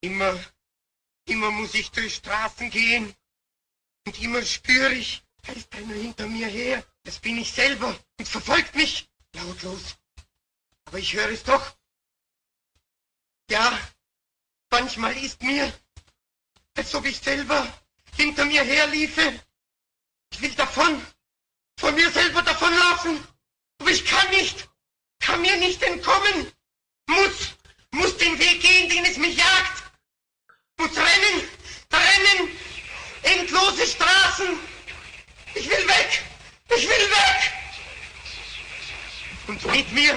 Immer, immer muss ich durch Straßen gehen. Und immer spüre ich, da ist einer hinter mir her. Das bin ich selber und verfolgt mich lautlos. Aber ich höre es doch. Ja, manchmal ist mir, als ob ich selber hinter mir herliefe. Ich will davon, von mir selber davonlaufen. Aber ich kann nicht, kann mir nicht entkommen. Muss, muss den Weg gehen, den es mich jagt. Muss rennen, rennen, endlose Straßen. Ich will weg, ich will weg. Und mit mir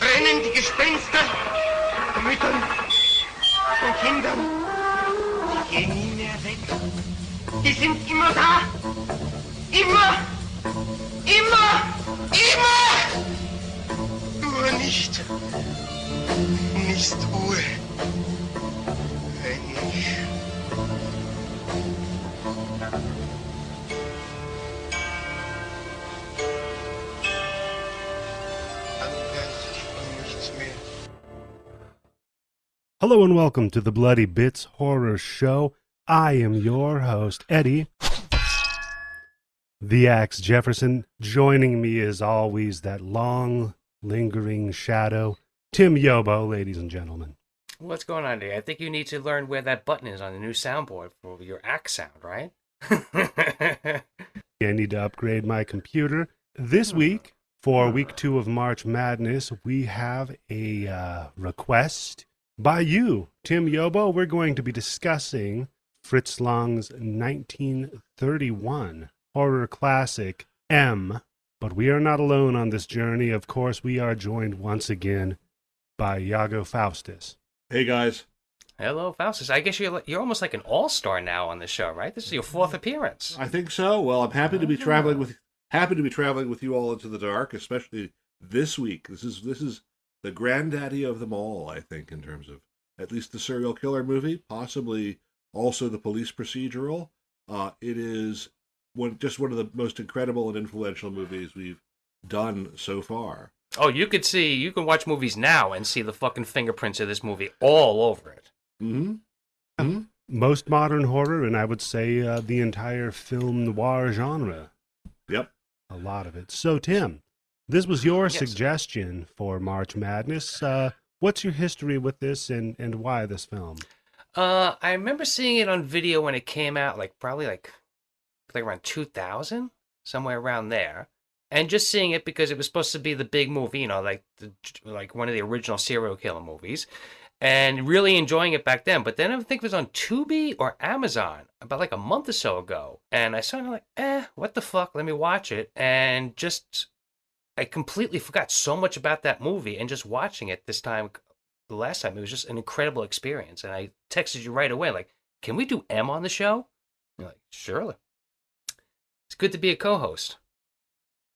rennen die Gespenster Müttern und Kindern. Sie gehen nie mehr weg. Die sind immer da. Immer, immer, immer. Nur nicht, nicht Ruhe. Hello and welcome to the Bloody Bits Horror Show. I am your host, Eddie. The Axe Jefferson. Joining me as always, that long, lingering shadow, Tim Yobo, ladies and gentlemen. What's going on there? I think you need to learn where that button is on the new soundboard for your axe sound, right? I need to upgrade my computer. This week, for week two of March Madness, we have a uh, request by you, Tim Yobo. We're going to be discussing Fritz Lang's 1931 horror classic, M. But we are not alone on this journey. Of course, we are joined once again by Iago Faustus. Hey guys. Hello, Faustus. I guess you're you're almost like an all star now on the show, right? This is your fourth appearance. I think so. Well, I'm happy to be ah. traveling with happy to be traveling with you all into the dark, especially this week. This is this is the granddaddy of them all, I think, in terms of at least the serial killer movie, possibly also the police procedural. Uh, it is one just one of the most incredible and influential movies we've done so far. Oh, you could see you can watch movies now and see the fucking fingerprints of this movie all over it. Mm-hmm. Mm-hmm. Most modern horror, and I would say uh, the entire film noir genre. Yep. a lot of it. So, Tim, this was your Yes. suggestion for March Madness. Uh, what's your history with this, and and why this film? Uh, I remember seeing it on video when it came out, like probably like like around 2000, somewhere around there, and just seeing it because it was supposed to be the big movie, you know, like the, like one of the original serial killer movies, and really enjoying it back then. But then I think it was on Tubi or Amazon about like a month or so ago, and I started like, eh, what the fuck? Let me watch it, and just I completely forgot so much about that movie, and just watching it this time the last time it was just an incredible experience and i texted you right away like can we do m on the show you're like surely it's good to be a co-host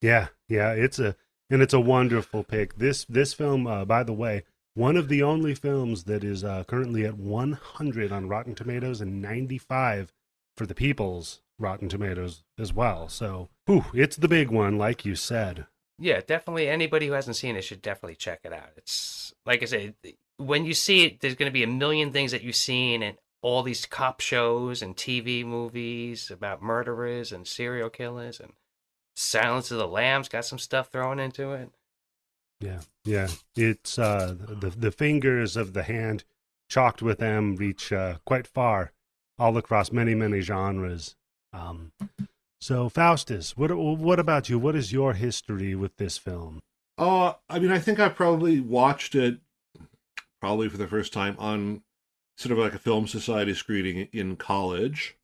Yeah, yeah, it's a and it's a wonderful pick. This this film, uh, by the way, one of the only films that is uh, currently at 100 on Rotten Tomatoes and 95 for the People's Rotten Tomatoes as well. So, whew, it's the big one, like you said. Yeah definitely anybody who hasn't seen it should definitely check it out it's like i said when you see it there's going to be a million things that you've seen and all these cop shows and tv movies about murderers and serial killers and silence of the lambs got some stuff thrown into it Yeah, yeah. It's uh, the the fingers of the hand chalked with M reach uh, quite far, all across many many genres. Um, so Faustus, what what about you? What is your history with this film? Uh, I mean, I think I probably watched it probably for the first time on sort of like a film society screening in college.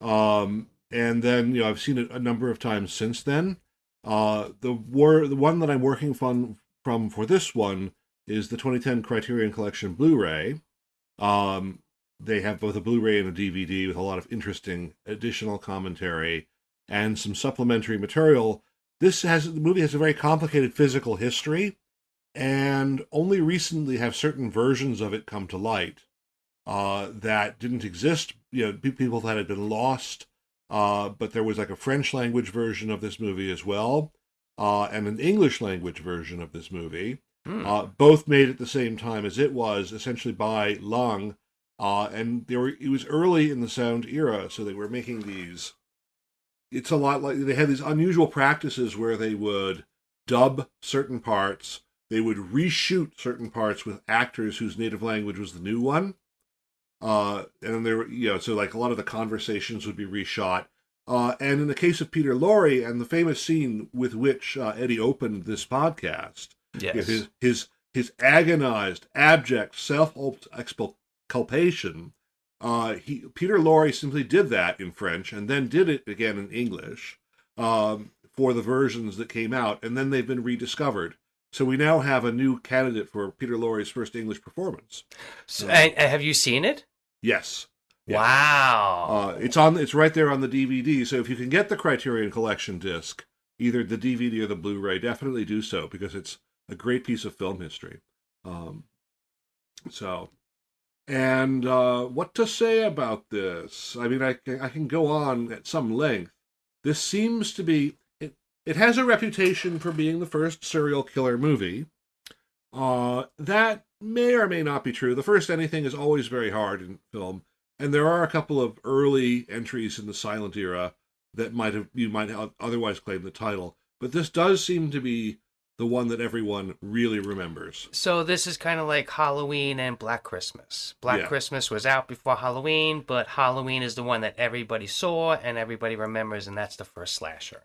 Um, and then you know I've seen it a number of times since then. Uh, the war, the one that I'm working from from for this one is the 2010 Criterion Collection Blu-ray. Um, they have both a Blu-ray and a DVD with a lot of interesting additional commentary and some supplementary material this has the movie has a very complicated physical history and only recently have certain versions of it come to light uh, that didn't exist you know pe- people that had been lost uh, but there was like a french language version of this movie as well uh, and an english language version of this movie Hmm. uh, both made at the same time as it was essentially by Lang Uh, and they were it was early in the sound era, so they were making these. It's a lot like they had these unusual practices where they would dub certain parts, they would reshoot certain parts with actors whose native language was the new one. Uh, and there were, you know, so like a lot of the conversations would be reshot. Uh, and in the case of Peter Lorre and the famous scene with which uh, Eddie opened this podcast, Yes. his his his agonized, abject self exculpation. Uh, he Peter Lorre simply did that in French and then did it again in English um, for the versions that came out, and then they've been rediscovered. So we now have a new candidate for Peter Lorre's first English performance. So- and, and have you seen it? Yes, Yeah. Wow. uh, it's on. It's right there on the DVD. So if you can get the Criterion Collection disc, either the DVD or the Blu-ray, definitely do so because it's a great piece of film history. Um, so, and uh, what to say about this? I mean, I can, I can go on at some length. This seems to be it. It has a reputation for being the first serial killer movie. Uh, that may or may not be true. The first anything is always very hard in film, and there are a couple of early entries in the silent era that might have you might otherwise claim the title. But this does seem to be the one that everyone really remembers. So this is kind of like Halloween and Black Christmas. Black Yeah. Christmas was out before Halloween, but Halloween is the one that everybody saw and everybody remembers, and that's the first slasher.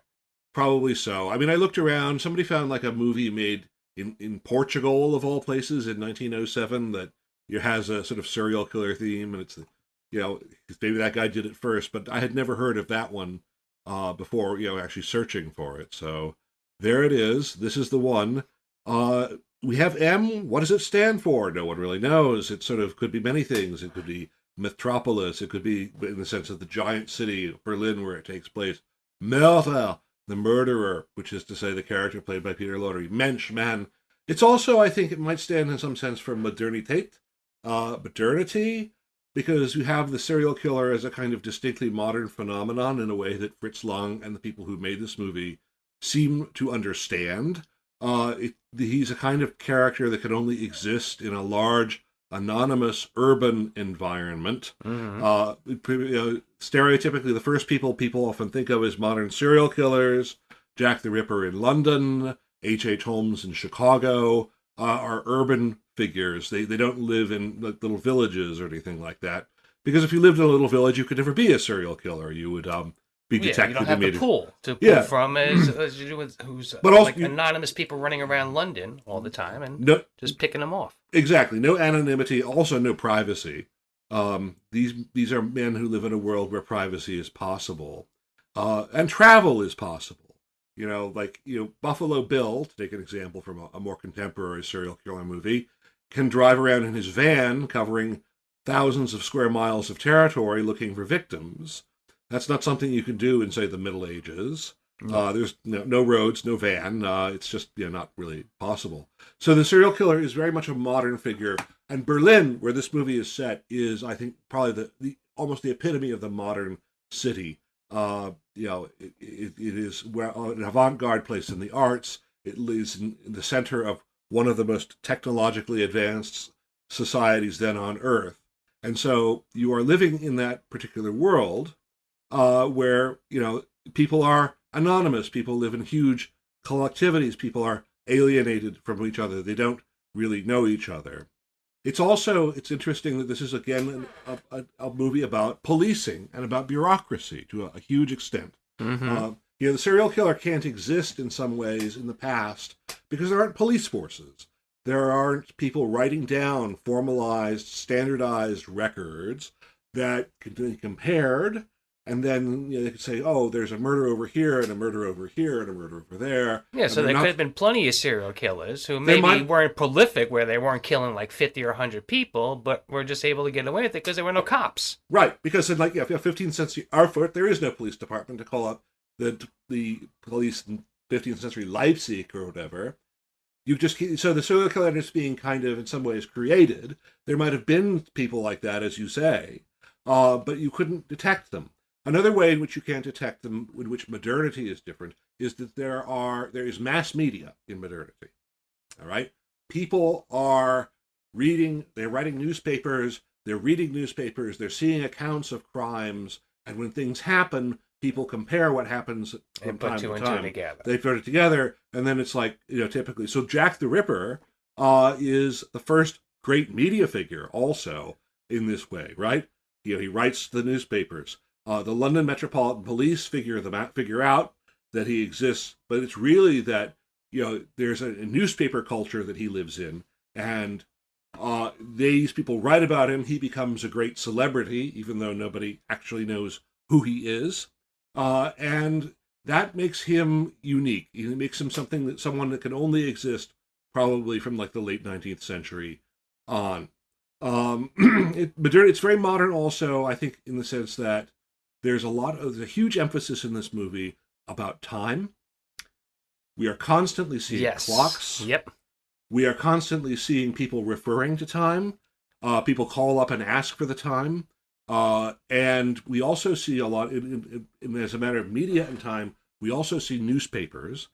Probably so. I mean, I looked around. Somebody found like a movie made in, in Portugal, of all places, in 1907 that you has a sort of serial killer theme, and it's you know maybe that guy did it first, but I had never heard of that one uh, before. You know, actually searching for it. So there it is. This is the one. Uh, we have M. What does it stand for? No one really knows. It sort of could be many things. It could be Metropolis. It could be in the sense of the giant city Berlin where it takes place. Mörder, the murderer, which is to say the character played by Peter Lorre. Mensch, man. It's also, I think, it might stand in some sense for modernität, uh, modernity, because you have the serial killer as a kind of distinctly modern phenomenon in a way that Fritz Lang and the people who made this movie seem to understand. Uh, it, he's a kind of character that can only exist in a large, anonymous urban environment. Mm-hmm. Uh, stereotypically, the first people people often think of as modern serial killers, Jack the Ripper in London, H. H. Holmes in Chicago, uh, are urban figures. They they don't live in like, little villages or anything like that. Because if you lived in a little village, you could never be a serial killer. You would um, be Yeah, detected you don't have the pool to pull Yeah. from as, as you do with who's But also like you- anonymous people running around London all the time and no just picking them off. exactly no anonymity, also no privacy. Um, these these are men who live in a world where privacy is possible, uh, and travel is possible. You know, like you know, Buffalo Bill, to take an example from a, a more contemporary serial killer movie, can drive around in his van, covering thousands of square miles of territory, looking for victims. That's not something you can do in, say, the Middle Ages. Uh, there's no, no roads, no van. Uh, it's just you know, not really possible. So the serial killer is very much a modern figure, and Berlin, where this movie is set, is I think probably the, the almost the epitome of the modern city. Uh, you know, it, it, it is where, uh, an avant-garde place in the arts. It is in, in the center of one of the most technologically advanced societies then on Earth, and so you are living in that particular world uh, where you know people are anonymous. People live in huge collectivities. People are alienated from each other. They don't really know each other. It's also it's interesting that this is again a, a, a movie about policing and about bureaucracy to a, a huge extent. Mm-hmm. Uh, you know, the serial killer can't exist in some ways in the past because there aren't police forces. There aren't people writing down formalized, standardized records that can be compared, and then you know, they could say, "Oh, there's a murder over here, and a murder over here, and a murder over there." Yeah, so there not- could have been plenty of serial killers who maybe might- weren't prolific, where they weren't killing like fifty or hundred people, but were just able to get away with it because there were no cops. Right, because in like yeah, 15th century Erfurt, there is no police department to call up the the police in 15th century Leipzig or whatever. You just keep- so the serial killer is being kind of in some ways created. There might have been people like that, as you say, uh, but you couldn't detect them. Another way in which you can't detect them, in which modernity is different, is that there are there is mass media in modernity. All right, people are reading, they're writing newspapers, they're reading newspapers, they're seeing accounts of crimes, and when things happen, people compare what happens from time two to and time. two together. They put it together, and then it's like you know, typically. So Jack the Ripper uh, is the first great media figure, also in this way, right? You know, he writes the newspapers. Uh, the London Metropolitan Police figure them out, figure out that he exists, but it's really that you know there's a, a newspaper culture that he lives in, and uh, these people write about him. He becomes a great celebrity, even though nobody actually knows who he is, uh, and that makes him unique. It makes him something that someone that can only exist probably from like the late 19th century on. Um, it, it's very modern, also. I think in the sense that there's a lot of there's a huge emphasis in this movie about time. We are constantly seeing yes. clocks. Yep. We are constantly seeing people referring to time. Uh, people call up and ask for the time. Uh, and we also see a lot, in, in, in, as a matter of media and time, we also see newspapers.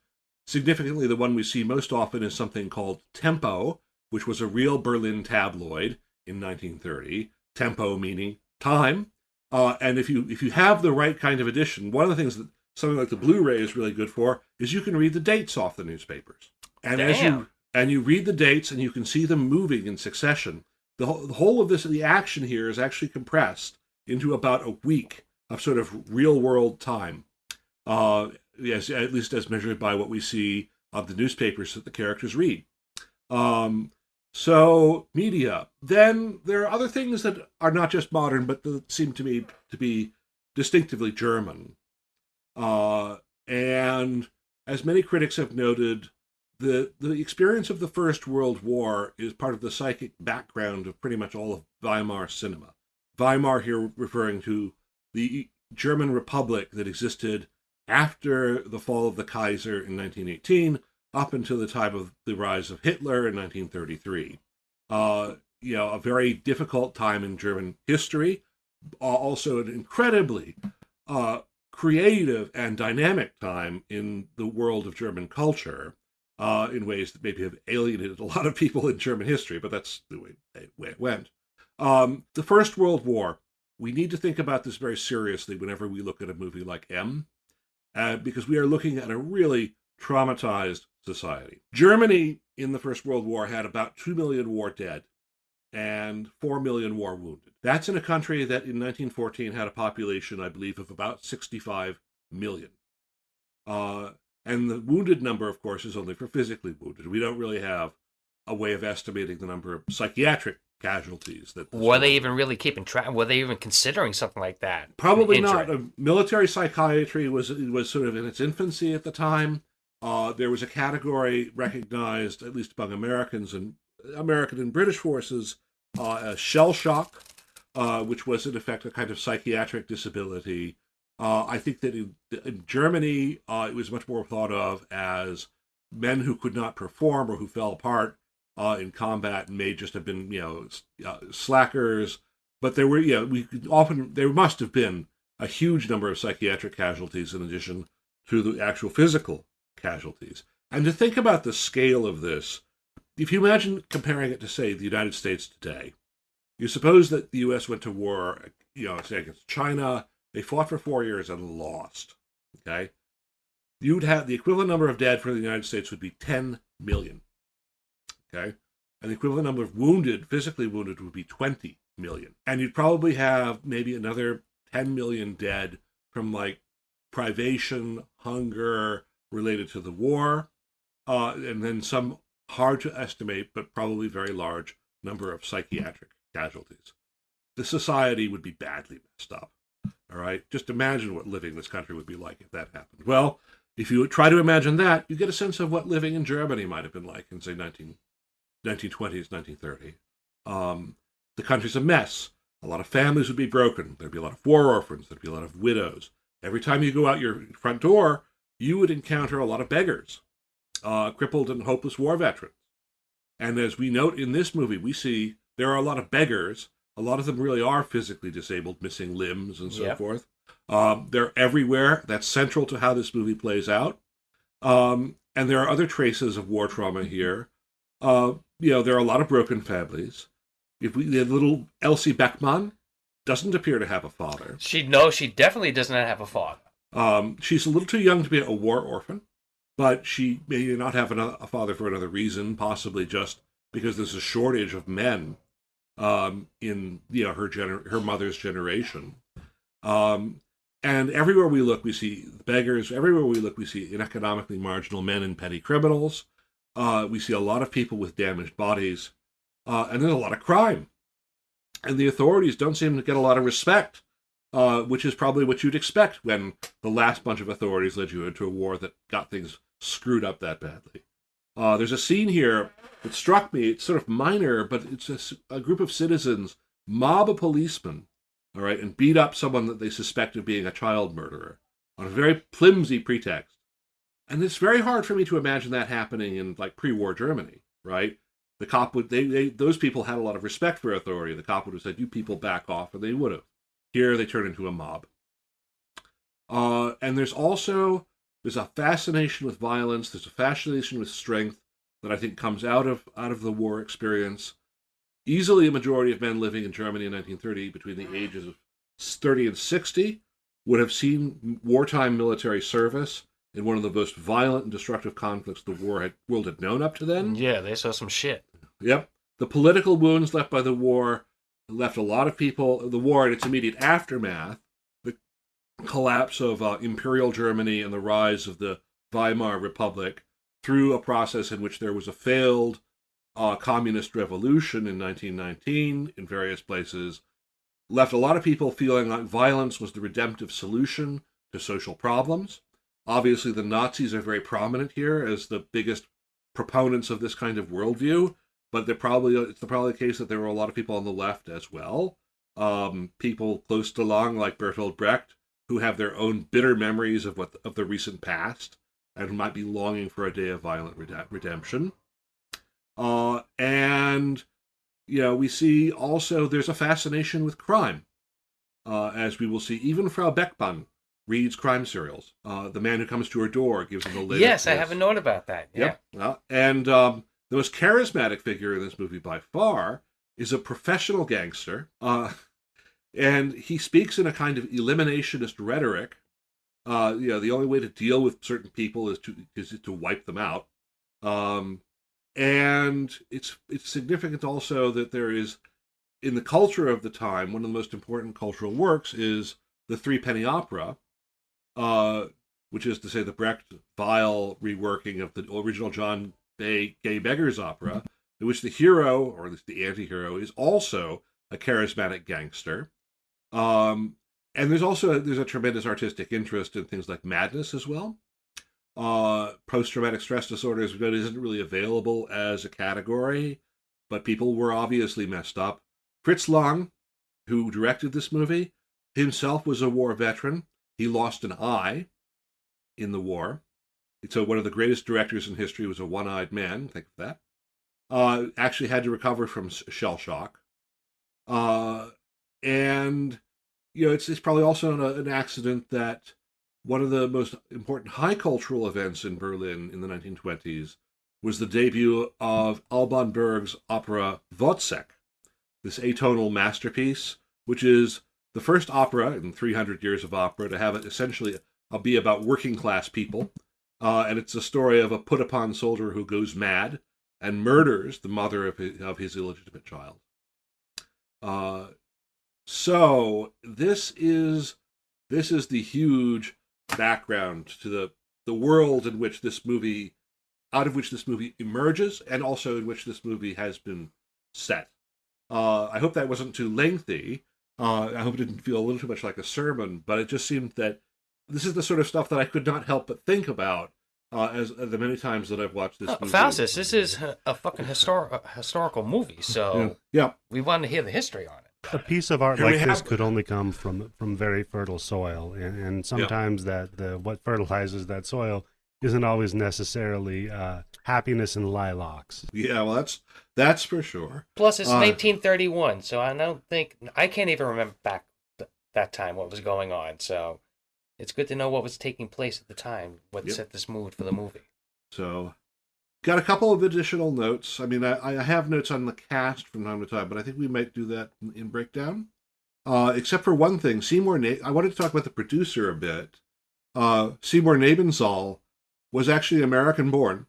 Significantly, the one we see most often is something called Tempo, which was a real Berlin tabloid in 1930. Tempo meaning time. Uh, and if you if you have the right kind of edition, one of the things that something like the Blu-ray is really good for is you can read the dates off the newspapers. And as you and you read the dates and you can see them moving in succession. The whole, the whole of this, the action here is actually compressed into about a week of sort of real world time. Uh, yes, at least as measured by what we see of the newspapers that the characters read. Um, so media. Then there are other things that are not just modern, but that seem to me to be distinctively German. Uh, and as many critics have noted, the the experience of the First World War is part of the psychic background of pretty much all of Weimar cinema. Weimar here referring to the German Republic that existed after the fall of the Kaiser in 1918 up until the time of the rise of Hitler in 1933. Uh, you know, a very difficult time in German history, also an incredibly uh, creative and dynamic time in the world of German culture uh, in ways that maybe have alienated a lot of people in German history, but that's the way, the way it went. Um, the First World War, we need to think about this very seriously whenever we look at a movie like M, uh, because we are looking at a really traumatized society. Germany in the First World War had about 2 million war dead and 4 million war wounded. That's in a country that in 1914 had a population, I believe, of about 65 million. Uh, and the wounded number, of course, is only for physically wounded. We don't really have a way of estimating the number of psychiatric casualties that Were they even really keeping track? Were they even considering something like that? Probably not. Uh, military psychiatry was was sort of in its infancy at the time. Uh, there was a category recognized, at least among Americans and American and British forces, uh, as shell shock, uh, which was in effect a kind of psychiatric disability. Uh, I think that in, in Germany, uh, it was much more thought of as men who could not perform or who fell apart uh, in combat and may just have been, you know, slackers. But there were, you know, we often there must have been a huge number of psychiatric casualties in addition to the actual physical casualties. And to think about the scale of this, if you imagine comparing it to, say, the United States today, you suppose that the U.S. went to war, you know, say against China. They fought for four years and lost. Okay, you'd have the equivalent number of dead for the United States would be 10 million. Okay, and the equivalent number of wounded, physically wounded, would be 20 million. And you'd probably have maybe another 10 million dead from like privation, hunger related to the war, uh, and then some hard to estimate, but probably very large number of psychiatric casualties. The society would be badly messed up. All right, just imagine what living in this country would be like if that happened. Well, if you try to imagine that, you get a sense of what living in Germany might have been like in, say, 19, 1920s, 1930. Um, the country's a mess. A lot of families would be broken. There'd be a lot of war orphans. There'd be a lot of widows. Every time you go out your front door, you would encounter a lot of beggars, uh, crippled and hopeless war veterans. And as we note in this movie, we see there are a lot of beggars. A lot of them really are physically disabled, missing limbs and so Yep. forth. Um, they're everywhere. That's central to how this movie plays out. Um, and there are other traces of war trauma here. Uh, you know, there are a lot of broken families. if we the little Elsie Beckman doesn't appear to have a father. She no, she definitely does not have a father. Um, she's a little too young to be a war orphan, but she may not have a father for another reason, possibly just because there's a shortage of men um, in you know her gener- her mother's generation. Um, and everywhere we look, we see beggars. Everywhere we look, we see economically marginal men and petty criminals. Uh, we see a lot of people with damaged bodies, uh, and there's a lot of crime. And the authorities don't seem to get a lot of respect, uh, which is probably what you'd expect when the last bunch of authorities led you into a war that got things screwed up that badly. Uh, there's a scene here that struck me. It's sort of minor, but it's a, a group of citizens mob a policeman all right, and beat up someone that they suspect of being a child murderer on a very flimsy pretext. And it's very hard for me to imagine that happening in like pre-war Germany, right? The cop would they, they those people had a lot of respect for authority. The cop would have said, "You people back off," and they would have. Here they turn into a mob. Uh, and there's also there's a fascination with violence. There's a fascination with strength that I think comes out of out of the war experience Easily a majority of men living in Germany in 1930 between the ages of 30 and 60 would have seen wartime military service in one of the most violent and destructive conflicts the war had, world had known up to then. Yeah, they saw some shit. Yep. The political wounds left by the war left a lot of people, the war and its immediate aftermath, the collapse of uh, Imperial Germany and the rise of the Weimar Republic through a process in which there was a failed uh, communist revolution in 1919 in various places left a lot of people feeling like violence was the redemptive solution to social problems. Obviously, the Nazis are very prominent here as the biggest proponents of this kind of worldview, but they're probably it's probably the case that there were a lot of people on the left as well. Um, people close to Lang like Bertolt Brecht, who have their own bitter memories of what of the recent past and who might be longing for a day of violent redemption. Uh, and, you know, we see also there's a fascination with crime, uh, as we will see. Even Frau Beckman reads crime serials. Uh, the man who comes to her door gives her the latest. Yes, I have a note about that. Yeah. Yep. Uh, and um, the most charismatic figure in this movie by far is a professional gangster. Uh, and he speaks in a kind of eliminationist rhetoric. Uh, you know, the only way to deal with certain people is to is to wipe them out. Um, and it's it's significant also that there is in the culture of the time one of the most important cultural works is the Three Penny Opera, uh, which is to say the Brecht Weill reworking of the original John Bay Gay Beggars opera, in which the hero or at least the anti-hero is also a charismatic gangster. Um, and there's also there's a tremendous artistic interest in things like madness as well uh, post traumatic stress disorders isn't really available as a category, but people were obviously messed up. Fritz Lang, who directed this movie, himself was a war veteran. He lost an eye in the war. So one of the greatest directors in history was a one-eyed man. Think of that. Uh, actually had to recover from shell shock. Uh, and you know, it's it's probably also an, an accident that one of the most important high cultural events in Berlin in the 1920s was the debut of Alban Berg's opera Wozzeck, this atonal masterpiece, which is the first opera in 300 years of opera to have it essentially be about working class people. Uh, and it's a story of a put upon soldier who goes mad and murders the mother of his, of his illegitimate child. Uh, so this is this is the huge background to the the world in which this movie out of which this movie emerges and also in which this movie has been set. Uh, I hope that wasn't too lengthy. Uh, I hope it didn't feel a little too much like a sermon, but it just seemed that this is the sort of stuff that I could not help but think about uh, as, as the many times that I've watched this. Uh, movie. Faustus, this is a fucking histor- historical movie, so yeah. yeah. we want to hear the history on it a piece of art like this could only come from from very fertile soil, and, and sometimes yeah. that the what fertilizes that soil isn't always necessarily uh, happiness and lilacs. Yeah, well, that's that's for sure. Plus, it's uh, 1931, so I don't think I can't even remember back th- that time what was going on. So it's good to know what was taking place at the time, what yep. set this mood for the movie. So got a couple of additional notes. I mean, I, I have notes on the cast from time to time, but I think we might do that in, in breakdown. Uh, except for one thing, Seymour. Na- I wanted to talk about the producer a bit. Uh, Seymour Nebenzahl was actually American born.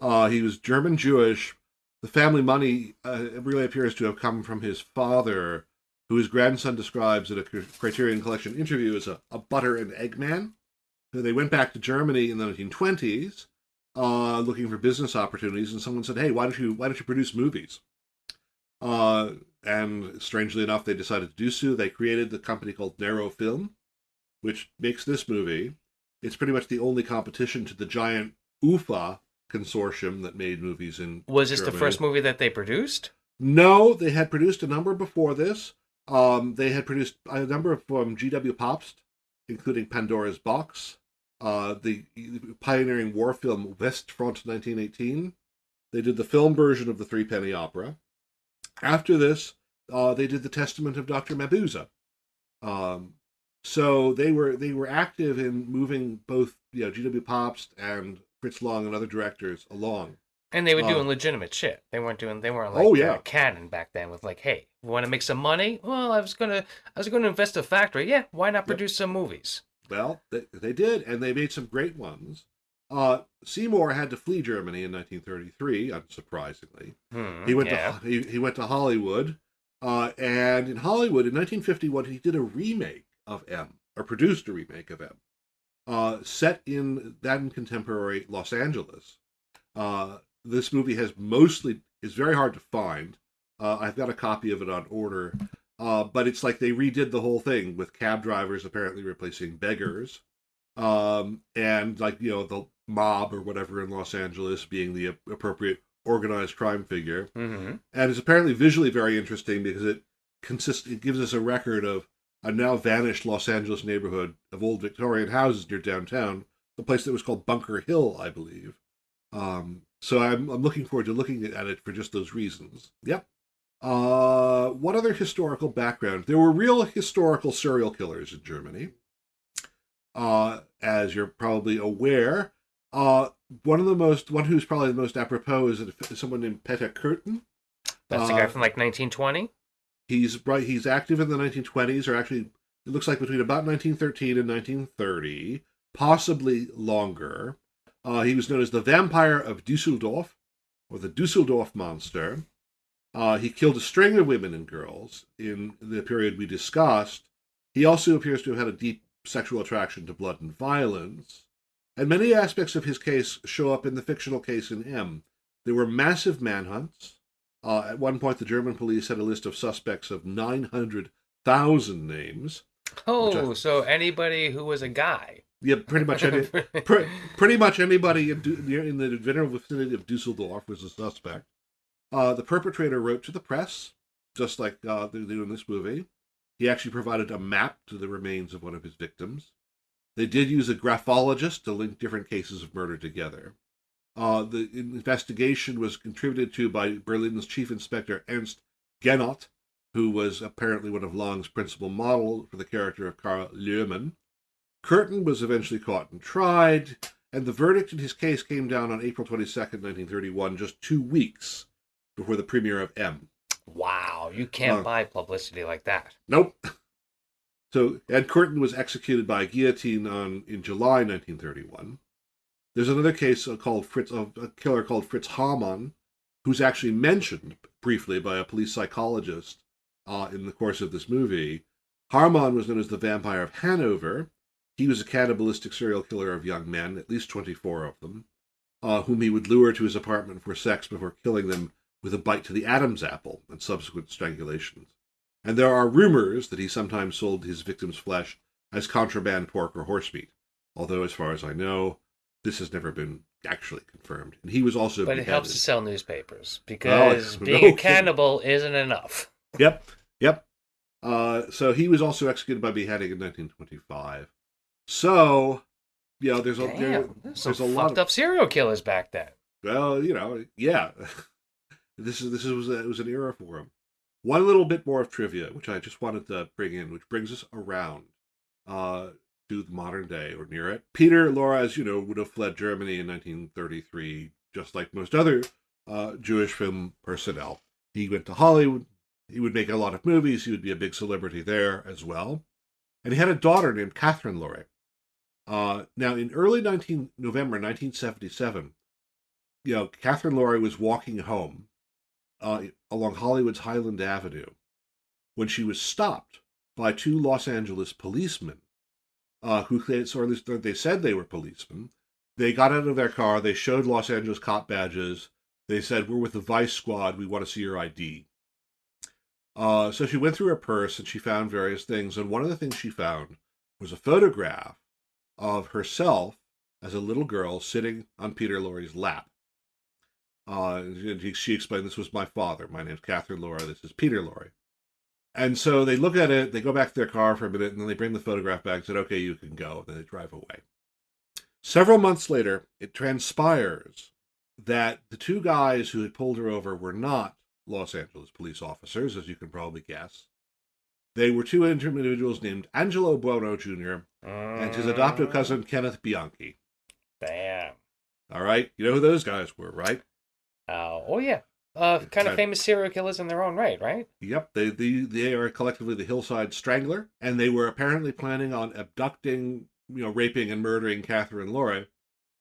Uh, he was German Jewish. The family money uh, really appears to have come from his father, who his grandson describes in a Criterion Collection interview as a, a butter and egg man. They went back to Germany in the 1920s, uh, looking for business opportunities, and someone said, "Hey, why don't you why don't you produce movies?" Uh, and strangely enough, they decided to do so. They created the company called Nero Film, which makes this movie. It's pretty much the only competition to the giant UFA consortium that made movies in. Was this Germany. the first movie that they produced? No, they had produced a number before this. Um, they had produced a number from um, G.W. Pabst, including Pandora's Box, uh, the pioneering war film West Front 1918. They did the film version of the Three Penny Opera. After this, uh, they did the Testament of Dr. Mabuse. Um, so they were they were active in moving both you know G.W. Pabst and Fritz Lang and other directors along. And they were Uh, doing legitimate shit. They weren't doing. They weren't like Oh, yeah. Cannon back then. With like, hey, want to make some money. Well, I was gonna, I was gonna invest in a factory. Yeah, why not produce some movies? Well, they, they did, and they made some great ones. Uh, Seymour had to flee Germany in 1933, unsurprisingly. Hmm, He went yeah. to he, he went to Hollywood, uh, and in Hollywood in 1951 he did a remake of M, or produced a remake of M, uh, set in then contemporary Los Angeles. Uh, this movie has mostly is very hard to find. Uh, I've got a copy of it on order, uh, but it's like they redid the whole thing with cab drivers apparently replacing beggars, um, and like you know the mob or whatever in Los Angeles being the appropriate organized crime figure hmm and it's apparently visually very interesting because it consists it gives us a record of a now vanished Los Angeles neighborhood of old Victorian houses near downtown, the place that was called Bunker Hill, I believe. Um, so I'm I'm looking forward to looking at it for just those reasons. Yep. Uh, what other historical background? There were real historical serial killers in Germany. Uh, as you're probably aware, uh, one of the most one who's probably the most apropos is someone named Peter Kürten. That's the guy Uh, from like 1920. He's right. He's active in the 1920s, or actually, it looks like between about 1913 and 1930, possibly longer. Uh, he was known as the Vampire of Dusseldorf, or the Dusseldorf Monster. Uh, he killed a string of women and girls in the period we discussed. He also appears to have had a deep sexual attraction to blood and violence. And many aspects of his case show up in the fictional case in M. There were massive manhunts. Uh, at one point, the German police had a list of suspects of 900,000 names. Oh, so anybody who was a guy. Yeah, pretty much any, pre- pretty much anybody in, in the general vicinity of Dusseldorf was a suspect. Uh, the perpetrator wrote to the press, just like uh, they do in this movie. He actually provided a map to the remains of one of his victims. They did use a graphologist to link different cases of murder together. Uh, the investigation was contributed to by Berlin's chief inspector Ernst Gennat, who was apparently one of Lang's principal model for the character of Karl Lohmann. Kürten was eventually caught and tried, and the verdict in his case came down on April 22nd, 1931, just two weeks before the premiere of M. Wow, you can't Uh, buy publicity like that. Nope. So Ed Kürten was executed by guillotine on in July 1931. There's another case uh, called Fritz, a killer called Fritz Haarmann, who's actually mentioned briefly by a police psychologist uh, in the course of this movie. Haarmann was known as the Vampire of Hanover. He was a cannibalistic serial killer of young men, at least 24 of them, uh, whom he would lure to his apartment for sex before killing them with a bite to the Adam's apple and subsequent strangulations. And there are rumors that he sometimes sold his victims' flesh as contraband pork or horse meat, although, as far as I know, this has never been actually confirmed. And he was also But it helps to sell newspapers because no being a kidding. cannibal isn't enough. Yep, yep. Uh, so he was also executed by beheading in 1925. So, you know, there's a there, there's a lot of up serial killers back then. well, you know, yeah. this is this was a, it was an era for him. One little bit more of trivia, which I just wanted to bring in, which brings us around uh, to the modern day or near it. Peter, Lorre, as you know, would have fled Germany in 1933 just like most other uh, Jewish film personnel. He went to Hollywood. He would make a lot of movies. He would be a big celebrity there as well. And he had a daughter named Catherine Lorre. Uh, now, in early 19, November 1977, you know, Catherine Lorre was walking home uh, along Hollywood's Highland Avenue when she was stopped by two Los Angeles policemen, uh, who, or at least they said they were policemen. They got out of their car. They showed Los Angeles cop badges. They said, "We're with the Vice Squad. We want to see your ID." Uh, so she went through her purse and she found various things. And one of the things she found was a photograph of herself as a little girl sitting on Peter Lorre's lap. Uh, she explained, This was my father. My name's Catherine Lorre. This is Peter Lorre. And so they look at it, they go back to their car for a minute, and then they bring the photograph back and said, Okay, you can go. Then they drive away. Several months later, it transpires that the two guys who had pulled her over were not Los Angeles police officers, as you can probably guess. They were two individuals named Angelo Buono Jr. and his adoptive cousin Kenneth Bianchi. Bam. All right, you know who those guys were, right? Uh, oh yeah. Uh, kind of famous serial killers in their own right, right? Yep, they, they they are collectively the Hillside Strangler, and they were apparently planning on abducting, you know, raping and murdering Catherine Lorre.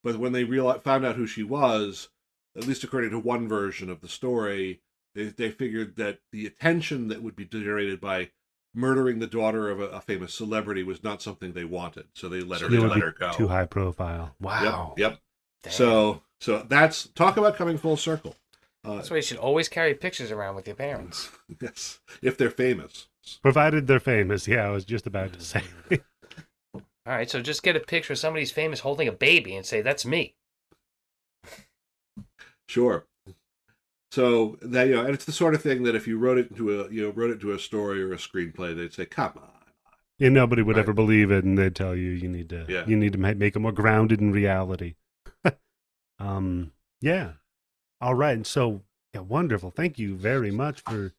But when they realized, found out who she was, at least according to one version of the story, they, they figured that the attention that would be generated by murdering the daughter of a, a famous celebrity was not something they wanted, so they let So her they would let be her go. Too high profile. Wow. Yep. Yep. So so that's talk about coming full circle. Uh, That's why you should always carry pictures around with your parents. yes, if they're famous. Provided they're famous. Yeah, I was just about to say. All right, so just get a picture of somebody's famous holding a baby and say that's me. Sure. So that you know, and it's the sort of thing that if you wrote it into a you know wrote it to a story or a screenplay, they'd say, "Come on." and nobody would Right. ever believe it, and they'd tell you you need to Yeah. you need to make it more grounded in reality. Um, yeah. All right. So yeah, wonderful. Thank you very much for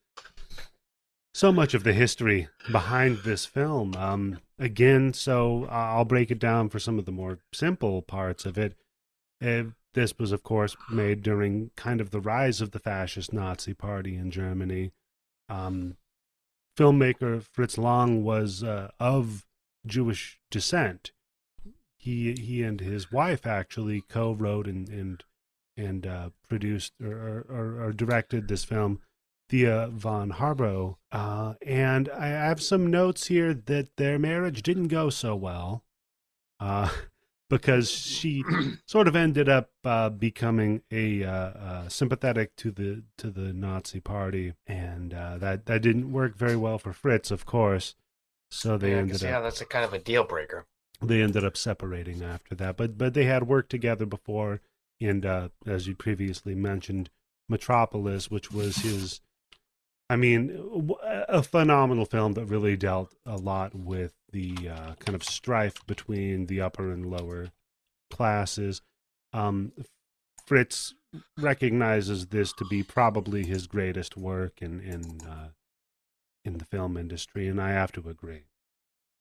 so much of the history behind this film. Um, again, so I'll break it down for some of the more simple parts of it. Uh, this was, of course, made during kind of the rise of the fascist Nazi Party in Germany. Um, filmmaker Fritz Lang was uh, of Jewish descent. He he and his wife actually co-wrote and and and uh, produced or, or, or directed this film, Thea von Harbou. Uh, and I have some notes here that their marriage didn't go so well, uh, because she sort of ended up uh, becoming a uh, uh, sympathetic to the to the Nazi Party, and uh, that that didn't work very well for Fritz, of course. So they yeah, ended up how that's a kind of a deal breaker. They ended up separating after that. But but they had worked together before, and uh, as you previously mentioned, Metropolis, which was his. I mean, a phenomenal film that really dealt a lot with the uh, kind of strife between the upper and lower classes. Um, Fritz recognizes this to be probably his greatest work in in uh, in the film industry, and I have to agree.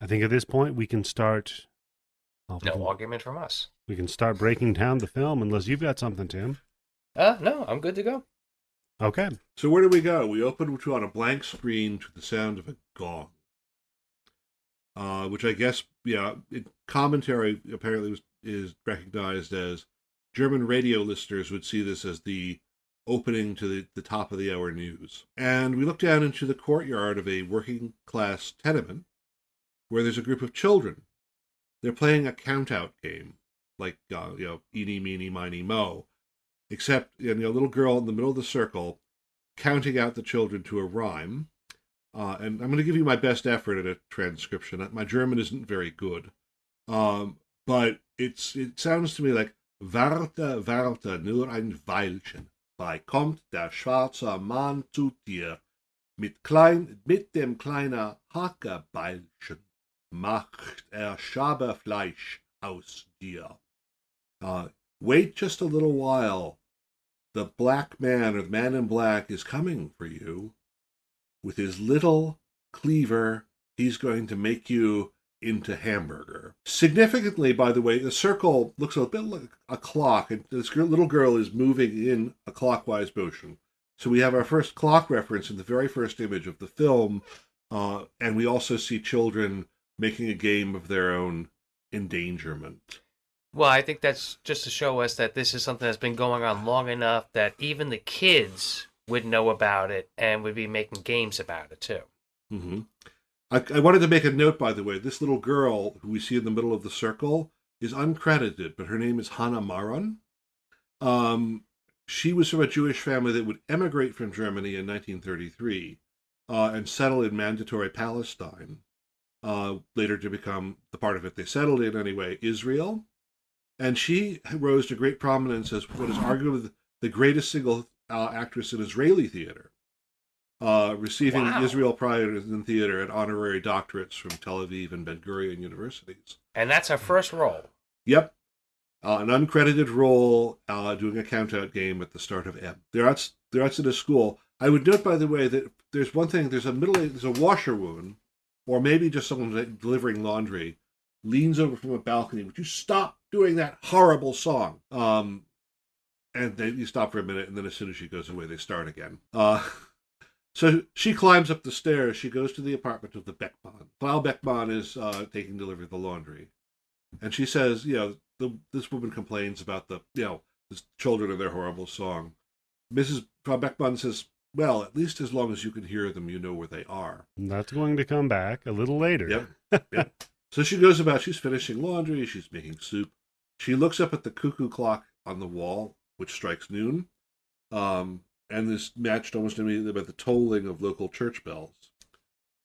I think at this point we can start. Well, we, No can, argument from us. we can start breaking down the film, unless you've got something, Tim. Uh, no, I'm good to go. Okay. So where do we go? We open to on a blank screen to the sound of a gong, uh, which I guess yeah, it, commentary apparently was, is recognized as German radio listeners would see this as the opening to the, the top of the hour news. And we look down into the courtyard of a working class tenement where there's a group of children. They're playing a count out game, like uh, you know, eeny meeny miny mo, except you know, a little girl in the middle of the circle counting out the children to a rhyme. Uh, and I'm going to give you my best effort at a transcription. My German isn't very good, um, but it's it sounds to me like Warte, warte, nur ein Weilchen. Bei kommt der schwarze Mann zu dir. Mit, klein, mit dem kleinen Hackerbeilchen macht er Schaberfleisch aus dir. Uh, wait just a little while. The black man or the man in black is coming for you. With his little cleaver, he's going to make you into hamburger. Significantly, by the way, the circle looks a bit like a clock, and this little girl is moving in a clockwise motion. So we have our first clock reference in the very first image of the film, uh, and we also see children making a game of their own endangerment. Well, I think that's just to show us that this is something that's been going on long enough that even the kids would know about it and would be making games about it too. hmm I, I wanted to make a note, by the way. This little girl who we see in the middle of the circle is uncredited, but her name is Hannah Maron. Um, she was from a Jewish family that would emigrate from Germany in 1933 uh, and settle in mandatory Palestine, uh, later to become the part of it they settled in anyway, Israel. And she rose to great prominence as what is arguably the greatest single uh, actress in Israeli theater uh, receiving Wow. Israel Prize in Theater and honorary doctorates from Tel Aviv and Ben Gurion universities. And that's her first role. Yep. Uh, an uncredited role uh, doing a countout game at the start of M. They're out, they're outside of school. I would note, by the way, that there's one thing, there's a middle, there's a washerwoman, or maybe just someone delivering laundry, leans over from a balcony. Would you stop doing that horrible song? Um, and then you stop for a minute, and then as soon as she goes away, they start again. Uh, so she climbs up the stairs. She goes to the apartment of the Beckmann. While Beckmann is uh, taking delivery of the laundry, and she says, you know, the, this woman complains about the, you know, the children and their horrible song. Mrs. Frau Beckmann says, well, at least as long as you can hear them, you know where they are. And that's going to come back a little later. Yep. yep. So she goes about, she's finishing laundry, she's making soup. She looks up at the cuckoo clock on the wall, which strikes noon. Um, and this matched almost immediately by the tolling of local church bells.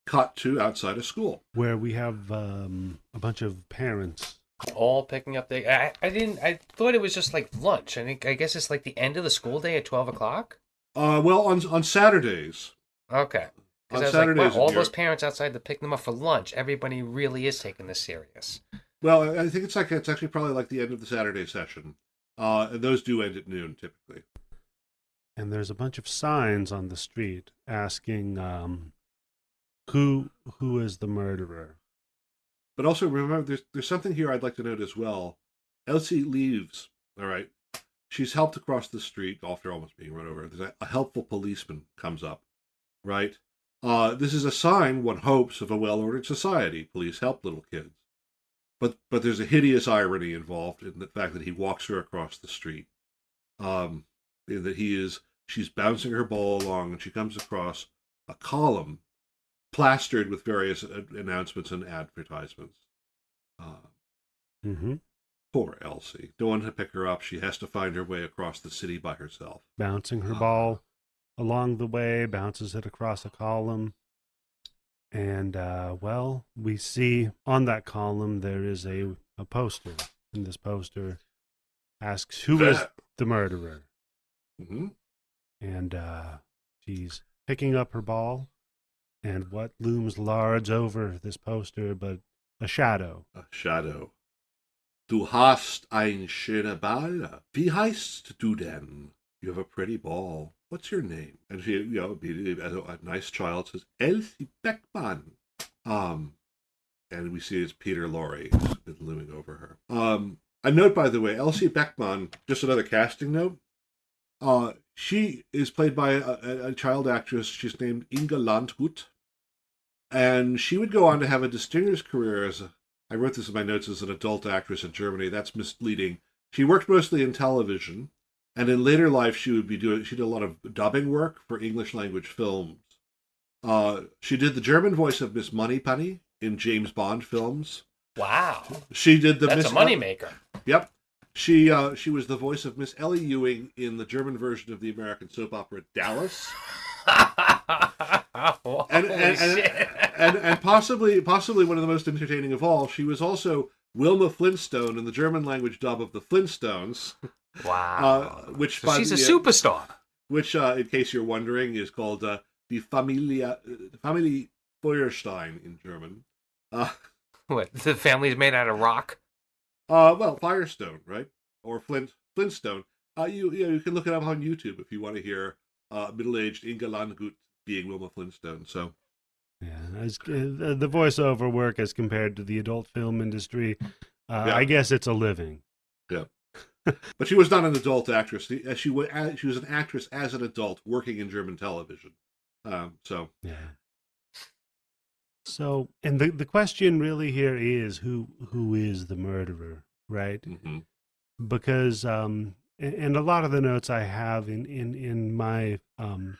Cut to outside of school. Where we have um, a bunch of parents. All picking up the. I, I didn't. I thought it was just like lunch. I think. I guess it's like the end of the school day at twelve o'clock. Uh, well, on on Saturdays, Okay. On I was Saturdays like, in wow, all those parents outside to pick them up for lunch. Everybody really is taking this serious. well, I think it's like it's actually probably like the end of the Saturday session. Uh, and those do end at noon typically. and there's a bunch of signs on the street asking um, who who is the murderer. But also remember, there's there's something here I'd like to note as well. Elsie leaves. All right, she's helped across the street after almost being run over. There's a, a helpful policeman comes up. Right. Uh, this is a sign, one hopes, of a well-ordered society. Police help little kids. But but there's a hideous irony involved in the fact that he walks her across the street. Um, that he is she's bouncing her ball along and she comes across a column plastered with various uh, announcements and advertisements. Uh, hmm poor Elsie. No one to pick her up. She has to find her way across the city by herself. Bouncing her Ah. ball along the way, bounces it across a column. And, uh, well, we see on that column there is a, a poster. And this poster asks, Who is the murderer? hmm and uh, she's picking up her ball, and what looms large over this poster but a shadow. A shadow. Du hast ein schöner Ball. Wie heißt du denn? You have a pretty ball. What's your name? And she, you know, a, nice child says, Elsie Beckmann. Um, and we see it's Peter who's been looming over her. Um, a note, by the way, Elsie Beckmann, just another casting note. Uh, she is played by a, a, a child actress. She's named Inga Landgut. And she would go on to have a distinguished career as a, I wrote this in my notes as an adult actress in Germany. That's misleading. She worked mostly in television, and in later life, she would be doing. She did a lot of dubbing work for English language films. Uh, she did the German voice of Miss Moneypenny in James Bond films. Wow. She did the That's Miss a moneymaker. Yep. She uh, she was the voice of Miss Ellie Ewing in the German version of the American soap opera Dallas. And and, and, and and possibly possibly one of the most entertaining of all, she was also Wilma Flintstone in the German language dub of the Flintstones, wow. uh, which so she's a the- superstar. which, uh, in case you're wondering, is called uh, the Familia uh, Family Feuerstein in German. Uh, What? The family's made out of rock. uh, well, Firestone, right, or Flint Flintstone. Uh, you you, know, you can look it up on YouTube if you want to hear uh, middle-aged Inga Landgut being Wilma Flintstone. So Yeah, as, uh, the voiceover work as compared to the adult film industry, uh, Yeah. I guess it's a living. Yeah, but she was not an adult actress. She she was she was an actress as an adult working in German television. Um, so Yeah. So, and the the question really here is who who is the murderer, right? mhm. Because um, and a lot of the notes I have in in in my um,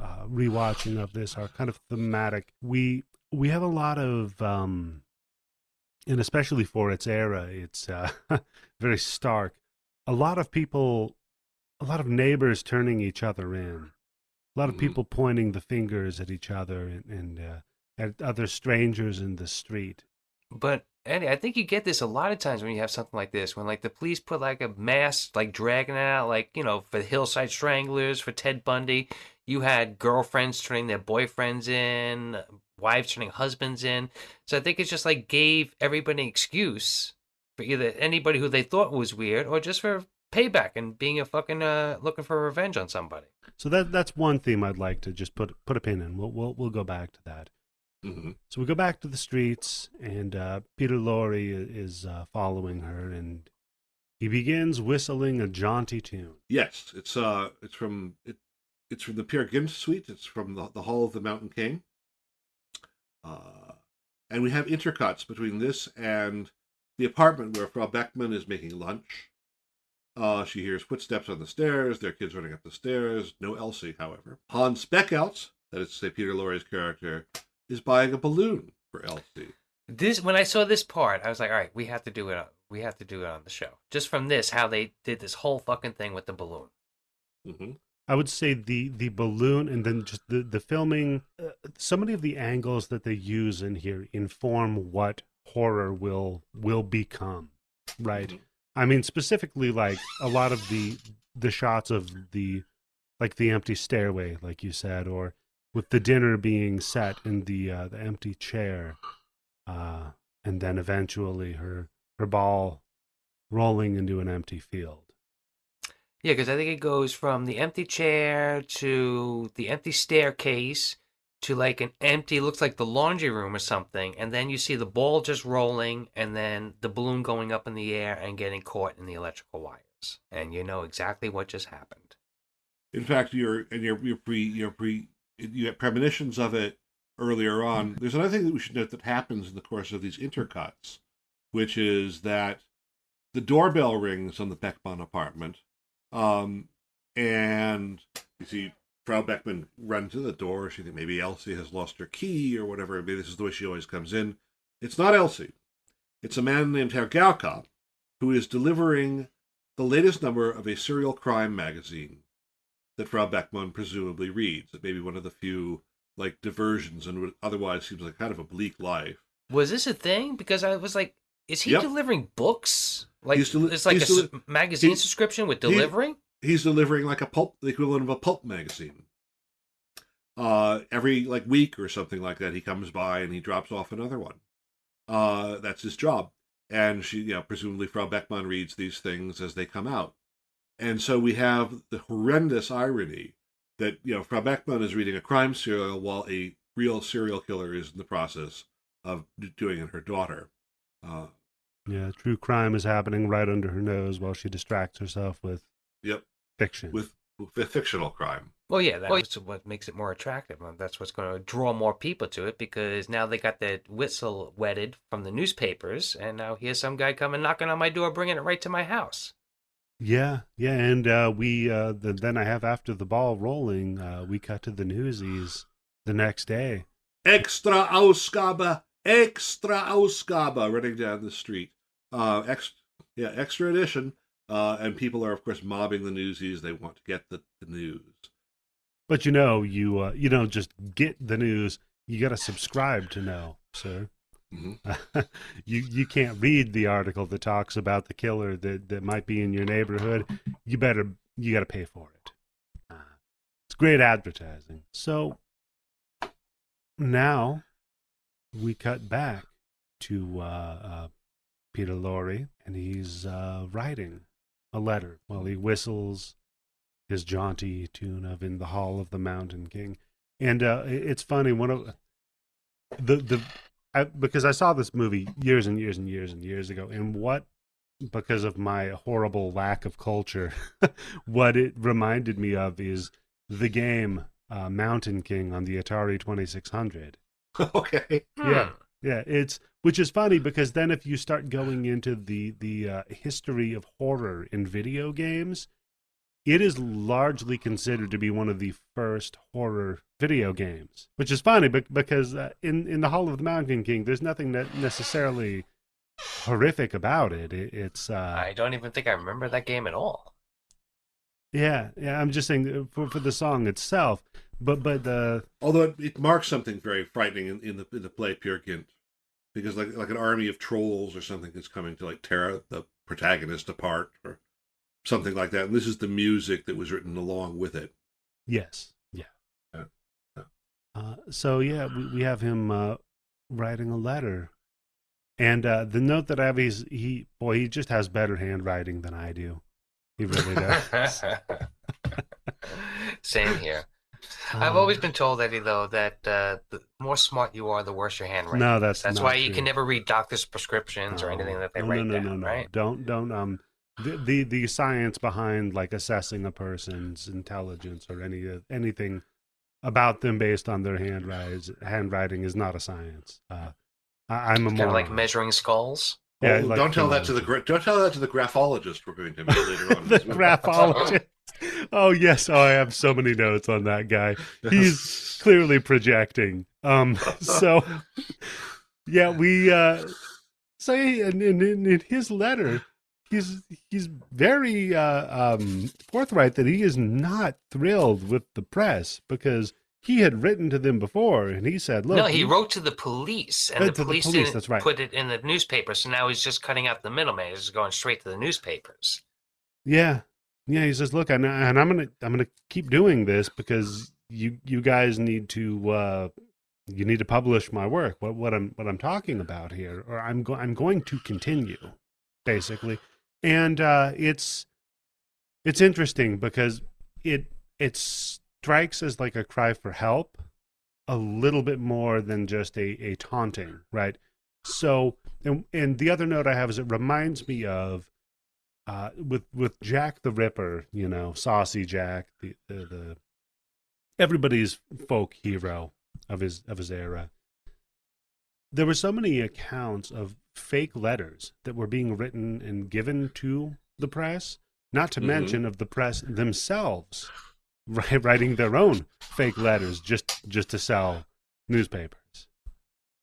uh, rewatching of this are kind of thematic. We we have a lot of um, and especially for its era, it's uh, very stark. A lot of people, a lot of neighbors turning each other in. A lot of Mhm. people pointing the fingers at each other and, and uh, at other strangers in the street. But Eddie, I think you get this a lot of times when you have something like this, when like the police put like a mass like dragging out, like you know, for the Hillside Stranglers, for Ted Bundy, you had girlfriends turning their boyfriends in, wives turning husbands in. So I think it's just like gave everybody an excuse for either anybody who they thought was weird or just for payback and being a fucking uh looking for revenge on somebody. So that that's one theme I'd like to just put put a pin in. We'll we'll, we'll go back to that. Mhm. So we go back to the streets, and uh, Peter Lorre is uh, following her, and he begins whistling a jaunty tune. yes, it's uh it's from it, it's from the Peer Gynt suite. It's from the the Hall of the Mountain King. Uh, and we have intercuts between this and the apartment where Frau Beckmann is making lunch. Uh, she hears footsteps on the stairs, their kids running up the stairs. No Elsie, however. Hans Beckert, that is to say Peter Lorre's character, is buying a balloon for Elsie. This when I saw this part, I was like, all right, we have to do it. On, we have to do it on the show. Just from this, how they did this whole fucking thing with the balloon. hmm I would say the the balloon, and then just the the filming. Uh, so many of the angles that they use in here inform what horror will will become, right? Mhm. I mean, specifically, like a lot of the the shots of the like the empty stairway, like you said, or with the dinner being set in the uh, the empty chair, uh, and then eventually her her ball rolling into an empty field. Yeah, because I think it goes from the empty chair to the empty staircase to like an empty, looks like the laundry room or something, and then you see the ball just rolling, and then the balloon going up in the air and getting caught in the electrical wires, and you know exactly what just happened. In fact, your and your your pre your pre you have premonitions of it earlier on. There's another thing that we should note that happens in the course of these intercuts, which is that the doorbell rings on the Beckmann apartment, um, and you see Frau Beckmann run to the door. She thinks maybe Elsie has lost her key or whatever. Maybe this is the way she always comes in. It's not Elsie. It's a man named Herr Gauka, who is delivering the latest number of a serial crime magazine that Frau Beckmann presumably reads. It may be one of the few like diversions and what otherwise seems like kind of a bleak life. Was this a thing? Because I was like, is he Yep. delivering books? Like He's deli- it's like a deli- magazine subscription with he- He's delivering like a pulp, the equivalent of a pulp magazine. Uh, every like week or something like that, he comes by and he drops off another one. Uh, that's his job. And she, you know, presumably Frau Beckmann reads these things as they come out. And so we have the horrendous irony that, you know, Frau Beckmann is reading a crime serial while a real serial killer is in the process of doing it her daughter. Uh, Yeah, true crime is happening right under her nose while she distracts herself with yep, fiction. with, with fictional crime. Well, yeah, that's what makes it more attractive. That's what's going to draw more people to it because now they got the whistle wetted from the newspapers, and now here's some guy coming knocking on my door, bringing it right to my house. Yeah, yeah, and uh, we uh, the, then I have after the ball rolling, uh, we cut to the newsies the next day. Extra Ausgabe, extra Ausgabe, running down the street. Uh, ex, yeah, extra edition. Uh, and people are, of course, mobbing the newsies. They want to get the, the news. But you know, you uh, you don't just get the news; you got to subscribe to know, sir. Mhm. you you can't read the article that talks about the killer that that might be in your neighborhood. You better you got to pay for it. Uh, it's great advertising. So now we cut back to uh, uh, Peter Lorre, and he's uh, writing a letter while he whistles his jaunty tune of "In the Hall of the Mountain King." And uh, it's funny one of the the I, because I saw this movie years and years and years and years ago, and what because of my horrible lack of culture, what it reminded me of is the game uh, Mountain King on the Atari Twenty Six Hundred. okay. Yeah, yeah. It's which is funny because then if you start going into the the uh, history of horror in video games, it is largely considered to be one of the first horror video games, which is funny bec- because uh, in in the Hall of the Mountain King, there's nothing that necessarily horrific about it. it it's uh, I don't even think I remember that game at all. yeah, yeah. I'm just saying uh, for for the song itself, but but the Although it, it marks something very frightening in, in the in the play Peer Gynt, because like like an army of trolls or something is coming to like tear the protagonist apart or something like that. And this is the music that was written along with it. yes, yeah. Yeah, yeah. Uh, so yeah, we we have him uh, writing a letter, and uh, the note that I have is he boy he just has better handwriting than I do. He really does. Same here. I've Um, always been told, Eddie, though, that uh, the more smart you are, the worse your handwriting. No, that's That's not why you can never read doctors' prescriptions or anything that they no, write no, no, down, no, no. right? Don't don't um the, the the science behind like assessing a person's intelligence or any uh, anything about them based on their handwriting handwriting is not a science. Uh, I, I'm a Kind of like measuring skulls. Yeah, Oh, like don't tell that to the philology. don't tell that to the graphologist we're going to meet later on. the graphologist. Oh yes, oh I have so many notes on that guy. He's clearly projecting. Um, so yeah, we. Uh, so in, in, in his letter, he's he's very uh, um, forthright that he is not thrilled with the press because he had written to them before and he said, "Look, no, he wrote to the police, and the to the police, police, didn't right. put it in the newspaper. So now he's just cutting out the middleman. He's just going straight to the newspapers. Yeah, yeah. He says, "Look, and, I'm gonna I'm gonna keep doing this because you you guys need to uh, you need to publish my work. What what I'm what I'm talking about here, or I'm I'm going to continue, basically. And uh, it's it's interesting because it it strikes as like a cry for help, a little bit more than just a a taunting, right? So, and and the other note I have is it reminds me of uh, with with Jack the Ripper, you know, saucy Jack, the, the the everybody's folk hero of his of his era. There were so many accounts of fake letters that were being written and given to the press, not to Mhm. mention of the press themselves writing their own fake letters just just to sell newspapers.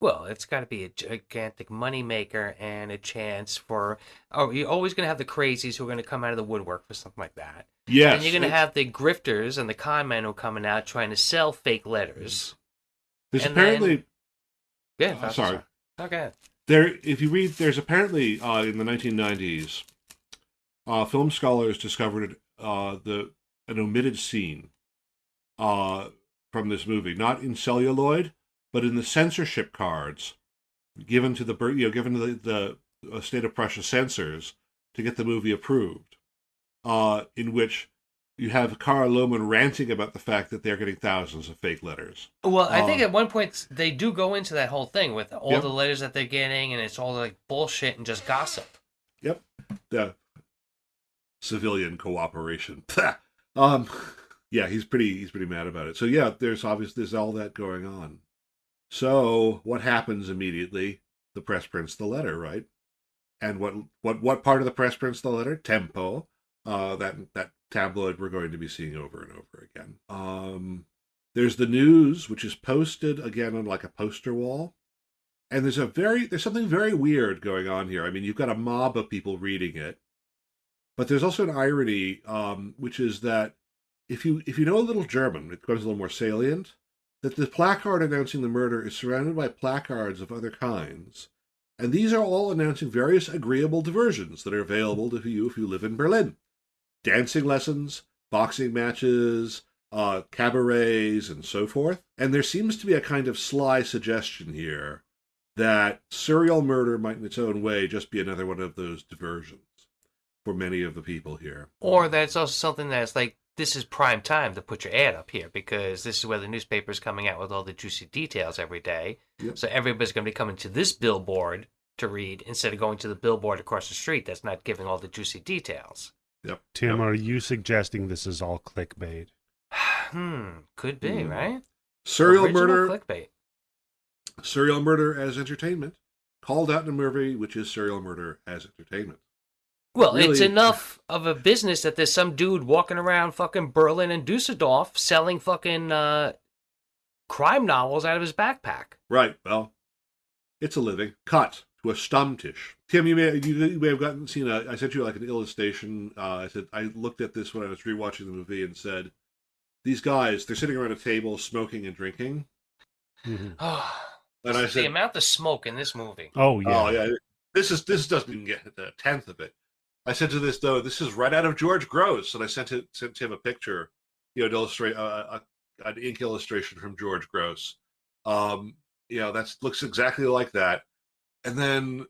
Well, it's got to be a gigantic moneymaker and a chance for. Oh, you're always going to have the crazies who are going to come out of the woodwork for something like that. Yes, and you're going to have the grifters and the con men who are coming out trying to sell fake letters. There's and then- apparently Yeah, Uh, that's- sorry. Okay. there. If you read, there's apparently uh, in the 1990s, uh, film scholars discovered uh, the an omitted scene uh, from this movie, not in celluloid, but in the censorship cards given to the you know given to the, the uh, state of Prussia censors to get the movie approved, uh, in which you have Karl Lohmann ranting about the fact that they're getting thousands of fake letters. Well, I think Um, at one point they do go into that whole thing with all Yep. the letters that they're getting, and it's all like bullshit and just gossip. Yep. The civilian cooperation. um yeah, he's pretty he's pretty mad about it. So yeah, there's obviously there's all that going on. So what happens immediately? The press prints the letter, right? And what what what part of the press prints the letter? Tempo. Uh that that tabloid we're going to be seeing over and over again. Um there's the news, which is posted again on like a poster wall and there's a very there's something very weird going on here. I mean, you've got a mob of people reading it, but there's also an irony, um, which is that if you if you know a little German, it becomes a little more salient. That the placard announcing the murder is surrounded by placards of other kinds, and these are all announcing various agreeable diversions that are available to you if you live in Berlin: dancing lessons, boxing matches, uh, cabarets, and so forth. And there seems to be a kind of sly suggestion here that serial murder might, in its own way, just be another one of those diversions for many of the people here. Or that's also something that's like this is prime time to put your ad up here because this is where the newspaper is coming out with all the juicy details every day. Yep. So everybody's going to be coming to this billboard to read instead of going to the billboard across the street that's not giving all the juicy details. Yep. Tim, Yep. are you suggesting this is all clickbait? hmm, could be, Hmm. right? Serial Original murder, clickbait. serial murder as entertainment, called out in a movie, which is serial murder as entertainment. Well, it's enough of a business that there's some dude walking around fucking Berlin and Dusseldorf selling fucking uh, crime novels out of his backpack. Right. Well, it's a living. Cut to a Stammtisch. Tim, you may you, you may have gotten seen. A, I sent you like an illustration. Uh, I said I looked at this when I was rewatching the movie and said, "These guys, they're sitting around a table smoking and drinking." Mhm. And I said, the amount of smoke in this movie. Oh yeah. "Oh yeah, this is this doesn't even get a tenth of it." I said to this though, "This is right out of George Grosz," and I sent it sent him a picture, you know, to illustrate uh, a, an ink illustration from George Grosz. Um, you know, that looks exactly like that. And then,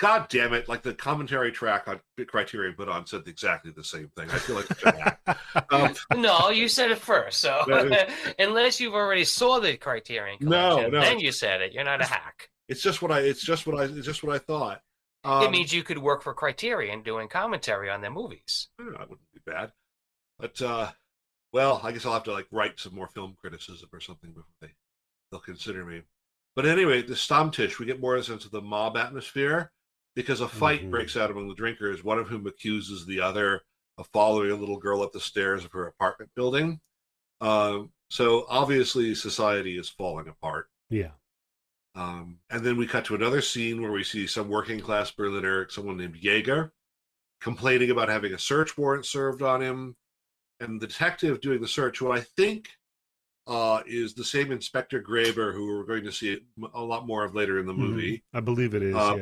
God damn it, like the commentary track on Criterion put on said exactly the same thing. I feel like a hack. Um, No, you said it first. So unless you've already saw the Criterion No, collection, no. then you said it. You're not a hack. it's just what I. It's just what I. It's just what I thought. Um, it means you could work for Criterion doing commentary on their movies. that wouldn't be bad. But uh, well, I guess I'll have to like write some more film criticism or something before they they'll consider me. But anyway, the Stammtisch, we get more of a sense of the mob atmosphere because a fight Mhm. breaks out among the drinkers, one of whom accuses the other of following a little girl up the stairs of her apartment building. Um, so obviously, society is falling apart. Yeah. Um, and then we cut to another scene where we see some working class Berliner, someone named Jaeger, complaining about having a search warrant served on him. And the detective doing the search, who I think uh, is the same Inspector Graber who we're going to see a lot more of later in the Mhm. movie, I believe it is. Um,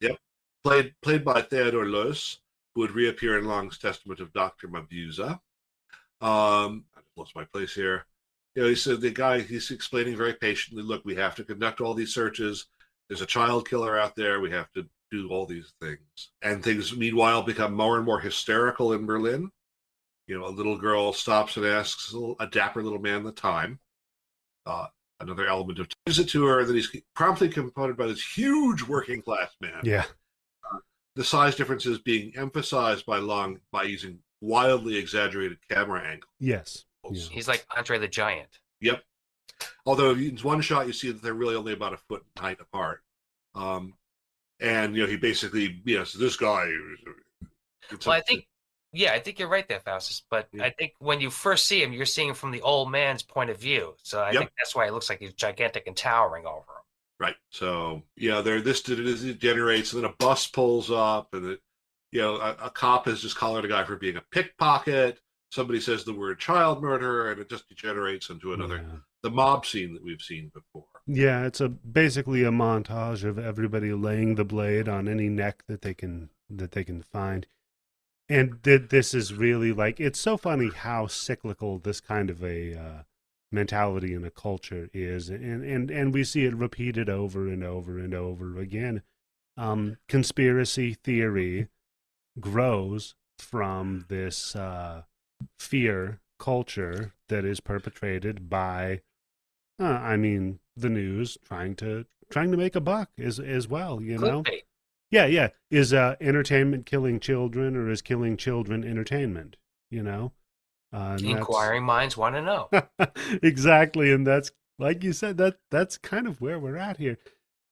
yeah. Yep. Played played by Theodore Loos, who would reappear in Lang's Testament of Dr. Mabuse. Um, I just lost my place here. You know, he said the guy he's explaining very patiently, look, we have to conduct all these searches. There's a child killer out there. We have to do all these things. And things meanwhile become more and more hysterical in Berlin. You know, a little girl stops and asks a, little, a dapper little man the time. Uh, another element of gives it to her, then he's promptly confronted by this huge working class man Yeah. the size differences being emphasized by Lang by using wildly exaggerated camera angles. Yes. Yeah. He's like Andre the Giant. Yep. Although in one shot you see that they're really only about a foot in height apart. Um, and you know he basically you know so this guy. Well, I think, yeah, I think you're right there, Faustus. But Yeah. I think when you first see him, you're seeing him from the old man's point of view. So I Yep. think that's why it looks like he's gigantic and towering over him. Right. So yeah, there this it generates, and then a bus pulls up, and it, you know, a, a cop has just collared a guy for being a pickpocket. Somebody says the word child murder, and it just degenerates into another Yeah. the mob scene that we've seen before. Yeah, it's a basically a montage of everybody laying the blade on any neck that they can that they can find. And th- this is really like it's so funny how cyclical this kind of a uh, mentality in a culture is, and and and we see it repeated over and over and over again. Um, conspiracy theory grows from this uh, fear culture that is perpetrated by uh, I mean, the news trying to trying to make a buck as as well. You know, Clickbait. yeah, yeah. Is uh, entertainment killing children, or is killing children entertainment? You know, uh, Inquiring minds want to know. exactly, and that's like you said. That that's kind of where we're at here,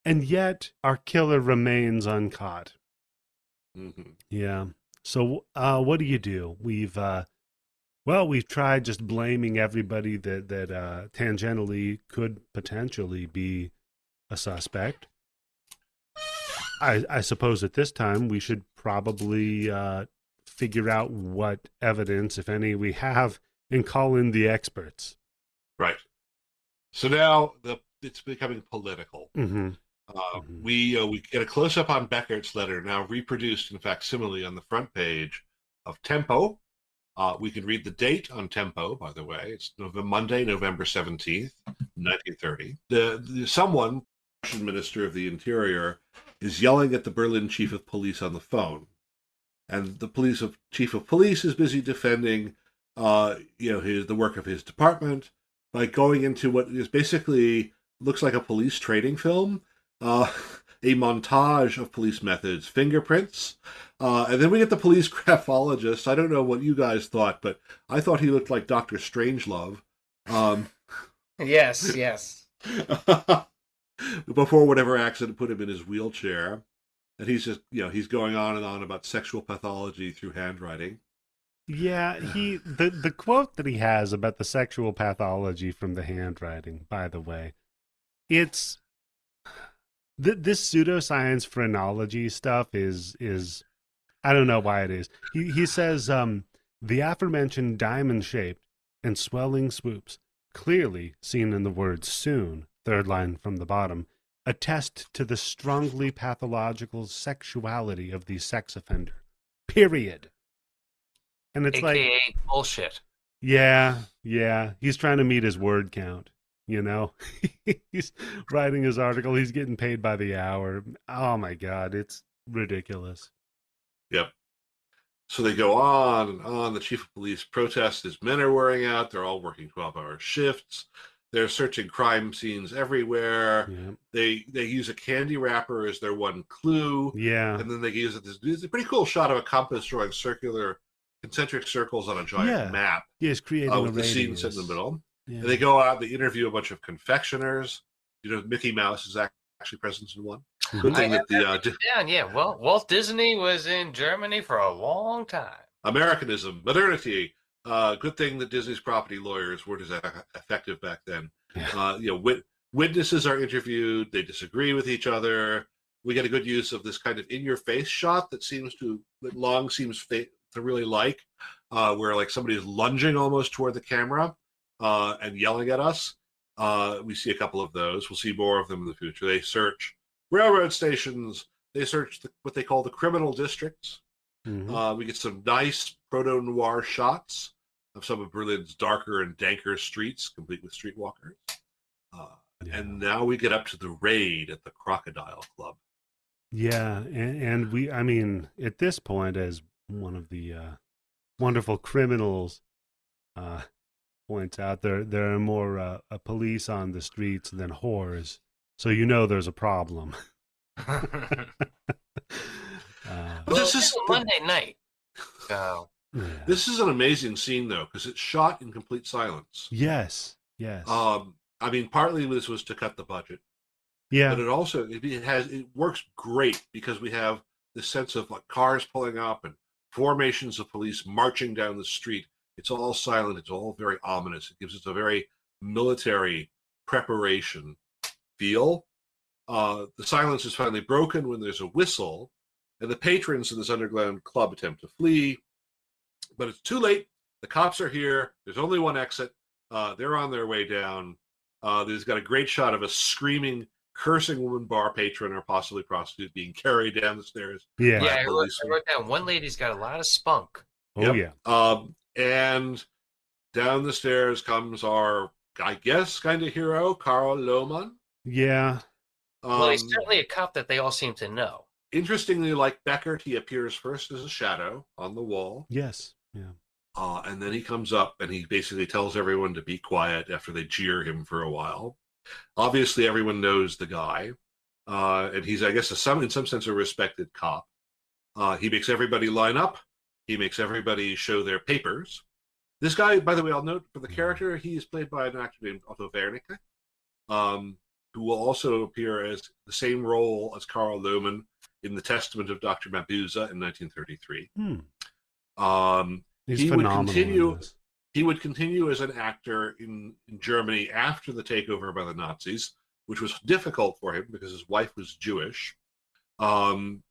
and yet our killer remains uncaught. hmm Yeah. So, uh, what do you do? We've, uh, well, we've tried just blaming everybody that that uh, tangentially could potentially be a suspect. I, I suppose at this time we should probably uh, figure out what evidence, if any, we have, and call in the experts. Right. So now the it's becoming political. hmm Uh, Mhm. We uh, we get a close up on Beckert's letter now reproduced in facsimile on the front page of Tempo. Uh, we can read the date on Tempo, by the way. It's November, Monday, November seventeenth, nineteen thirty. The, the someone, Prussian Minister of the Interior, is yelling at the Berlin Chief of Police on the phone, and the police of Chief of Police is busy defending uh, you know, his the work of his department by going into what is basically looks like a police training film. Uh, a montage of police methods, fingerprints, uh, and then we get the police graphologist. I don't know what you guys thought, but I thought he looked like Doctor Strangelove. Um, Yes, yes. before whatever accident put him in his wheelchair. And he's just, you know, he's going on and on about sexual pathology through handwriting. Yeah, he the the quote that he has about the sexual pathology from the handwriting. By the way, it's th- this pseudoscience phrenology stuff is is I don't know why it is. He he says um the aforementioned diamond shaped and swelling swoops, clearly seen in the word soon, third line from the bottom, attest to the strongly pathological sexuality of the sex offender. Period. And it's like bullshit. yeah, yeah. He's trying to meet his word count. You know, he's writing his article. He's getting paid by the hour. Oh my god, it's ridiculous. Yep. So they go on and on. The chief of police protests his men are wearing out. They're all working 12 hour shifts. They're searching crime scenes everywhere. Yeah, They they use a candy wrapper as their one clue. yeah, And then they use it. This, is a pretty cool shot of a compass drawing circular concentric circles on a giant Yeah. map he's creating a with the scene in the middle. Yeah. And they go out, they interview a bunch of confectioners. You know, Mickey Mouse is actually present in one. Good Mhm. thing I that the uh, di- Yeah, yeah. Well, Walt Disney was in Germany for a long time. Americanism, modernity. Uh, good thing that Disney's property lawyers weren't as effective back then. Yeah. Uh, you know, wit- witnesses are interviewed. They disagree with each other. We get a good use of this kind of in-your-face shot that seems to that Lang seems fa- to really like, uh, where like somebody is lunging almost toward the camera uh, and yelling at us. Uh, we see a couple of those. We'll see more of them in the future. They search railroad stations. They search the, what they call the criminal districts. Mhm. Uh, we get some nice proto noir shots of some of Berlin's darker and danker streets, complete with streetwalkers. Uh, Yeah. And now we get up to the raid at the Crocodile Club. Yeah, and, and we, I mean, at this point, as one of the uh, wonderful criminals uh, points out, there there are more uh, uh, police on the streets than whores, so you know there's a problem. uh, But this is- Monday night. So yeah. This is an amazing scene, though, because it's shot in complete silence. yes, yes, Um, I mean, partly this was to cut the budget, yeah, but it also it it has it works great because we have the sense of like cars pulling up and formations of police marching down the street. It's all silent. It's all very ominous. It gives us a very military preparation feel. Uh, the silence is finally broken when there's a whistle, and the patrons in this underground club attempt to flee, but it's too late. The cops are here. There's only one exit. Uh, they're on their way down. Uh, there's got a great shot of a screaming, cursing woman bar patron or possibly prostitute being carried down the stairs. yeah, yeah, I wrote, I wrote down one lady's got a lot of spunk. oh Yep. yeah, Um, and down the stairs comes our, I guess, kind of hero, Carl Lohmann. yeah, Um, well, he's certainly a cop that they all seem to know. interestingly, like Beckert, he appears first as a shadow on the wall, yes, yeah, uh, and then he comes up and he basically tells everyone to be quiet after they jeer him for a while. Obviously, everyone knows the guy, uh, and he's, I guess, a, some in some sense, a respected cop. Uh, he makes everybody line up. He makes everybody show their papers. This guy, by the way, I'll note for the character, he is played by an actor named Otto Wernicke, um, who will also appear as the same role as Carl Lohmann in The Testament of Dr. Mabuse in 1933. hmm. Um, He would continue- he would continue as an actor in, in Germany after the takeover by the Nazis, which was difficult for him because his wife was Jewish. Um,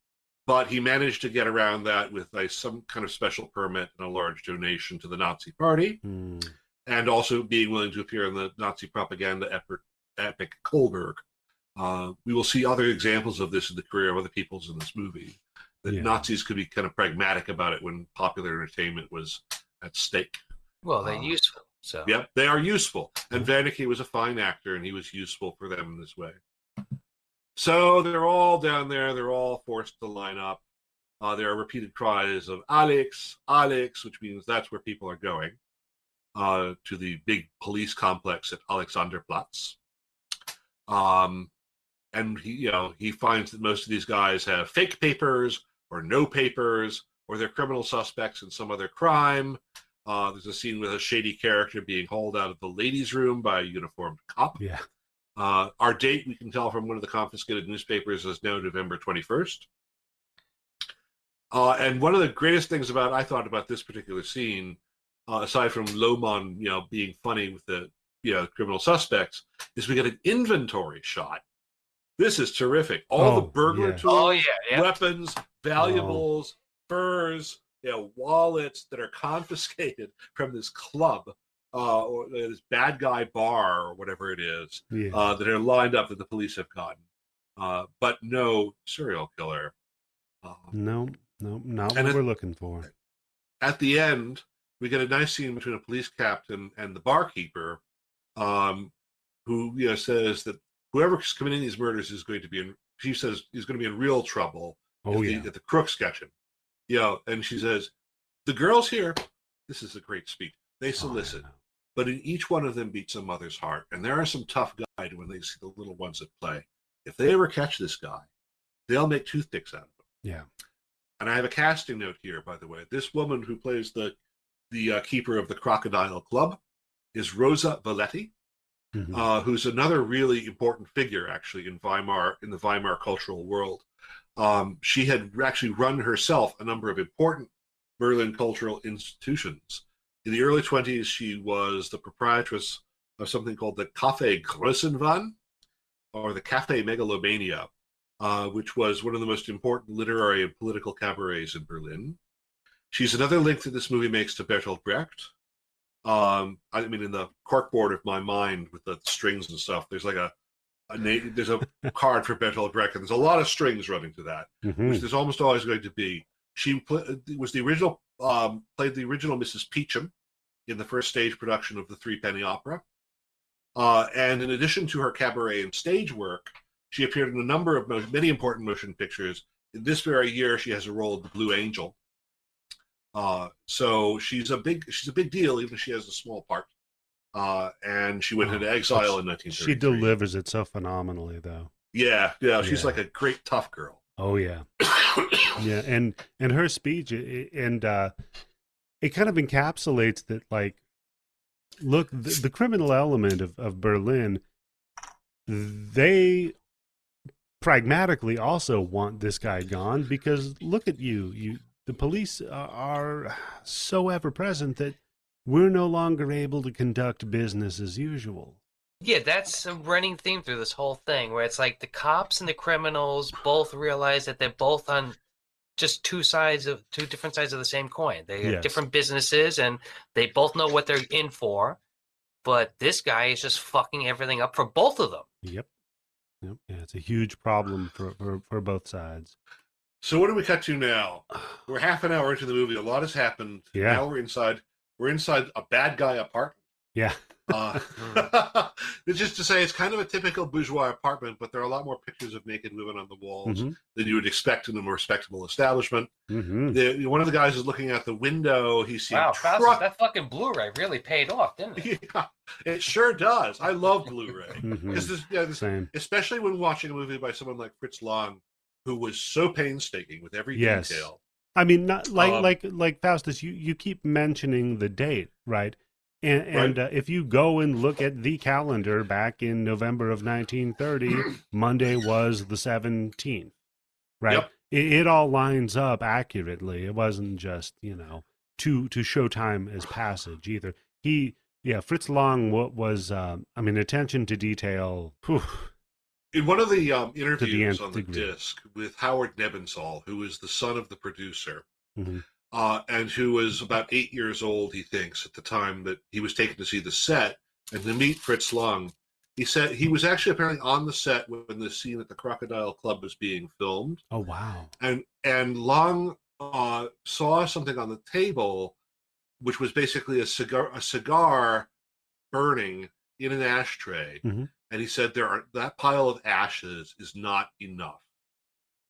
but he managed to get around that with a, some kind of special permit and a large donation to the Nazi Party, Hmm. and also being willing to appear in the Nazi propaganda epic, epic Kolberg. Uh, we will see other examples of this in the career of other peoples in this movie. That Yeah. Nazis could be kind of pragmatic about it when popular entertainment was at stake. Well, they're Uh, useful. So Yep, they are useful. And Wernicke was a fine actor, and he was useful for them in this way. So they're all down there. They're all forced to line up. Uh, there are repeated cries of Alex, Alex, which means that's where people are going. uh, to the big police complex at Alexanderplatz. Um, and he, you know, he finds that most of these guys have fake papers or no papers, or they're criminal suspects in some other crime. Uh, there's a scene with a shady character being hauled out of the ladies' room by a uniformed cop. Yeah. Uh, our date, we can tell from one of the confiscated newspapers, is now November 21st. Uh, and one of the greatest things about I thought about this particular scene, uh, aside from Lohmann, you know, being funny with the you know criminal suspects, is we get an inventory shot. This is terrific. All Oh, the burglar yeah. tools, Oh yeah, yeah. weapons, valuables, furs, you know, wallets that are confiscated from this club uh, or this bad guy bar or whatever it is Yeah. uh, that are lined up that the police have gotten, uh, but no serial killer. Uh, no, no, not what it- we're looking for. at the end, we get a nice scene between a police captain and the barkeeper, um, who you know says that whoever's committing these murders is going to be in. She says he's going to be in real trouble Oh if, yeah. the, if the crooks catch him. You know, and she says, "The girls here, this is a great speech. They Oh, solicit, yeah. But in each one of them beats a mother's heart, and there are some tough guys when they see the little ones at play. If they ever catch this guy, they'll make toothpicks out of him." Yeah. And I have a casting note here, by the way. This woman who plays the the uh, keeper of the Crocodile Club is Rosa Valetti, Mhm. uh, who's another really important figure, actually, in Weimar in the Weimar cultural world. Um, she had actually run herself a number of important Berlin cultural institutions. In the early 20s, she was the proprietress of something called the Café Größenwahn, or the Café Megalomania, uh, which was one of the most important literary and political cabarets in Berlin. She's another link that this movie makes to Bertolt Brecht. Um, I mean, in the corkboard of my mind with the strings and stuff, there's like a, a there's a card for Bertolt Brecht, and there's a lot of strings running to that, Mhm. which there's almost always going to be. She pl- was the original, um, played the original Mrs. Peachum in the first stage production of the Three Penny Opera. Uh, and in addition to her cabaret and stage work, she appeared in a number of many important motion pictures. In this very year, she has a role in the Blue Angel. Uh, so she's a big she's a big deal, even if she has a small part. Uh, and she went Oh, into exile in She delivers it so phenomenally, though. Yeah, yeah, she's Yeah. like a great tough girl. Oh yeah, yeah, and and her speech and uh, it kind of encapsulates that. Like, look, the, the criminal element of of Berlin, they pragmatically also want this guy gone because look at you, you the police are, so ever present that we're no longer able to conduct business as usual. Yeah, that's a running theme through this whole thing, where it's like the cops and the criminals both realize that they're both on just two sides of two different sides of the same coin. They have Yes. different businesses, and they both know what they're in for. But this guy is just fucking everything up for both of them. Yep. Yep. Yeah, it's a huge problem for, for, for both sides. So what do we cut to now? We're half an hour into the movie. A lot has happened. Yeah. Now we're inside. We're inside a bad guy apartment. Yeah. Uh, it's just to say, it's kind of a typical bourgeois apartment, but there are a lot more pictures of naked women on the walls Mhm. than you would expect in a more respectable establishment. Mhm. The, one of the guys is looking out the window. He's seeing Wow, Faustus, truck. that fucking Blu-ray really paid off, didn't it? Yeah, it sure does. I love Blu-ray Mhm. because this, yeah, this, Same. especially when watching a movie by someone like Fritz Lang, who was so painstaking with every Yes. detail. I mean, not like Um, like like Faustus. You you keep mentioning the date, right? And Right. and uh, if you go and look at the calendar back in November of 1930, Monday was the 17th, right? Yep. It, it all lines up accurately. It wasn't just you know to to show time as passage either. He yeah, Fritz Lang what was um, I mean attention to detail. Whew, In one of the um, interviews nth on the degree. disc with Howard Nebenzal, who is the son of the producer, Mhm. Uh, and who was about eight years old, he thinks, at the time that he was taken to see the set and to meet Fritz Lang, he said he was actually apparently on the set when the scene at the Crocodile Club was being filmed, oh wow. and and Lang uh, saw something on the table, which was basically a cigar a cigar burning in an ashtray, Mhm. and he said there are that pile of ashes is not enough.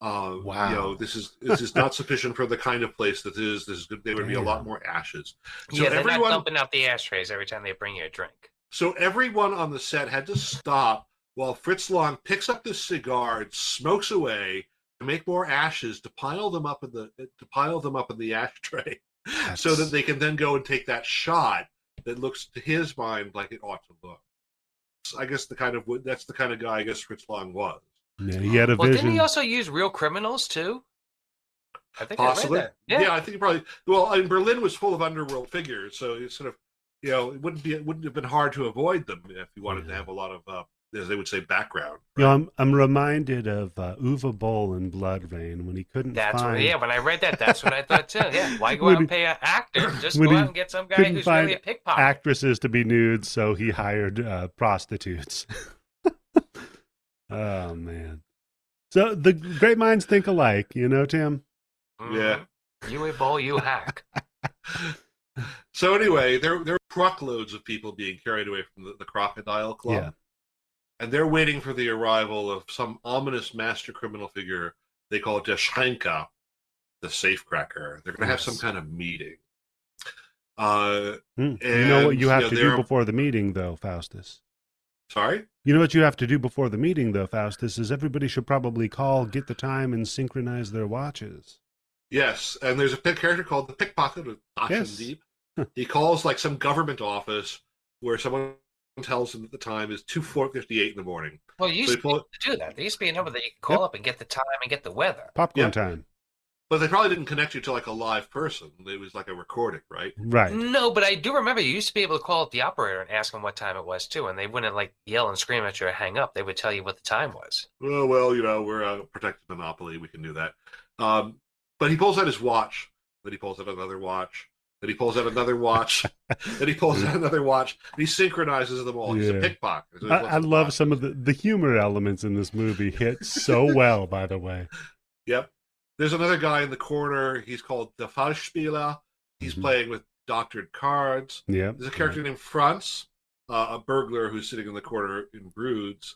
Uh, Wow. You know, this is this is not sufficient for the kind of place that is. This is good. There would be a lot more ashes. So yeah, they're everyone, not dumping out the ashtrays every time they bring you a drink. so everyone on the set had to stop while Fritz Lang picks up this cigar and smokes away to make more ashes to pile them up in the to pile them up in the ashtray, so that they can then go and take that shot that looks to his mind like it ought to look. I guess the kind of that's the kind of guy I guess Fritz Lang was. Yeah, he had a Well, vision. didn't he also use real criminals too? I think Possibly. I read that. Yeah. I think probably. Well, in Berlin was full of underworld figures, so it's sort of, you know, it wouldn't be it wouldn't have been hard to avoid them if you wanted to have a lot of, uh, as they would say, background. You know, I'm I'm reminded of uh, Uwe Boll in BloodRayne when he couldn't That's find what, yeah. When I read that, that's what I thought too. Yeah, why go When out and pay an actor? Just when go out and get some guy who's really a pickpocket. actresses to be nude, so he hired uh, prostitutes. oh man! So the great minds think alike, you know, Tim. Yeah. Mhm. You a bull, you hack. So anyway, there there are truckloads of people being carried away from the, the Crocodile Club, Yeah. and they're waiting for the arrival of some ominous master criminal figure. They call it Der Schrenker, the safecracker. They're going to have some kind of meeting. Uh, Hmm. You know what you have you know, to do before the meeting, though, Faustus. sorry. You know what you have to do before the meeting, though, Faustus, is everybody should probably call, get the time, and synchronize their watches. Yes, and there's a character called the pickpocket with Yes. Deep. he calls like some government office where someone tells him that the time is two four fifty eight in the morning. Well, you So used to pull, to do that. There used to be a number that you could call Yep. up and get the time and get the weather. Popcorn Yeah. time. But they probably didn't connect you to like a live person. It was like a recording, right? Right. No, but I do remember you used to be able to call up the operator and ask them what time it was too, and they wouldn't like yell and scream at you or hang up. They would tell you what the time was. Oh well, you know we're a protected monopoly. We can do that. Um, but he pulls out his watch. Then he pulls out another watch. Then he pulls out another watch. then he pulls out another watch. And he synchronizes them all. He's a pickpocket. So I, I love buy- some of the, the humor elements in this movie hit so well, by the way. Yep. There's another guy in the corner. He's called the Falschspieler. He's Mhm. playing with doctored cards. Yeah. There's a character named Franz, uh, a burglar who's sitting in the corner in Broods.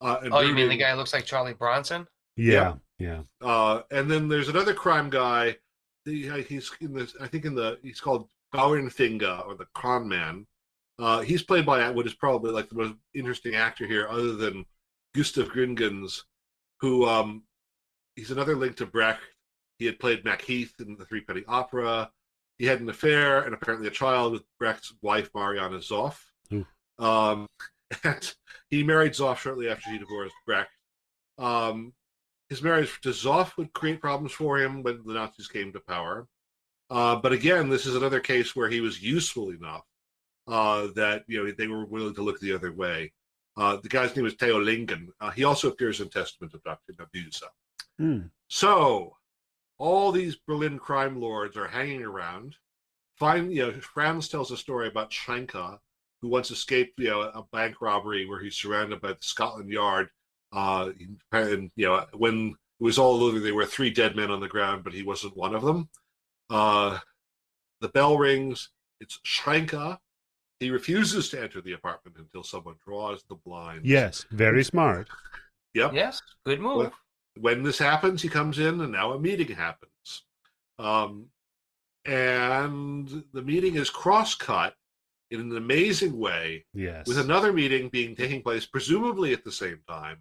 Uh, and Oh, you mean the guy who looks like Charlie Bronson? Yeah. Yeah. Uh, and then there's another crime guy. The, uh, he's in this. I think in the he's called Bauernfänger or the Con Man. Uh, he's played by what is probably like the most interesting actor here, other than Gustav Gründgens, who um, he's another link to Brecht. He had played Macheath in the Three Penny Opera. He had an affair and apparently a child with Brecht's wife Mariana Zoff. Um, and he married Zoff shortly after she divorced Brecht. Um, his marriage to Zoff would create problems for him when the Nazis came to power. Uh, but again, this is another case where he was useful enough uh, that you know they were willing to look the other way. Uh, the guy's name is Theo Lingen. Uh, he also appears in Testament of Dr. Mabuse. Hmm. So, all these Berlin crime lords are hanging around. Find, you know, Franz tells a story about Schrenker, who once escaped, you know, a bank robbery where he's surrounded by the Scotland Yard. Uh, and you know, when it was all over, there were three dead men on the ground, but he wasn't one of them. Uh, the bell rings. It's Schrenker. He refuses to enter the apartment until someone draws the blinds. Yes. Very smart. Yep. Yes, good move. Well, when this happens, he comes in, and now a meeting happens. Um, and the meeting is cross-cut in an amazing way Yes. with another meeting being taking place, presumably at the same time,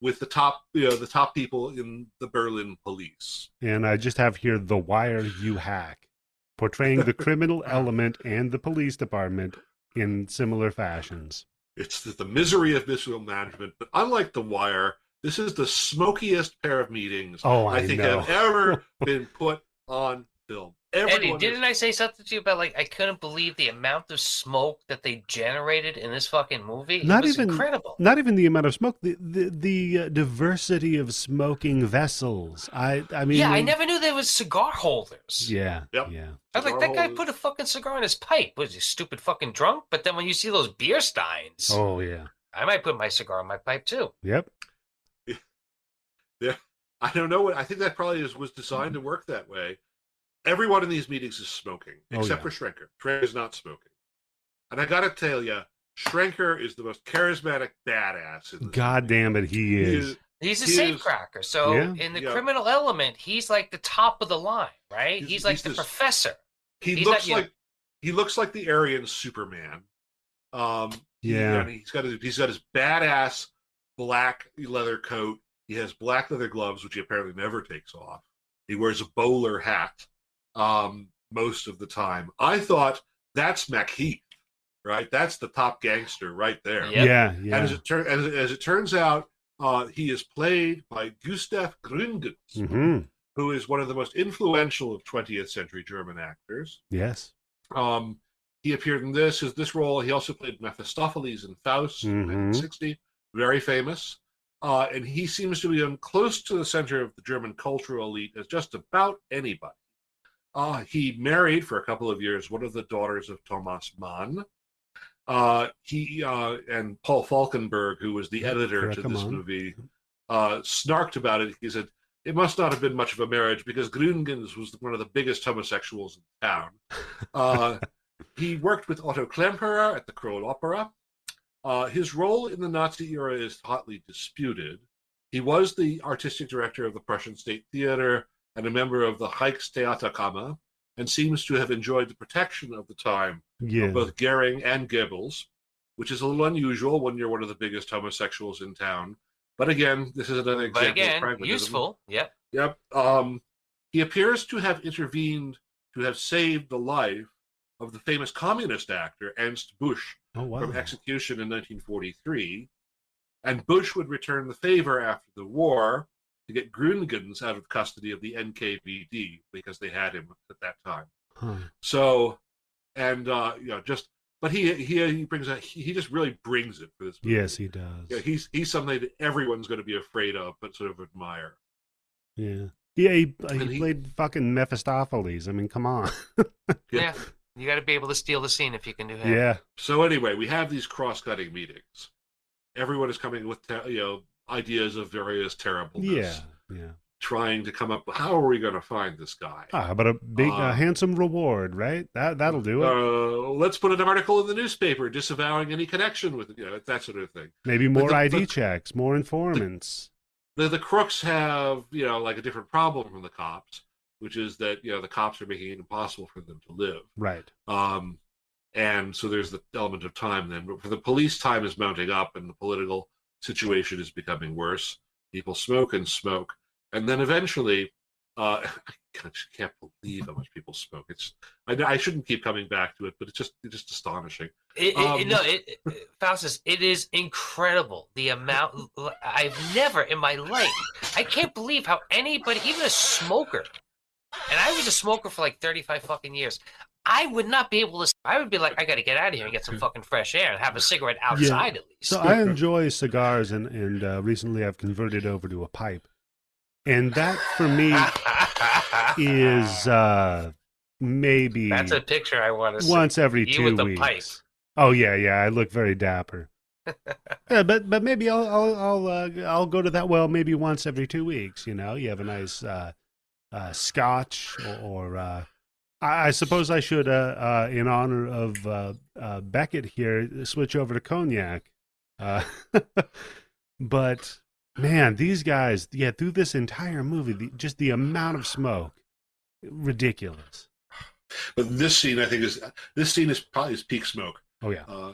with the top, you know, the top people in the Berlin police. And I just have here The Wire You Hack, portraying the criminal element and the police department in similar fashions. It's the, the misery of visual management but unlike The Wire, this is the smokiest pair of meetings Oh, I, I think know. have ever been put on film. Eddie, Everyone is- didn't I say something to you about like I couldn't believe the amount of smoke that they generated in this fucking movie? Not it was even- incredible. Not even the amount of smoke, the the, the uh, diversity of smoking vessels. I I mean, yeah, I never knew there was cigar holders. Yeah, Yep. yeah. I was like, Cigar that guy put a fucking cigar in his pipe. Was he stupid fucking drunk? But then when you see those beer steins, Oh yeah. I might put my cigar in my pipe too. Yep. I don't know what I think that probably is, was designed to work that way. Everyone in these meetings is smoking, Oh, except yeah. for Schrenker. Schrenker is not smoking. And I gotta tell you, Schrenker is the most charismatic badass in God movie. damn it, he He is. is He's a He is- safecracker. So Yeah. in the Yeah. criminal element, he's like the top of the line, right? He's- He's, like he's the this- professor. He He's looks not, you like he looks like the Aryan Superman. Um, he- Yeah. and he's got his, he's got his badass black leather coat. He has black leather gloves, which he apparently never takes off. He wears a bowler hat um, most of the time. I thought that's MacHeath, right? That's the top gangster right there. Yep. Yeah, And as it, tur- as, as it turns out, uh, he is played by Gustav Gründgens, hmm who is one of the most influential of 20th century German actors. Yes. Um, he appeared in this as this role. He also played Mephistopheles in Faust in Mhm. 1960, very famous. Uh, and he seems to be close to the center of the German cultural elite as just about anybody. Uh, he married for a couple of years one of the daughters of Thomas Mann. Uh, he uh, and Paul Falkenberg, who was the editor to this movie, uh, snarked about it. He said, it must not have been much of a marriage because Gründgens was one of the biggest homosexuals in town. Uh, he worked with Otto Klemperer at the Kroll Opera. Uh, his role in the Nazi era is hotly disputed. He was the artistic director of the Prussian State Theater and a member of the Reichstheaterkammer, and seems to have enjoyed the protection of the time Yeah. of both Goering and Goebbels, which is a little unusual when you're one of the biggest homosexuals in town. But again, this is another example But of again, pragmatism. useful. Yep. Yep. Um, he appears to have intervened to have saved the life of the famous communist actor Ernst Busch Oh wow. from execution in 1943. And Busch would return the favor after the war to get Gründgens out of custody of the NKVD because they had him at that time. Huh. So, and uh, you know, just but he he he brings a he, he just really brings it for this movie. Yes, he does. Yeah, he's he's something that everyone's going to be afraid of, but sort of admire. Yeah. Yeah, he, he And he- played fucking Mephistopheles. I mean, come on. Yeah. You got to be able to steal the scene if you can do that. yeah. So anyway, we have these cross-cutting meetings. Everyone is coming with te- you know ideas of various terribleness. Yeah. Yeah. Trying to come up. How are we going to find this guy? Ah, but a big, uh, Uh, handsome reward, right? That that'll do it. Uh, let's put an article in the newspaper disavowing any connection with you know, that sort of thing. Maybe more the- ID the- checks, more informants. The the crooks have you know like a different problem from the cops, which is that you know the cops are making it impossible for them to live. right. Um, and so there's the element of time then. But for the police, time is mounting up, and the political situation is becoming worse. People smoke and smoke, and then eventually, uh, I just can't believe how much people smoke. It's I, I shouldn't keep coming back to it, but it's just it's just astonishing. It, it, Um, no, it, it- Faustus, it is incredible the amount. I've never in my life. I can't believe how anybody, even a smoker, and I was a smoker for like thirty-five fucking years. I would not be able to. I would be like, I got to get out of here and get some fucking fresh air and have a cigarette outside at least. So I enjoy cigars, and and uh, recently I've converted over to a pipe, and that for me is uh, maybe That's a picture I want to see. once every You two weeks. pipe. Oh yeah, yeah, I look very dapper. yeah, but but maybe I'll I'll I'll, uh, I'll go to that well maybe once every two weeks. You know, you have a nice uh, uh, scotch or, or uh, I, I suppose I should uh, uh, in honor of uh, uh, Beckert here switch over to cognac. Uh, but man, these guys, yeah, through this entire movie, the, just the amount of smoke, ridiculous. But this scene, I think, is this scene is probably his peak smoke. Oh yeah, Uh,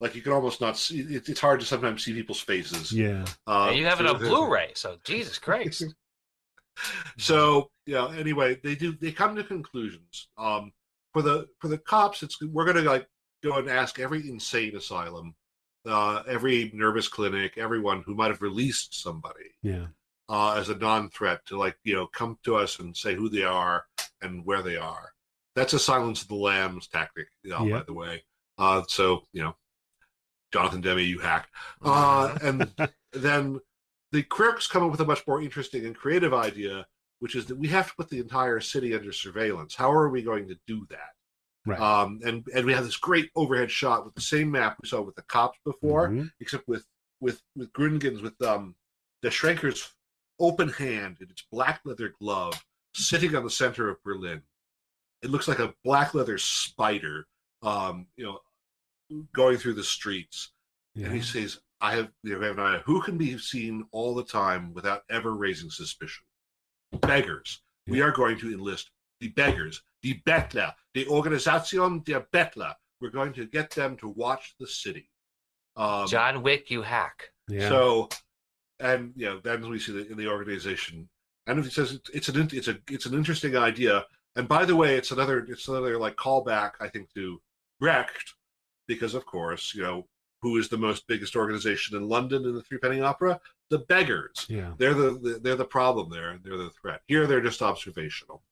like you can almost not see. It, it's hard to sometimes see people's faces. yeah, Uh, And you have it so on Blu-ray, so Jesus Christ. So yeah. Anyway, they do. They come to conclusions. Um, for the for the cops, it's we're gonna like go and ask every insane asylum, uh, every nervous clinic, everyone who might have released somebody yeah. uh, as a non-threat to like you know come to us and say who they are and where they are. That's a silence of the lambs tactic, you know, by the way. Uh, so you know, Jonathan Demme, you hack. Uh, and then the crooks come up with a much more interesting and creative idea, which is that we have to put the entire city under surveillance. How are we going to do that? Right. Um, and and we have this great overhead shot with the same map we saw with the cops before, Mhm. except with with with Gründgens with um the Schrenker's open hand in its black leather glove sitting on the center of Berlin. It looks like a black leather spider, um, you know, going through the streets. And he says, I have you know, we have an idea who can be seen all the time without ever raising suspicion. Beggars. We are going to enlist the beggars, the Bettler, the Organisation der Bettler. We're going to get them to watch the city. Um, John Wick, you hack. Yeah. So, and you know, then we see that in the organization, and it says it's, it's an it's a it's an interesting idea. And by the way, it's another it's another like callback, I think, to Brecht, because of course, you know, who is the most biggest organization in London in the Three Penny Opera? The Beggars. yeah. They're the, the they're the problem there, and they're the threat. Here, they're just observational,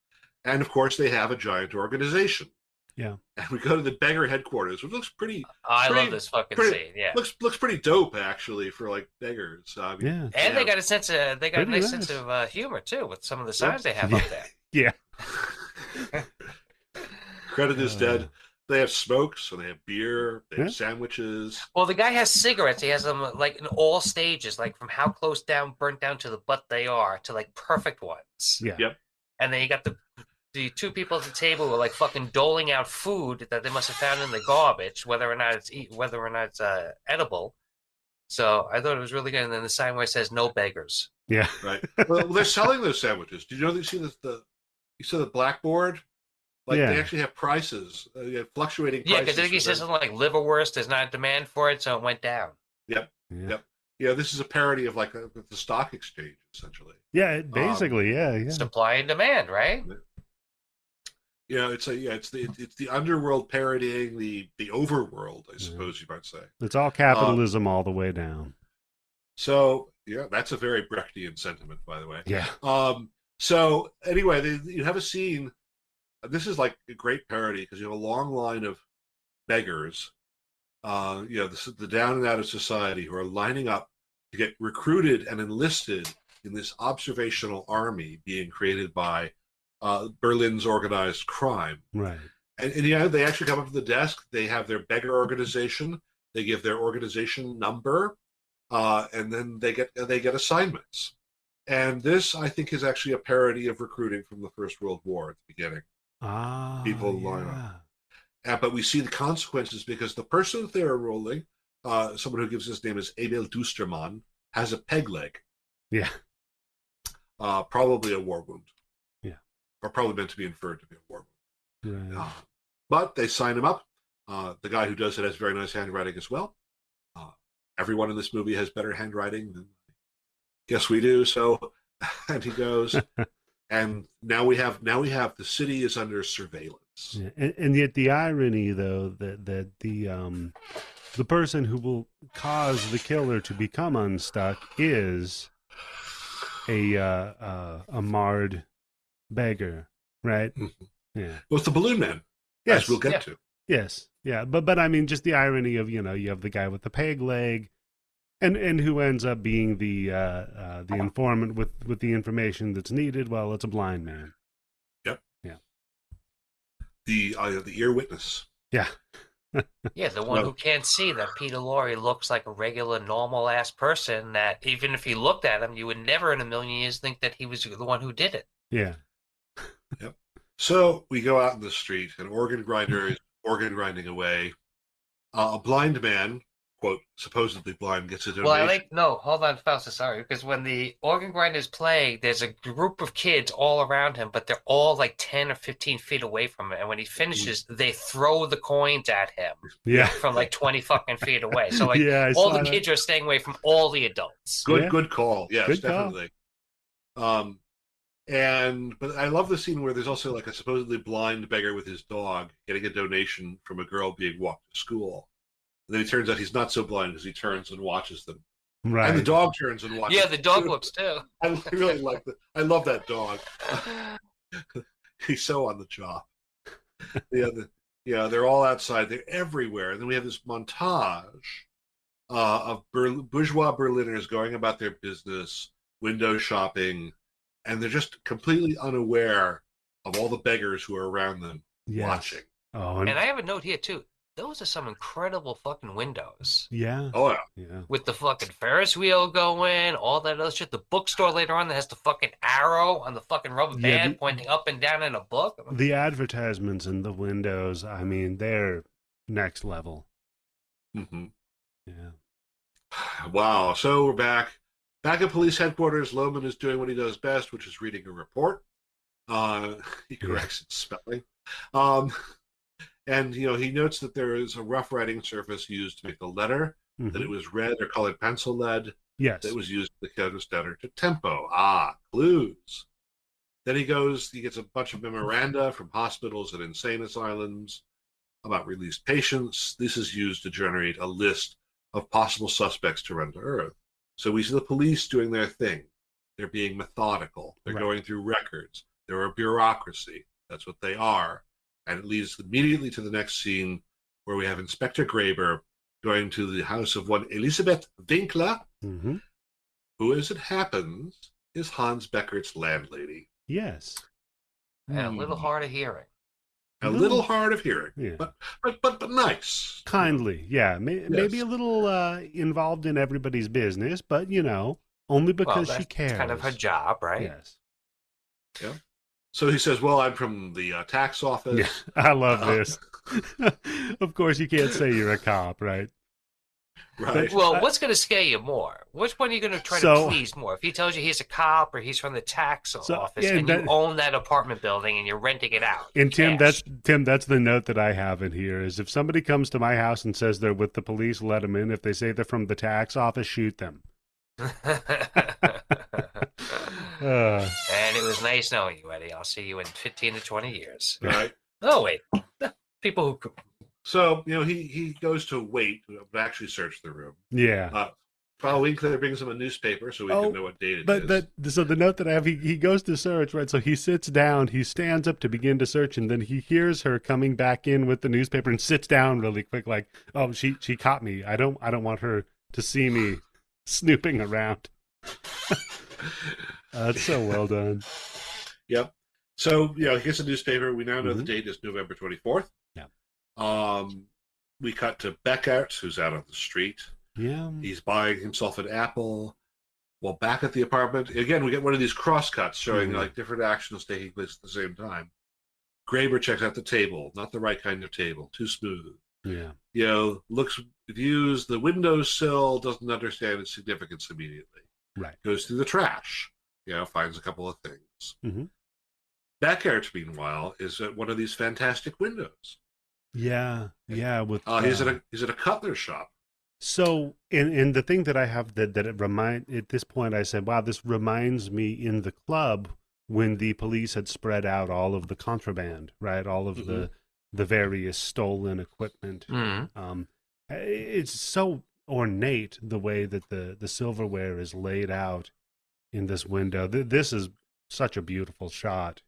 and of course, they have a giant organization. Yeah. And we go to the beggar headquarters, which looks pretty I Pretty- love this fucking pretty- scene. Yeah. looks looks pretty dope actually for like beggars. I mean, Yeah. And Yeah. they got a sense of they got a nice nice. sense of uh, humor too with some of the signs they have Yeah. up there. Yeah. Credit is Uh, dead. They have smokes and they have beer. They have Yeah. sandwiches. Well, the guy has cigarettes. He has them like in all stages, like from how close down, burnt down to the butt they are, to like perfect ones. Yeah. Yep. And then you got the the two people at the table who are like fucking doling out food that they must have found in the garbage, whether or not it's eat, whether or not it's uh, edible. So I thought it was really good. And then the sign where it says "No beggars." Yeah. Right. well, they're selling those sandwiches. Did you know that you see the, the you saw the blackboard? Like Yeah. they actually have prices. Uh, have fluctuating Yeah, because I think he says something like liverwurst. There's not a demand for it, so it went down. Yeah. Yep. Yeah, this is a parody of like a, the stock exchange, essentially. Yeah. it- Basically, yeah. Yeah. Supply and demand, right? You know, it's a yeah, it's the it's the underworld parodying the the overworld, I Yeah. suppose you might say. It's all capitalism all the way down. So yeah, that's a very Brechtian sentiment, by the way. Yeah. Um, so anyway, they, you have a scene. This is like a great parody because you have a long line of beggars, uh, you know, the, the down and out of society who are lining up to get recruited and enlisted in this observational army being created by uh, Berlin's organized crime. Right. And, and yeah, they actually come up to the desk. They have their beggar organization. They give their organization number, uh, and then they get they get assignments. And this, I think, is actually a parody of recruiting from the First World War at the beginning. Ah. People line up. Uh, but we see the consequences because the person that they are rolling, uh, someone who gives his name is Emil Dustermann, has a peg leg, Yeah. uh, probably a war wound. Yeah. Or probably meant to be inferred to be a war wound. Right. Uh, but they sign him up. Uh, the guy who does it has very nice handwriting as well. Uh, everyone in this movie has better handwriting than yes we do. So, and he goes, and now we have now we have the city is under surveillance. Yeah, and, and yet the irony, though, that that the um, the person who will cause the killer to become unstuck is a uh, uh, a marred beggar, right? Mhm. Yeah. Well, it's the balloon man, Yes. as we'll get Yeah. to. Yes. Yeah. But but I mean, just the irony of you know you have the guy with the peg leg, and and who ends up being the uh, uh, the informant with with the information that's needed. Well, it's a blind man. Yep. Yeah. The uh, the ear witness. Yeah. Yeah, the one Well- who can't see that Peter Lorre looks like a regular, normal ass person. That even if you looked at him, you would never in a million years think that he was the one who did it. Yeah. Yep. So we go out in the street, and organ grinder is organ grinding away. Uh, a blind man, quote, supposedly blind, gets a donation. Well, I like no. Hold on, Fausta. Sorry, because when the organ grinder is playing, there's a group of kids all around him, but they're all like ten or fifteen feet away from him. And when he finishes, they throw the coins at him Yeah. from like twenty fucking feet away. So like yeah. All the that. kids are staying away from all the adults. Good, Yeah. good call. Yes, Good call. definitely. Um, and but I love the scene where there's also like a supposedly blind beggar with his dog getting a donation from a girl being walked to school. And then it turns out he's not so blind because he turns and watches them, Right. and the dog turns and watches. Yeah, the dog too. looks too. I really like that. I love that dog. He's so on the job. yeah, the, yeah, they're all outside. They're everywhere. And then we have this montage uh, of Ber- bourgeois Berliners going about their business, window shopping, and they're just completely unaware of all the beggars who are around them Yes. watching. Oh, and, And I have a note here too. Those are some incredible fucking windows yeah. Oh yeah, Yeah. with the fucking Ferris wheel going, all that other shit. The bookstore later on that has the fucking arrow on the fucking rubber Yeah, band the- pointing up and down in a book. The advertisements in the windows, I mean, they're next level. hmm Yeah. Wow. So we're back. Back at police headquarters, Lohmann is doing what he does best, which is reading a report. Uh, he corrects its spelling. Um, and, you know, he notes that there is a rough writing surface used to make the letter, that Mhm. it was red or colored pencil lead, Yes. that was used to the letter to tempo. Ah, clues. Then he goes, he gets a bunch of memoranda from hospitals and insane asylums about released patients. This is used to generate a list of possible suspects to run to Earth. So we see the police doing their thing. They're being methodical. They're Right. going through records. They're a bureaucracy. That's what they are. And it leads immediately to the next scene where we have Inspector Graber going to the house of one Elisabeth Winkler, hmm who, as it happens, is Hans Beckert's landlady. Yes. And a little Hmm. hard of hearing. A Mhm. little hard of hearing, Yeah. but but but but nice. Kindly, yeah. May, Maybe a little uh, involved in everybody's business, but you know, only Well, because that's she cares. kind of her job, right? Yes. So he says, "Well, I'm from the uh, tax office." Yeah, I love Uh, this. of course, you can't say you're a cop, right? Right. Well, I- what's going to scare you more? Which one are you going to try So- to please more? If he tells you he's a cop or he's from the tax So, office yeah, and that- you own that apartment building and you're renting it out. And Tim, cash. that's Tim. That's the note that I have in here. Is if somebody comes to my house and says they're with the police, let them in. If they say they're from the tax office, shoot them. Uh, and it was nice knowing you, Eddie. I'll see you in 15 to 20 years. right. Oh, wait. People who. So you know, he he goes to wait to actually search the room. yeah. Uh, Frau Winkler brings him a newspaper so we Oh, can know what date it is. But but so the note that I have, he, he goes to search, right? So he sits down, he stands up to begin to search, and then he hears her coming back in with the newspaper and sits down really quick, like, oh, she she caught me. I don't I don't want her to see me snooping around. That's so well done. Yep. So you know, he gets a newspaper. We now know the Mhm. date is November twenty fourth. Yeah. Um, we cut to Beckert, who's out on the street. Yeah. He's buying himself an apple. Well, back at the apartment again, we get one of these cross cuts showing Mhm. like different actions taking place at the same time. Graber checks out the table, not the right kind of table, too smooth. Yeah. You know, looks views the windowsill, doesn't understand its significance immediately. Right. Goes through the trash, you know, finds a couple of things. Mhm. Beckert, meanwhile, is at one of these fantastic windows. Yeah. Yeah. With Uh, he's at uh, a he's at a cutler shop. So, and and the thing that I have that that it remind at this point, I said, "Wow, this reminds me in the club when the police had spread out all of the contraband, right? All of the the various stolen equipment. Mhm. Um, it's so ornate the way that the the silverware is laid out in this window. Th- This is such a beautiful shot.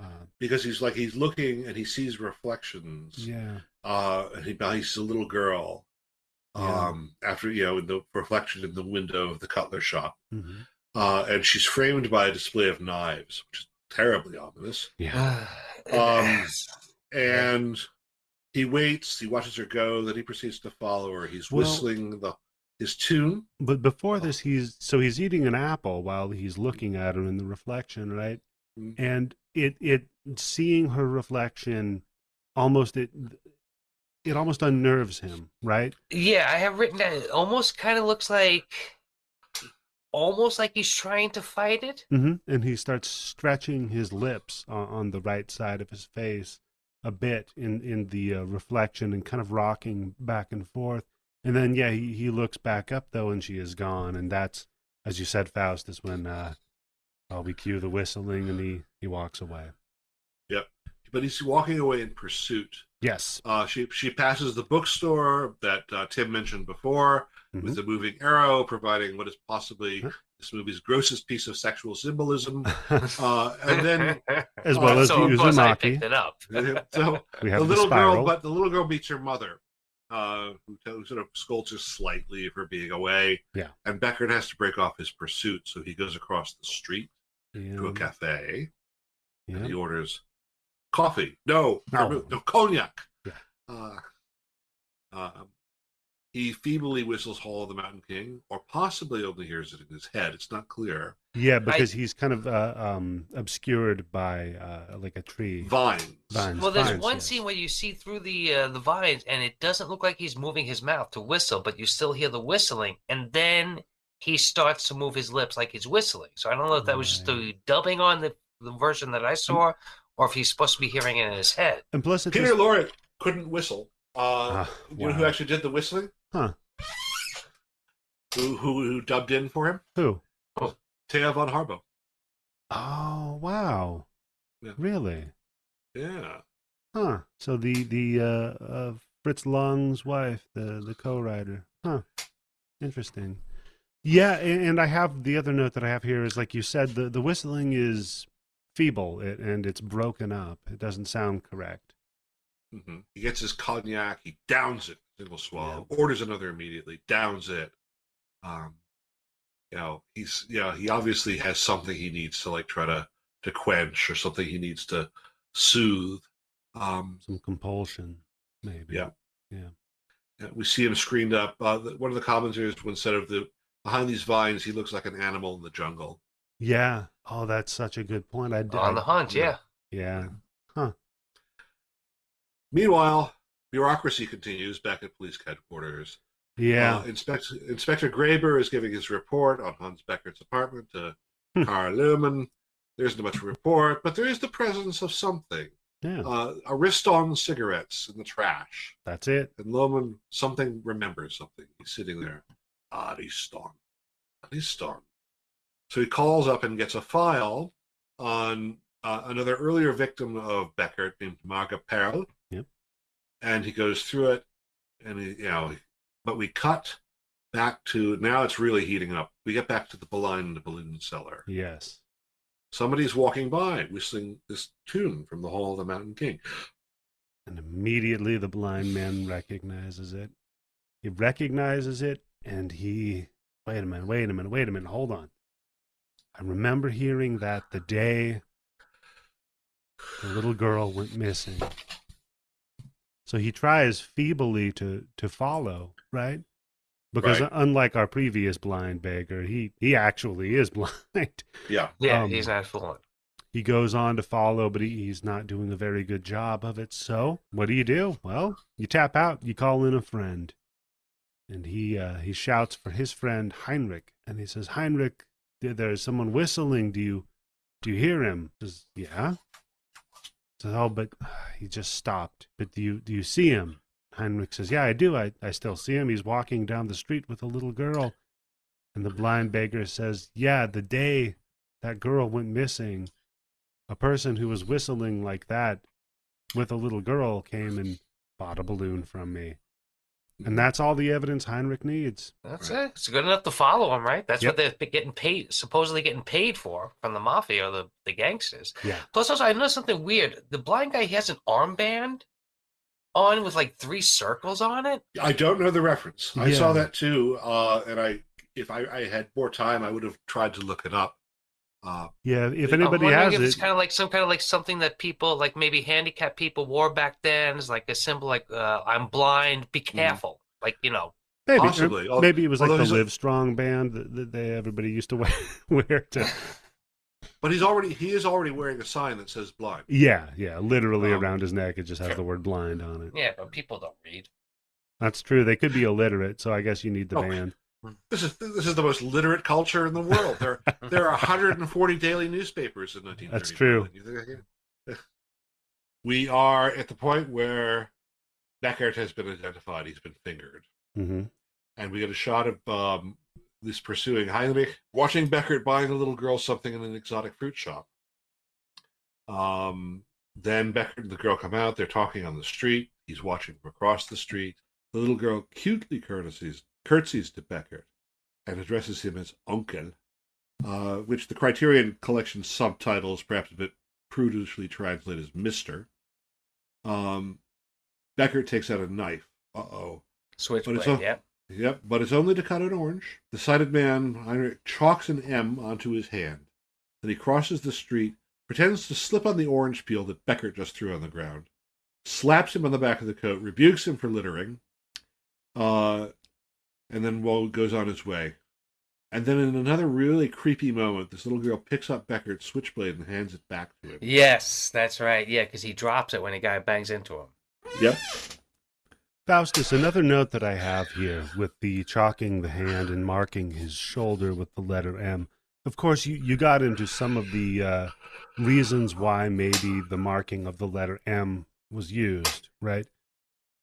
Uh, because he's like he's looking and he sees reflections. yeah, Uh, and he, he sees a little girl. Yeah. Um, after you know, in the reflection in the window of the cutler shop, Mhm. uh, and she's framed by a display of knives, which is terribly ominous. yeah, Um, And he waits. He watches her go. Then he proceeds to follow her. He's Well- whistling the his tune. But before this, he's so he's eating an apple while he's looking at her in the reflection, right? Mhm. And it it seeing her reflection almost it it almost unnerves him, right? Yeah, I have written that. It almost kind of looks like. Almost like he's trying to fight it. hmm And he starts stretching his lips on, on the right side of his face a bit in in the uh, reflection and kind of rocking back and forth. And then yeah, he he looks back up though, and she is gone. And that's as you said, Faustus when uh, we cue the whistling and he he walks away. Yep, but he's walking away in pursuit. Yes. Uh, she she passes the bookstore that uh, Tim mentioned before Mhm. with the moving arrow, providing what is possibly Huh? this movie's grossest piece of sexual symbolism. Uh, and then as well as so of course I picked it up. so We the have the, little spiral. girl, but the little girl meets her mother, uh, who tells, sort of scolds her slightly for being away. Yeah. And Beckert has to break off his pursuit, so he goes across the street to a Yeah. cafe and he orders coffee. No, No. no cognac. Yeah. Uh, um, he feebly whistles "Hall of the Mountain King," or possibly only hears it in his head. It's not clear. Yeah, because he's kind of uh, um, obscured by uh, like a tree. Vines. Vines. Well, there's vines, one yes. scene where you see through the uh, the vines, and it doesn't look like he's moving his mouth to whistle, but you still hear the whistling, and then he starts to move his lips like he's whistling. So I don't know if that was just the dubbing on the the version that I saw, or if he's supposed to be hearing it in his head. And plus, Peter just, Lorre couldn't whistle. Uh, Ah, You know who actually did the whistling? Huh. Who, who who dubbed in for him? who? Thea von Harbou. Oh wow! Yeah. Really? Yeah. Huh? So the the uh, uh, Fritz Lang's wife, the the co-writer. Huh? Interesting. Yeah, and, and I have the other note that I have here is like you said, the the whistling is feeble it, and it's broken up. It doesn't sound correct. Mm-hmm. He gets his cognac. He downs it, single swallow. Orders another immediately. Downs it. Um, you know, he's you know he obviously has something he needs to like try to to quench or something he needs to soothe. Um, Some compulsion, maybe. Yeah. Yeah. Yeah, we see him screened up. Uh, one of the commentators, when said of the behind these vines, he looks like an animal in the jungle. Yeah. Oh, that's such a good point. I On the hunt, yeah. Yeah. Huh. Meanwhile, bureaucracy continues back at police headquarters. Yeah. Uh, Inspector, Inspector Graber is giving his report on Hans Beckert's apartment to Hmm. Karl Lohmann. There isn't much report, but there is the presence of something. yeah. Uh, Ariston cigarettes in the trash. That's it. And Lohmann, something remembers something. He's sitting there. Ariston. Ariston. So he calls up and gets a file on uh, another earlier victim of Beckert named Marga Perl. Yep. And he goes through it, and he, you know, but we cut back to now it's really heating up. We get back to the blind balloon cellar. Yes. Somebody's walking by, whistling this tune from the Hall of the Mountain King. And immediately the blind man recognizes it. He recognizes it and he. Wait a minute, wait a minute, wait a minute, hold on. I remember hearing that the day the little girl went missing. So he tries feebly to, to follow, right? Because Right. unlike our previous blind beggar, he, he actually is blind. Yeah. Yeah, Um, he's not fooling. he goes on to follow, but he, he's not doing a very good job of it. So, what do you do? Well, you tap out. You call in a friend, and he uh, he shouts for his friend Heinrich, and he says, "Heinrich, there- there's someone whistling. Do you do you hear him?" He says, "Yeah." Says, "Oh, but he just stopped. But do you do you see him?" Heinrich says, "Yeah, I do. I I still see him. He's walking down the street with a little girl." And the blind beggar says, "Yeah, the day that girl went missing." a person who was whistling like that with a little girl came and bought a balloon from me. And that's all the evidence Heinrich needs. That's it. It's good enough to follow him, right? That's Yep. what they're getting paid, supposedly getting paid for from the mafia or the, the gangsters. Yeah. Plus, also, I noticed something weird. The blind guy he has an armband on with like three circles on it. I don't know the reference. I saw that too, uh, and I if I, I had more time, I would have tried to look it up. Uh, Yeah, if anybody has if it's kind of like some kind of like something that people like maybe handicapped people wore back then. It's like a symbol, like uh, "I'm blind, be Mm-hmm. careful." Like you know, maybe, possibly. Maybe it was like the Live Strong band that, that they everybody used to wear. wear to, but he's already he is already wearing a sign that says blind. yeah, yeah, literally Um, around his neck. It just has the word blind on it. yeah, but people don't read. That's true. They could be illiterate, so I guess you need the Oh. band. This is this is the most literate culture in the world. There there are 140 daily newspapers in 1930. That's true. We are at the point where Beckert has been identified. He's been fingered. hmm and we get a shot of um, this pursuing Heinrich watching Beckert buying a little girl something in an exotic fruit shop. Um, then Beckert and the girl come out. They're talking on the street. He's watching from across the street. The little girl cutely courtesies, curtsies to Beckert and addresses him as Onkel, uh, which the Criterion Collection subtitles perhaps a bit prudishly translate as Mister. Um, Beckert takes out a knife. Uh oh. Switchblade. Yeah. Yep, but it's only to cut an orange. The sighted man, Heinrich, chalks an M onto his hand. Then he crosses the street, pretends to slip on the orange peel that Beckert just threw on the ground, slaps him on the back of the coat, rebukes him for littering, uh, and then well, goes on his way. And then in another really creepy moment, this little girl picks up Beckert's switchblade and hands it back to him. Yes, that's right. Yeah, because he drops it when a guy bangs into him. Yep. Faustus, another note that I have here with the chalking the hand and marking his shoulder with the letter M. Of course, you, you got into some of the uh, reasons why maybe the marking of the letter M was used, right?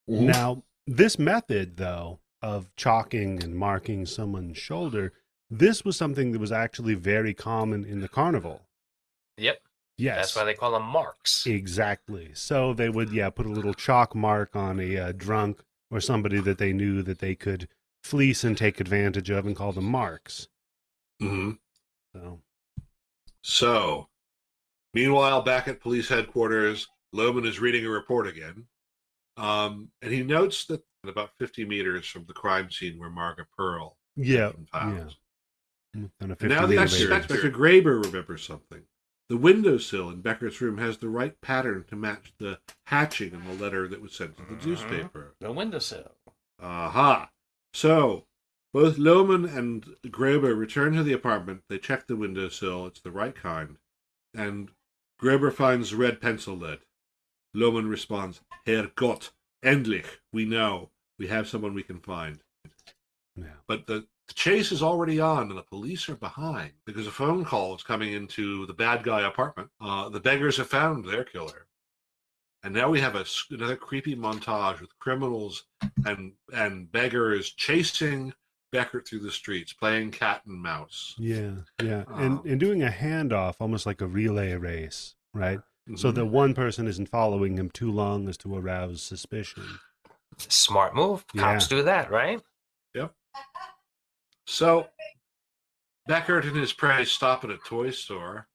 Mhm. Now, this method, though, of chalking and marking someone's shoulder, this was something that was actually very common in the carnival. Yep. Yes. That's why they call them marks. Exactly. So they would, yeah, put a little chalk mark on a uh, drunk or somebody that they knew that they could fleece and take advantage of and call them marks. Mm-hmm. So, So, meanwhile, back at police headquarters, Lohmann is reading a report again. Um, and he notes that about 50 meters from the crime scene where Margaret Pearl yeah, found. yeah. And now 50 the meter Inspector radius. Graber remembers something. The windowsill in Becker's room has the right pattern to match the hatching in the letter that was sent to the Mhm. newspaper. The windowsill. Aha! So, both Lohmann and Graber return to the apartment. They check the windowsill. It's the right kind. And Graber finds red pencil lead. Lohmann responds, Herr Gott, endlich, we know. We have someone we can find. Yeah. But the, the chase is already on, and the police are behind because a phone call is coming into the bad guy apartment. Uh, the beggars have found their killer. And now we have a, another creepy montage with criminals and and beggars chasing Beckert through the streets, playing cat and mouse. Yeah, yeah. And, Um, and doing a handoff, almost like a relay race, right? So Mhm. that one person isn't following him too long as to arouse suspicion. Smart move. Cops Yeah. do that, right? Yep. So Beckert and his prey stop at a toy store.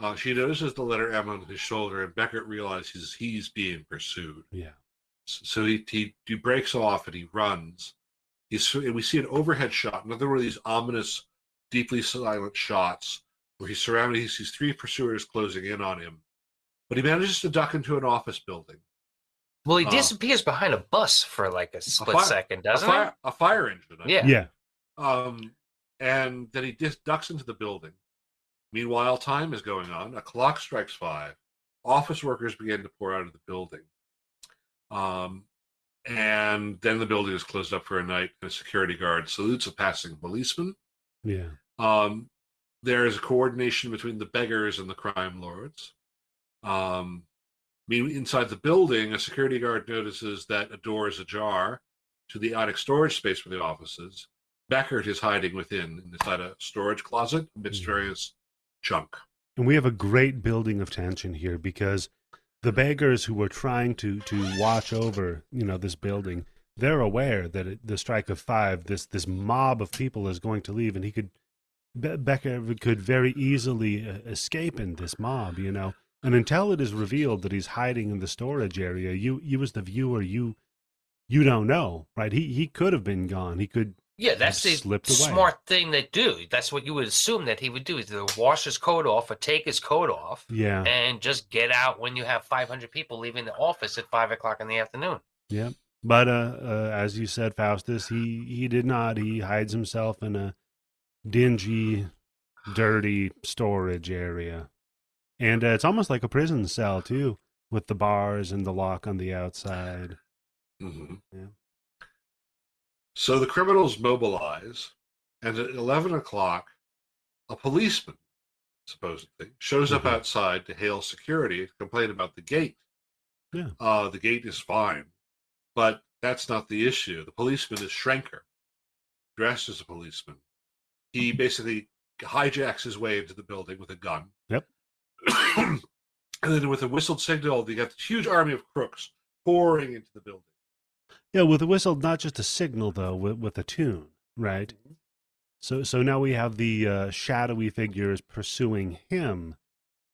Uh, she notices the letter M on his shoulder, and Beckert realizes he's being pursued. Yeah. So he, he he breaks off and he runs. He's and we see an overhead shot, another one of these ominous, deeply silent shots where he's surrounded. He sees three pursuers closing in on him, but he manages to duck into an office building. Well, he Uh, disappears behind a bus for like a split fire- second, doesn't fire, a fire engine. I Yeah. Yeah. Um, and then he just ducks into the building. Meanwhile, time is going on. A clock strikes five. Office workers begin to pour out of the building. Um, and then the building is closed up for a night, and a security guard salutes a passing policeman. Yeah. Um, there is a coordination between the beggars and the crime lords. Um, I mean, inside the building, a security guard notices that a door is ajar to the attic storage space for the offices. Beckert is hiding within, inside a storage closet amidst Mhm. various junk. And we have a great building of tension here because the beggars who were trying to to watch over, you know, this building, they're aware that the strike of five, this this mob of people is going to leave, and he could, Be- Becker could very easily uh, escape in this mob, you know. And until it is revealed that he's hiding in the storage area, you you as the viewer, you you don't know, right? He he could have been gone. He could Yeah, that's the slipped away. smart thing they do. That's what you would assume that he would do: is either wash his coat off or take his coat off, yeah. and just get out when you have 500 people leaving the office at five o'clock in the afternoon. Yeah, but uh, uh, as you said, Faustus, he he did not. He hides himself in a dingy, dirty storage area, and uh, it's almost like a prison cell too, with the bars and the lock on the outside. Mhm. Yeah. So the criminals mobilize, and at 11 o'clock, a policeman, supposedly, shows up Mhm. outside to hail security complain about the gate. Yeah. Uh, the gate is fine, but that's not the issue. The policeman is Schrenker, dressed as a policeman. He basically hijacks his way into the building with a gun. Yep. and then with a whistled signal, you got this huge army of crooks pouring into the building. Yeah, with a whistle, not just a signal though, with, with a tune, right? So so now we have the uh, shadowy figures pursuing him,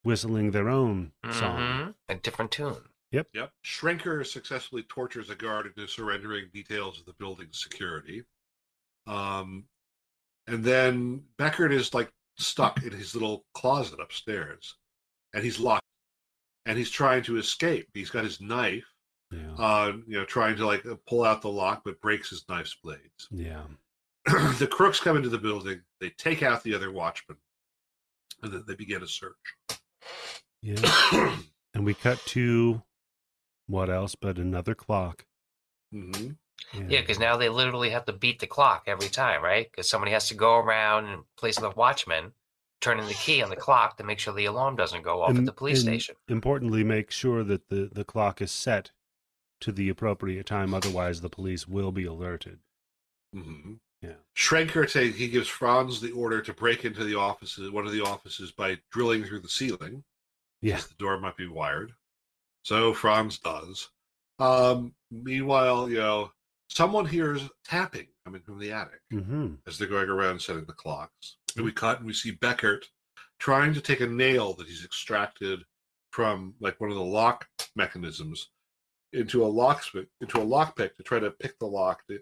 whistling their own song. Mhm. A different tune. Yep. Yep. Schrenker successfully tortures a guard into surrendering details of the building's security. Um, and then Beckert is like stuck in his little closet upstairs, and he's locked, and he's trying to escape. He's got his knife, Yeah, uh, you know, trying to like pull out the lock, but breaks his knife's blades. yeah. the crooks come into the building. They take out the other watchman, and then they begin a search. Yeah. and we cut to what else but another clock. hmm Yeah, because now they literally have to beat the clock every time, right? Because somebody has to go around and place the watchman, turning the key on the clock to make sure the alarm doesn't go off at the police station. Importantly, make sure that the, the clock is set to the appropriate time. Otherwise, the police will be alerted. hmm Yeah. Schrenker say he gives Franz the order to break into the offices, one of the offices, by drilling through the ceiling. Yeah. The door might be wired. So Franz does. Um, meanwhile, you know, someone hears tapping coming from the attic hmm as they're going around setting the clocks. And we cut and we see Beckert trying to take a nail that he's extracted from like one of the lock mechanisms into a locksmith into a lockpick to try to pick the lock to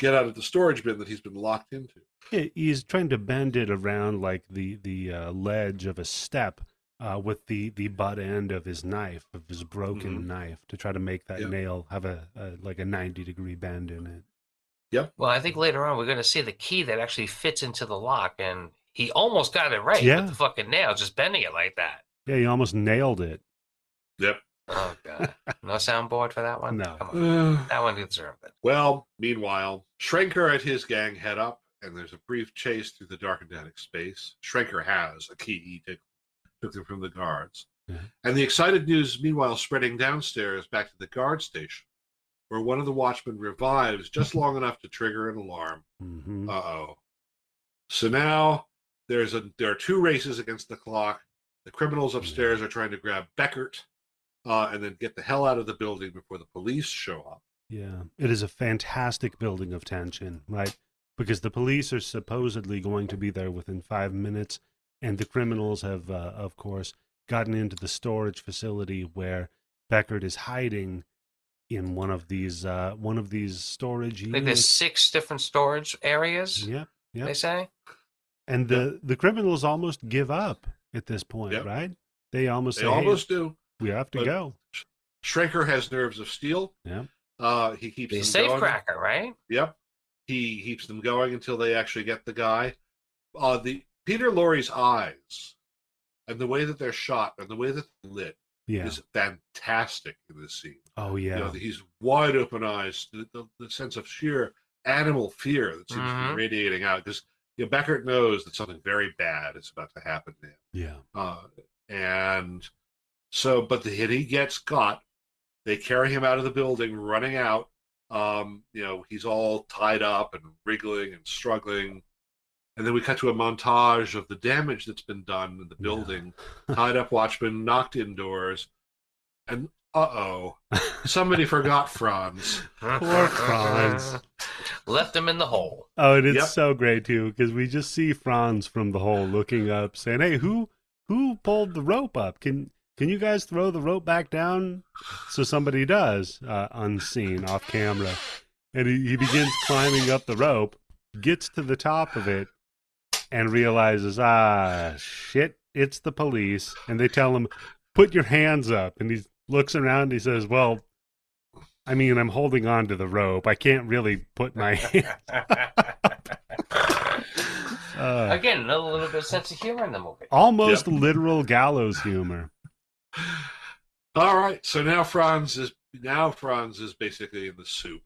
get out of the storage bin that he's been locked into. Yeah, he's trying to bend it around like the the uh, ledge of a step uh, with the the butt end of his knife, of his broken Mhm. knife, to try to make that Yeah. nail have a, a like a ninety degree bend in it. Yep. Well, I think later on we're going to see the key that actually fits into the lock, and he almost got it right Yeah. with the fucking nail, just bending it like that. Yeah, he almost nailed it. Yep. Oh god, no soundboard for that one. No. Come on. That one deserved it. well, meanwhile, Schrenker and his gang head up, and there's a brief chase through the darkened attic space. Schrenker has a key he took, took them from the guards. Yeah. And the excited news, meanwhile, spreading downstairs back to the guard station, where one of the watchmen revives just long enough to trigger an alarm. hmm Uh oh. So now there's a there are two races against the clock. The criminals upstairs are trying to grab Beckert uh, and then get the hell out of the building before the police show up. Yeah, it is a fantastic building of tension, right? Because the police are supposedly going to be there within five minutes, and the criminals have, uh, of course, gotten into the storage facility where Beckert is hiding in one of these uh, one of these storage I think there's six different storage areas. Yep, yep. They say. And the the criminals almost give up at this point, Yep. right? They almost They say, "Hey, almost do. we have to but- go." Schrenker has nerves of steel. Yeah. Uh, he keeps The them safe going. cracker, right? Yep. He keeps them going until they actually get the guy. Uh, the Peter Lorre's eyes and the way that they're shot and the way that they're lit Yeah. is fantastic in this scene. Oh yeah. You know, he's wide open eyes, the, the, the sense of sheer animal fear that seems to Mhm. be radiating out because you know, Beckert knows that something very bad is about to happen to him. yeah. Uh, and so, but the hit he gets got, they carry him out of the building, running out. Um, you know, he's all tied up and wriggling and struggling. And then we cut to a montage of the damage that's been done in the Yeah. building. Tied up watchman knocked indoors. And uh oh, somebody forgot Franz. Poor Franz. Left him in the hole. Oh, and it's Yep. so great too because we just see Franz from the hole looking up, saying, "Hey, who who pulled the rope up? Can can you guys throw the rope back down?" So somebody does, uh, unseen, off camera, and he, he begins climbing up the rope, gets to the top of it, and realizes, ah, shit, it's the police, and they tell him, "Put your hands up," and he looks around. And he says, "Well." I mean, I'm holding on to the rope. I can't really put my hand. Uh, Again, another little bit of sense of humor in the movie. almost literal gallows humor. All right, so now Franz is now Franz is basically in the soup,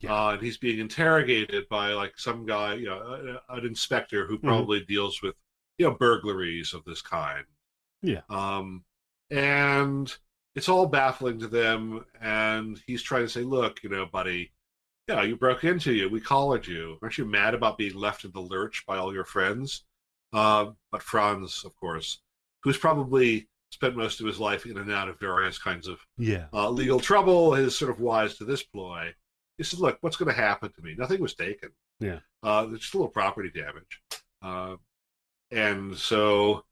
Yeah. uh, and he's being interrogated by like some guy, you know, a- an inspector who probably deals with you know burglaries of this kind. Yeah. Um, and it's all baffling to them, and he's trying to say, "Look, you know, buddy, yeah, you broke into you. We collared you. Aren't you mad about being left in the lurch by all your friends?" Uh, but Franz, of course, who's probably spent most of his life in and out of various kinds of Yeah. uh, legal trouble, is sort of wise to this ploy. He says, "Look, what's going to happen to me? Nothing was taken. Yeah. uh, there's just a little property damage, uh, and so."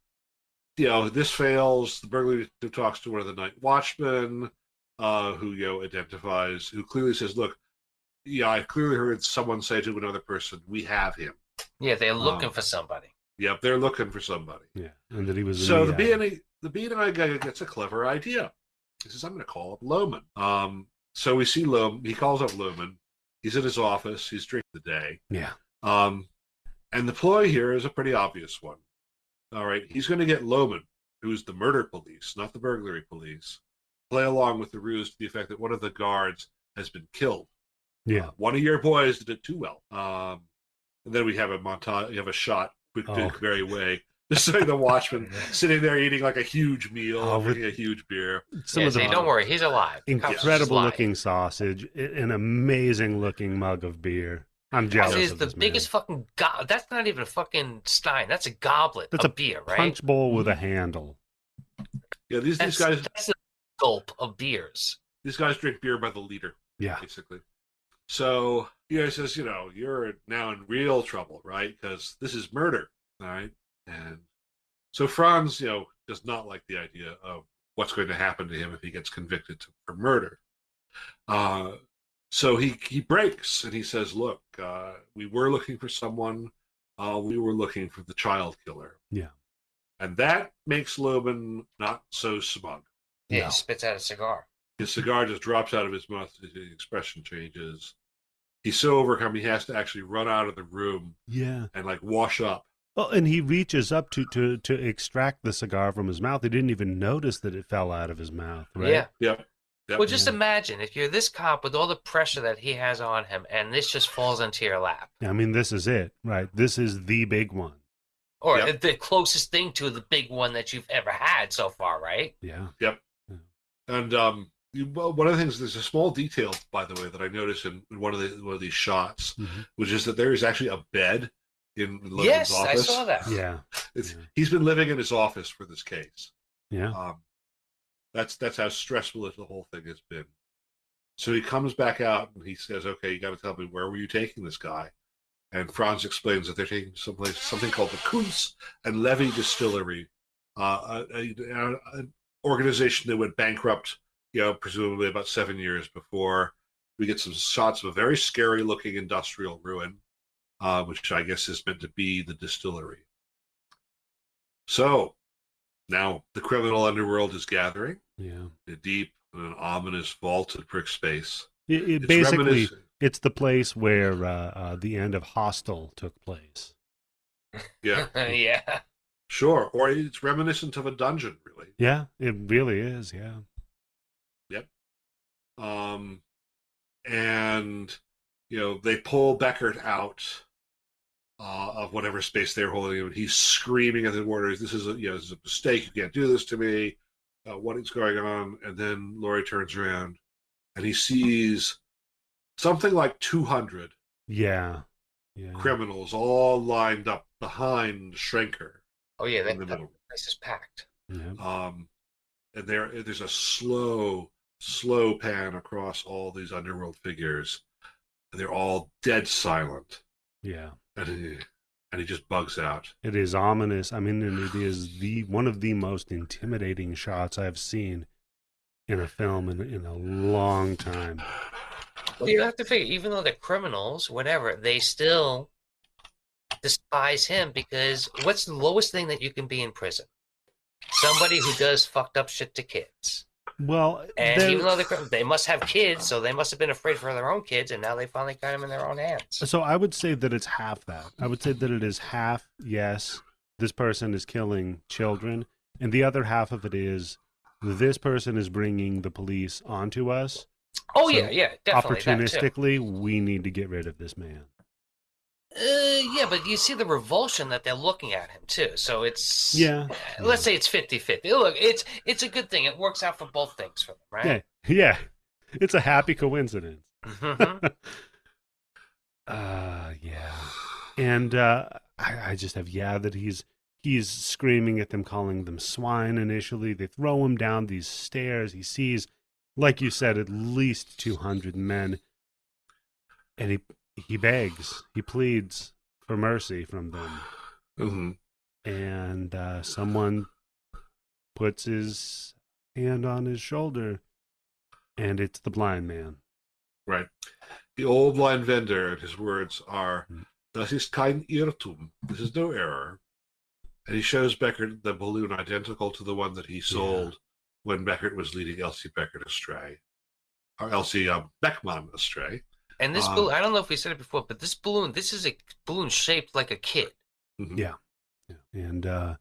You know, this fails. The burglar talks to one of the night watchmen, uh, who you know identifies, who clearly says, "Look, yeah, I clearly heard someone say to another person, we have him. Yeah, they're looking Um, for somebody. Yep, they're looking for somebody." Yeah. And that he was. So the uh, BNI the BNI guy gets a clever idea. He says, "I'm going to call up Lohmann." Um, so we see Lohmann. He calls up Lohmann. He's in his office. He's drinking the day. Yeah. Um, and the ploy here is a pretty obvious one. All right, he's going to get Lohmann, who's the murder police, not the burglary police, play along with the ruse to the effect that one of the guards has been killed. Yeah. Uh, one of your boys did it too well. Um, and then we have a montage, you have a shot with Oh. Dick Very Way. Just saying the watchman sitting there eating like a huge meal, Oh, with- drinking a huge beer. Some yeah, of the say, don't worry, he's alive. The cop's just incredible lying. looking sausage, an amazing looking mug of beer. I'm jealous Actually, it's of the this man. biggest fucking go- That's not even a fucking stein. That's a goblet That's of a beer, right? punch bowl with a handle. Yeah, these That's, these guys that's a gulp of beers. these guys drink beer by the liter. Yeah. basically. So you know, he says, you know, you're now in real trouble, right? Because this is murder, all right? And so Franz, you know, does not like the idea of what's going to happen to him if he gets convicted to, for murder. Uh, so he he breaks and he says, "Look, uh, we were looking for someone. Uh, we were looking for the child killer." Yeah. and that makes Lohmann not so smug. Yeah, No. he spits out a cigar. His cigar just drops out of his mouth. His expression changes. He's so overcome he has to actually run out of the room Yeah. and like wash up. Well, and he reaches up to, to, to extract the cigar from his mouth. He didn't even notice that it fell out of his mouth, right? Yeah. Yep. Yep. Well, just imagine if you're this cop with all the pressure that he has on him, and this just falls into your lap, I mean, this is it, right? This is the big one. or Yep. the closest thing to the big one that you've ever had so far, right? Yeah. Yep. And um, you, well, one of the things there's a small detail, by the way, that I noticed in, in one of the one of these shots, Mhm. which is that there is actually a bed in Lohmann's yes, office. I saw that. Yeah. It's, Yeah. He's been living in his office for this case. Yeah. Um, that's that's how stressful the whole thing has been. So he comes back out and he says, "Okay, you got to tell me where were you taking this guy?" And Franz explains that they're taking someplace something called the Kunz and Levy Distillery, uh, a, an organization that went bankrupt, you know, presumably about seven years before. We get some shots of a very scary looking industrial ruin, uh, which I guess is meant to be the distillery. So now the criminal underworld is gathering. Yeah. A deep and ominous vaulted brick space. It, it It's basically, reminiscent- it's the place where uh, uh, the end of Hostel took place. yeah, yeah. sure. Or it's reminiscent of a dungeon, really. Yeah, it really is. Yeah. Yep. Um, and you know they pull Beckert out uh, of whatever space they're holding him, and he's screaming at the warders, "This is a you know this is a mistake. You can't do this to me. Uh, what is going on?" And then Lorre turns around, and he sees something like two hundred Yeah. Yeah. criminals all lined up behind Schrenker Oh yeah, that, in the that place is packed. Yeah. Um, and there, there's a slow, slow pan across all these underworld figures. And they're all dead silent, Yeah. And he, and he just bugs out. It is ominous. I mean, and it is the one of the most intimidating shots I've seen in a film in, in a long time. Well, you have to figure, even though they're criminals, whatever, they still despise him because what's the lowest thing that you can be in prison? Somebody who does fucked up shit to kids. Well, And even though they're, they must have kids, so they must have been afraid for their own kids, and now they finally got them in their own hands. so I would say that it's half that. I would say that it is half yes, this person is killing children, and the other half of it is this person is bringing the police onto us. Oh So, yeah, yeah, definitely. Opportunistically, we need to get rid of this man. Uh, yeah, but you see the revulsion that they're looking at him too. So it's Yeah. Let's say it's 50-50. Look, it's it's a good thing. It works out for both things for them, right? Yeah. Yeah. It's a happy coincidence. Mhm. Uh yeah. And uh I, I just have yeah that he's he's screaming at them, calling them swine initially. They throw him down these stairs. He sees, like you said, at least two hundred men. And he he begs, he pleads for mercy from them. hmm And uh someone puts his hand on his shoulder and it's the blind man. Right. The old blind vendor, and his words are, Mm. "Das ist kein Irrtum. This is no error." And he shows Beckert the balloon identical to the one that he sold when Beckert was leading Elsie Beckert astray, or Elsie um, Beckmann astray. And this Um, balloon, I don't know if we said it before, but this balloon, this is a balloon shaped like a kid. Mhm. Yeah. Yeah. And uh,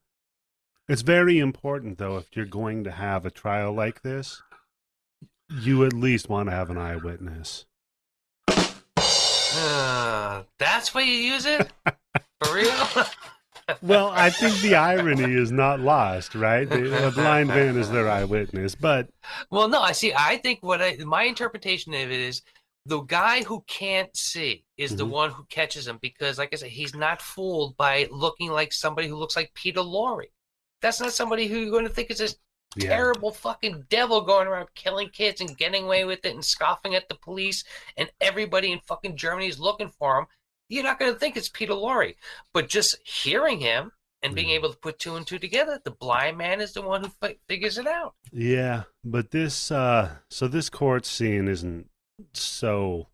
it's very important, though, if you're going to have a trial like this, you at least want to have an eyewitness. Uh, that's why you use it? For real? Well, I think the irony is not lost, right? The, a blind man is their eyewitness, but well, no, I see. I think what I, my interpretation of it is the guy who can't see is the Mhm. one who catches him because, like I said, he's not fooled by looking like somebody who looks like Peter Lorre. That's not somebody who you're going to think is this yeah, terrible fucking devil going around killing kids and getting away with it and scoffing at the police and everybody in fucking Germany is looking for him. You're not going to think it's Peter Lorre, but just hearing him and being Yeah. able to put two and two together, the blind man is the one who fi- figures it out. yeah. But this, uh, so this court scene isn't so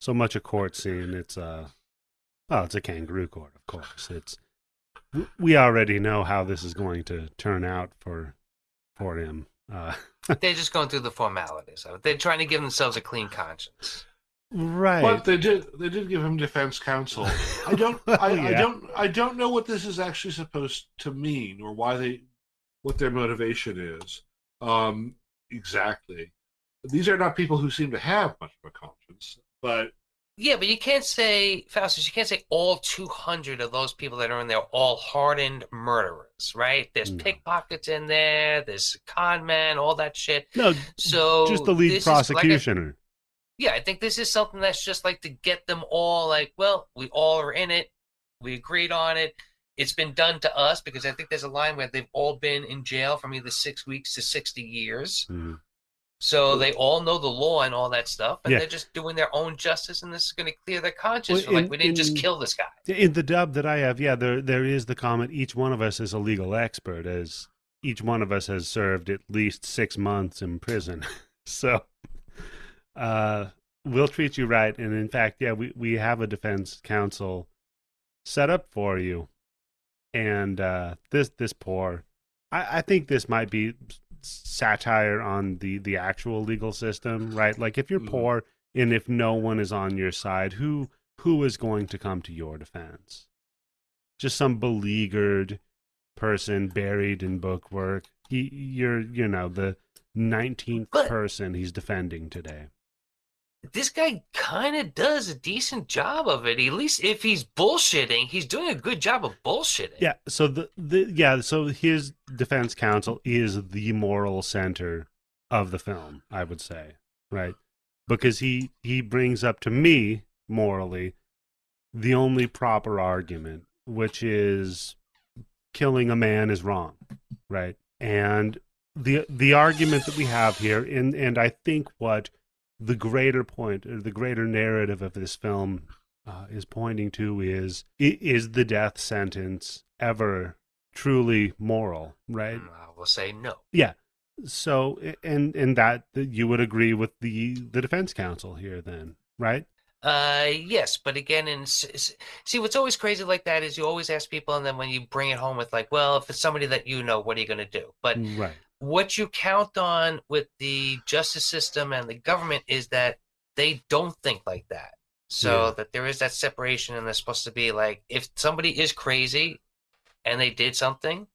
so much a court scene. It's uh, well, it's a kangaroo court, of course. It's we already know how this is going to turn out for for him. Uh, They're just going through the formalities of it. They're trying to give themselves a clean conscience. right. But they did they did give him defense counsel. I don't I, I don't I don't know what this is actually supposed to mean or why they what their motivation is. Um exactly. These are not people who seem to have much of a conscience, but Yeah, but you can't say, Faustus, you can't say all 200 of those people that are in there all hardened murderers, right? There's No. pickpockets in there, there's con men, all that shit. no, So just the lead this is like a- yeah, I think this is something that's just like to get them all like, well, we all are in it. We agreed on it. It's been done to us because I think there's a line where they've all been in jail from either six weeks to 60 years. Mhm. So they all know the law and all that stuff, and Yeah. they're just doing their own justice, and this is going to clear their conscience. Well, for, like we didn't just kill this guy. In the dub that I have, yeah, there there is the comment. Each one of us is a legal expert, as each one of us has served at least six months in prison. so, uh, we'll treat you right. And in fact, yeah, we we have a defense counsel set up for you. And uh, this this poor, I, I think this might be satire on the the actual legal system, right? Like if you're Mhm. poor and if no one is on your side, who who is going to come to your defense? Just some beleaguered person buried in bookwork. He, you're, you know, the nineteenth person he's defending today. This guy kind of does a decent job of it. At least if he's bullshitting, he's doing a good job of bullshitting. Yeah. So the, the yeah. So his defense counsel is the moral center of the film. I would say, right? Because he he brings up to me morally the only proper argument, which is killing a man is wrong, right? And the the argument that we have here, and and I think what the greater point or the greater narrative of this film uh, is pointing to is is the death sentence ever truly moral, right? Mm, I will say no. Yeah. So and and that you would agree with the the defense counsel here then, right? Uh, yes, but again, s- see, what's always crazy like that is you always ask people, and then when you bring it home with like, well, if it's somebody that you know, what are you going to do? But right. What you count on with the justice system and the government is that they don't think like that. So Yeah. that there is that separation, and they're supposed to be like, if somebody is crazy and they did something,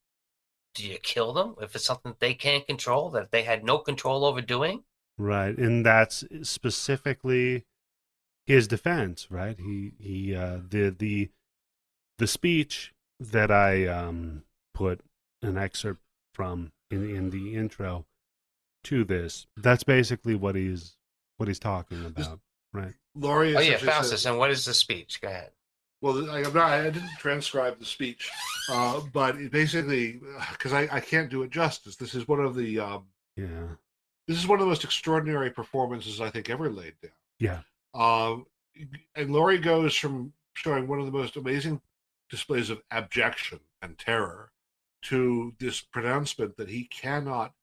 do you kill them? If it's something that they can't control, that they had no control over doing? Right. And that's specifically his defense, right? He he uh the the the speech that I um put an excerpt from in in the intro to this. That's basically what he's what he's talking about, right? Lorre Oh yeah, essentially Faustus. said- And what is the speech? Go ahead. Well, I, I'm not, I didn't transcribe the speech, uh, but it basically, because I, I can't do it justice. This is one of the um, Yeah. this is one of the most extraordinary performances I think ever laid down. Yeah. Um, and Lorre goes from showing one of the most amazing displays of abjection and terror to this pronouncement that he cannot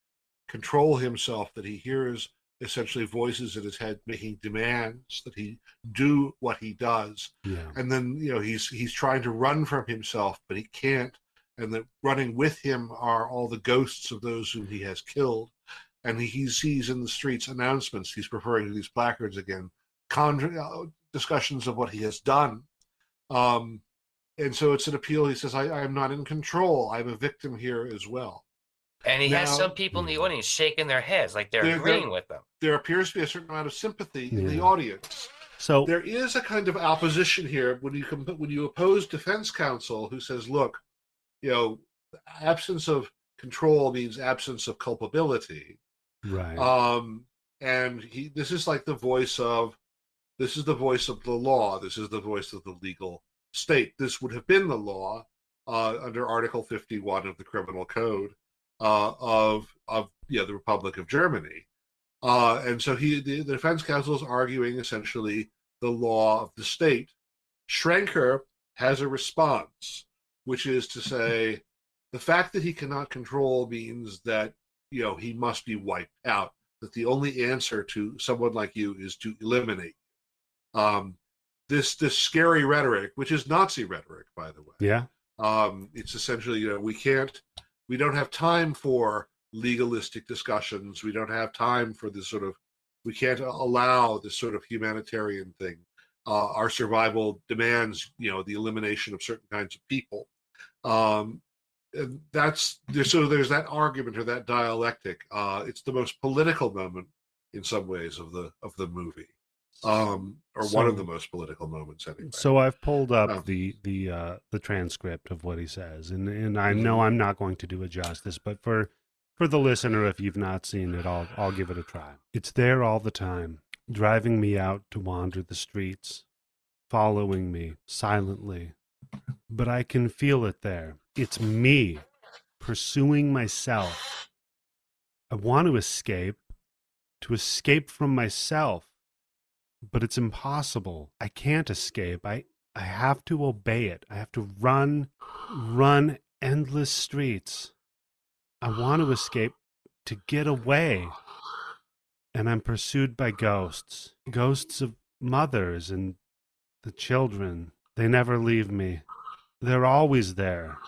control himself, that he hears essentially voices in his head making demands that he do what he does. Yeah. and then you know he's he's trying to run from himself but he can't. And that running with him are all the ghosts of those whom he has killed. And he, sees in the streets announcements. He's referring to these placards again. Con- uh, discussions of what he has done. Um, and so it's an appeal. He says, I, I am not in control. I'm a victim here as well. And he has some people in the audience shaking their heads like they're They're- agreeing they're- with them. There appears to be a certain amount of sympathy in the audience. So There is a kind of opposition here when you com- when you oppose defense counsel who says, look, you know, absence of control means absence of culpability. right. Um, and he this is like the voice of this is the voice of the law. This is the voice of the legal state. This would have been the law uh, under Article 51 of the Criminal Code uh, of of the Republic of Germany. Uh, and so he the, the defense counsel is arguing essentially the law of the state. Schrenker has a response, which is to say the fact that he cannot control means that you know he must be wiped out that the only answer to someone like you is to eliminate um this this scary rhetoric which is nazi rhetoric by the way. Yeah. um it's essentially you know we can't we don't have time for legalistic discussions. We don't have time for this sort of we can't allow this sort of humanitarian thing. Uh, our survival demands you know the elimination of certain kinds of people. Um and that's there so there's that argument or that dialectic. Uh it's the most political moment in some ways of the of the movie um or one of the most political moments anyway So I've pulled up Oh. the the uh, the transcript of what he says, and and I know Mm-hmm. I'm not going to do it justice, but for for the listener, if you've not seen it, I'll I'll give it a try. It's there all the time, driving me out to wander the streets, following me silently, but I can feel it there. It's me pursuing myself. I want to escape, to escape from myself but it's impossible. I can't escape. I I have to obey it. I have to run run endless streets. I want to escape to get away. And I'm pursued by ghosts. Ghosts of mothers and the children. They never leave me. They're always there.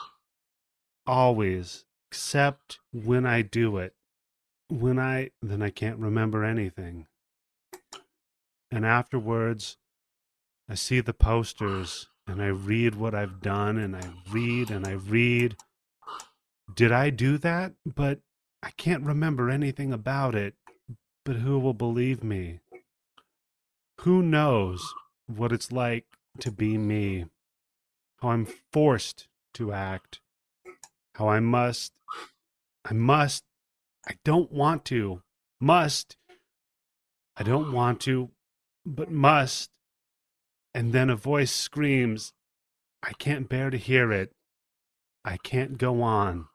Always. Except when I do it. When I then I can't remember anything and afterwards I see the posters and I read what I've done and I read and I read. Did I do that? But I can't remember anything about it. But who will believe me? Who knows what it's like to be me? How I'm forced to act. How I must, I must, I don't want to, must, I don't want to, but must. And then a voice screams, I can't bear to hear it. I can't go on.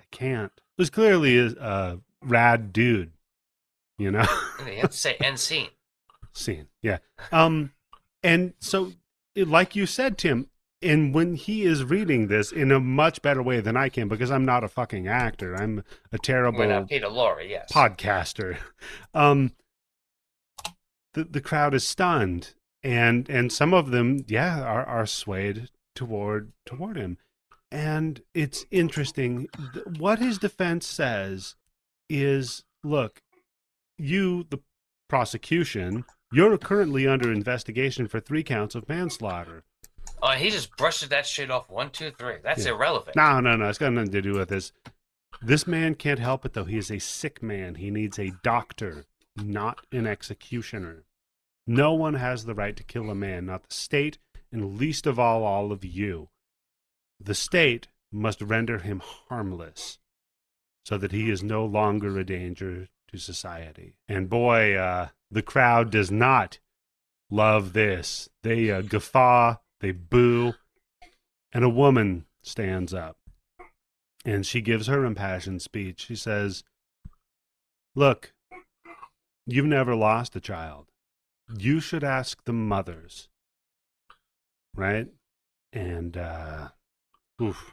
I can't. This clearly is a rad dude, you know? Say end scene. Scene. Yeah. Um, and so, like you said, Tim, and when he is reading this in a much better way than I can, because I'm not a fucking actor, I'm a terrible Peter Lorre, yes. podcaster. Um, the the crowd is stunned, and and some of them, yeah, are are swayed toward toward him, and it's interesting. What his defense says is, look, you, the prosecution, you're currently under investigation for three counts of manslaughter. Oh, he just brushes that shit off. One, two, three. That's Yeah. irrelevant. No, no, no. It's got nothing to do with this. This man can't help it, though. He is a sick man. He needs a doctor, not an executioner. No one has the right to kill a man, not the state, and least of all, all of you. The state must render him harmless so that he is no longer a danger to society. And boy, uh, the crowd does not love this. They uh, guffaw, they boo, and a woman stands up and she gives her impassioned speech. She says, Look, you've never lost a child. You should ask the mothers. Right? And, uh, oof,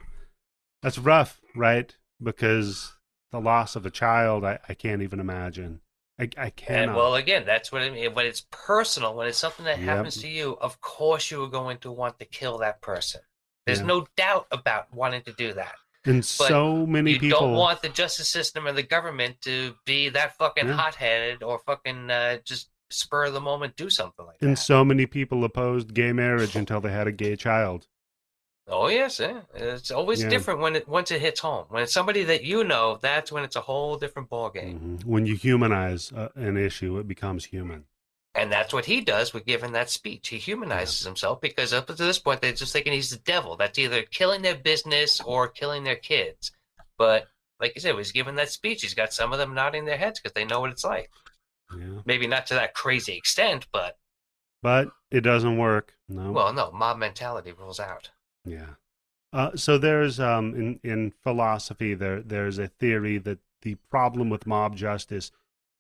that's rough, right? Because the loss of a child, I, I can't even imagine. I, I cannot. And well, again, that's what I mean. When it's personal, when it's something that Yep. happens to you, of course you are going to want to kill that person. There's Yeah. no doubt about wanting to do that. And so many you people. don't want the justice system or the government to be that fucking Yeah. hot-headed or fucking uh, just spur of the moment do something like that. And so many people opposed gay marriage until they had a gay child. Oh yes, yeah. It's always Yeah. different when it once it hits home. When it's somebody that you know, that's when it's a whole different ball game. Mhm. When you humanize uh, an issue, it becomes human. And that's what he does with giving that speech. He humanizes himself because up to this point they're just thinking he's the devil. That's either killing their business or killing their kids. But like you said, when he's giving that speech, he's got some of them nodding their heads because they know what it's like. Yeah. Maybe not to that crazy extent, but But it doesn't work. No. well, no, mob mentality rules out. Yeah. Uh, so there's um, in in philosophy there there's a theory that the problem with mob justice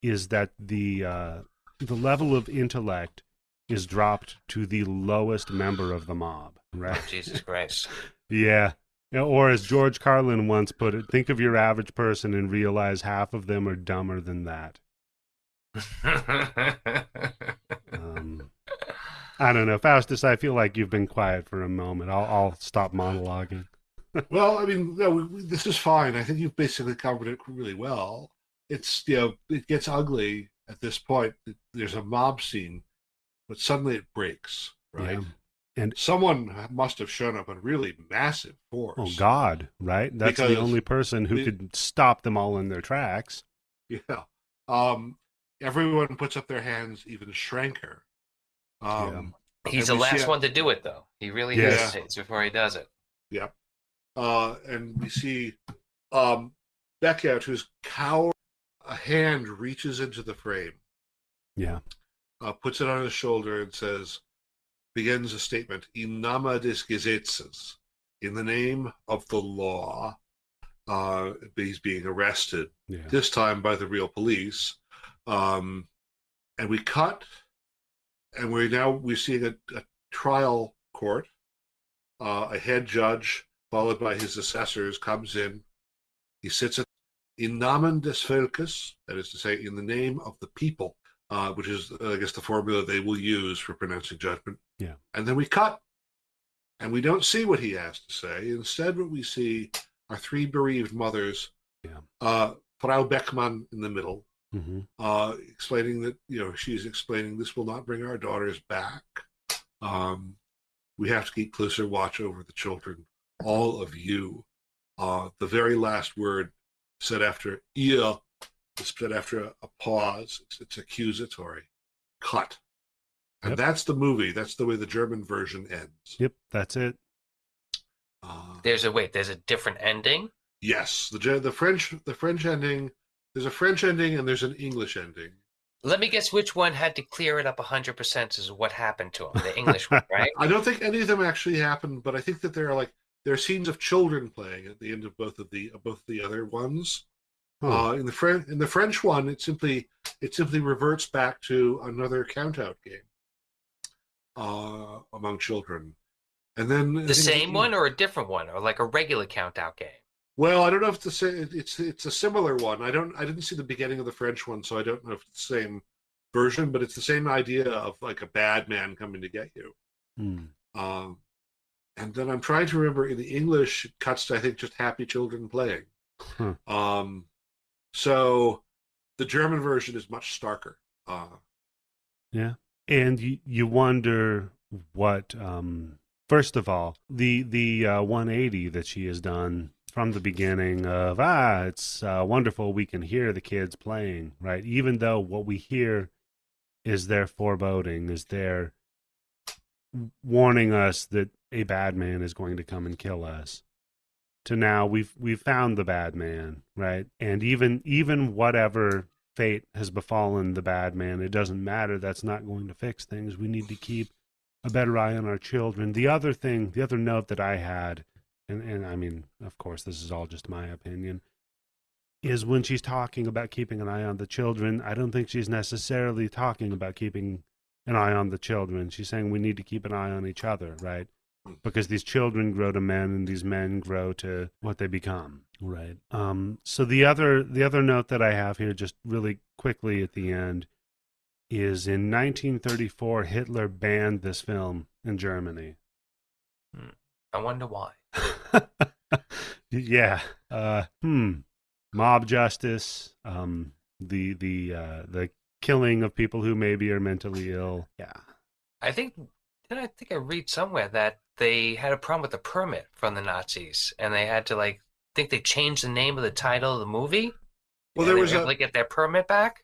is that the uh, the level of intellect is dropped to the lowest member of the mob. Right. Jesus Christ. Yeah. Yeah, Or as George Carlin once put it, think of your average person and realize half of them are dumber than that. Um, I don't know, Faustus. I feel like you've been quiet for a moment. I'll I'll stop monologuing. Well, I mean, no, we, we- this is fine. I think you've basically covered it really well. It's you know, it gets ugly at this point. There's a mob scene, but suddenly it breaks. Right. Yeah. And- someone must have shown up in really massive force. Oh God, right? That's the only person who the- could stop them all in their tracks. Yeah. Um, everyone puts up their hands, even Schrenker. Um, He's the we see last one to do it, though. He really Yeah. hesitates before he does it. Yep. Uh, and we see um, Beckert, who's cower, a hand reaches into the frame, Yeah, uh, puts it on his shoulder, and says, begins a statement, "In nama des Gesetzes," in the name of the law. Uh, he's being arrested yeah, this time by the real police. Um, and we cut, and we're now we're seeing a, a trial court. Uh, a head judge, followed by his assessors, comes in. He sits at in namen des Volkes, that is to say, in the name of the people, uh, which is, uh, I guess, the formula they will use for pronouncing judgment. Yeah. And then we cut, and we don't see what he has to say. Instead, what we see are three bereaved mothers. Yeah. Uh, Frau Beckmann in the middle, hmm uh, explaining that you know she's explaining this will not bring our daughters back. Um, we have to keep closer watch over the children, all of you. Uh, the very last word said after ihr is said after a, a pause. It's, it's accusatory. Cut. And Yep. that's the movie. That's the way the German version ends. Yep, that's it. Uh, There's a wait. There's a different ending. yes, the the French the French ending. There's a French ending and there's an English ending. Let me guess which one had to clear it up 100% is what happened to him. The English one, right? I don't think any of them actually happened, but I think that there are like there are scenes of children playing at the end of both of the of both the other ones. Huh. Uh, in the French in the French one, it simply it simply reverts back to another count out game uh, among children, and then The same one or a different one or like a regular count out game? Well, I don't know if it's the same. It's it's a similar one. I don't. I didn't see the beginning of the French one, so I don't know if it's the same version. But it's the same idea of like a bad man coming to get you. Hmm. Um, and then I'm trying to remember in the English it cuts to I think just happy children playing. Huh. Um, so the German version is much starker. Uh, yeah, And you you wonder what um first of all the the uh, 180 that she has done from the beginning of ah it's uh, wonderful we can hear the kids playing right even though what we hear is their foreboding is their warning us that a bad man is going to come and kill us to now we've we've found the bad man right? And even even whatever fate has befallen the bad man it doesn't matter. That's not going to fix things. We need to keep a better eye on our children. The other thing the other note that i had and and i mean of course this is all just my opinion is when she's talking about keeping an eye on the children i don't think she's necessarily talking about keeping an eye on the children. She's saying we need to keep an eye on each other right? Because these children grow to men and these men grow to what they become right? Um so the other the other note that i have here just really quickly at the end is in 1934 hitler banned this film in germany. I wonder why. yeah uh hmm. Mob justice um the the uh the killing of people who maybe are mentally ill. Yeah. I think did I think I read somewhere that they had a problem with the permit from the Nazis, and they had to like think they changed the name of the title of the movie. Well, there they was were a- able to get their permit back.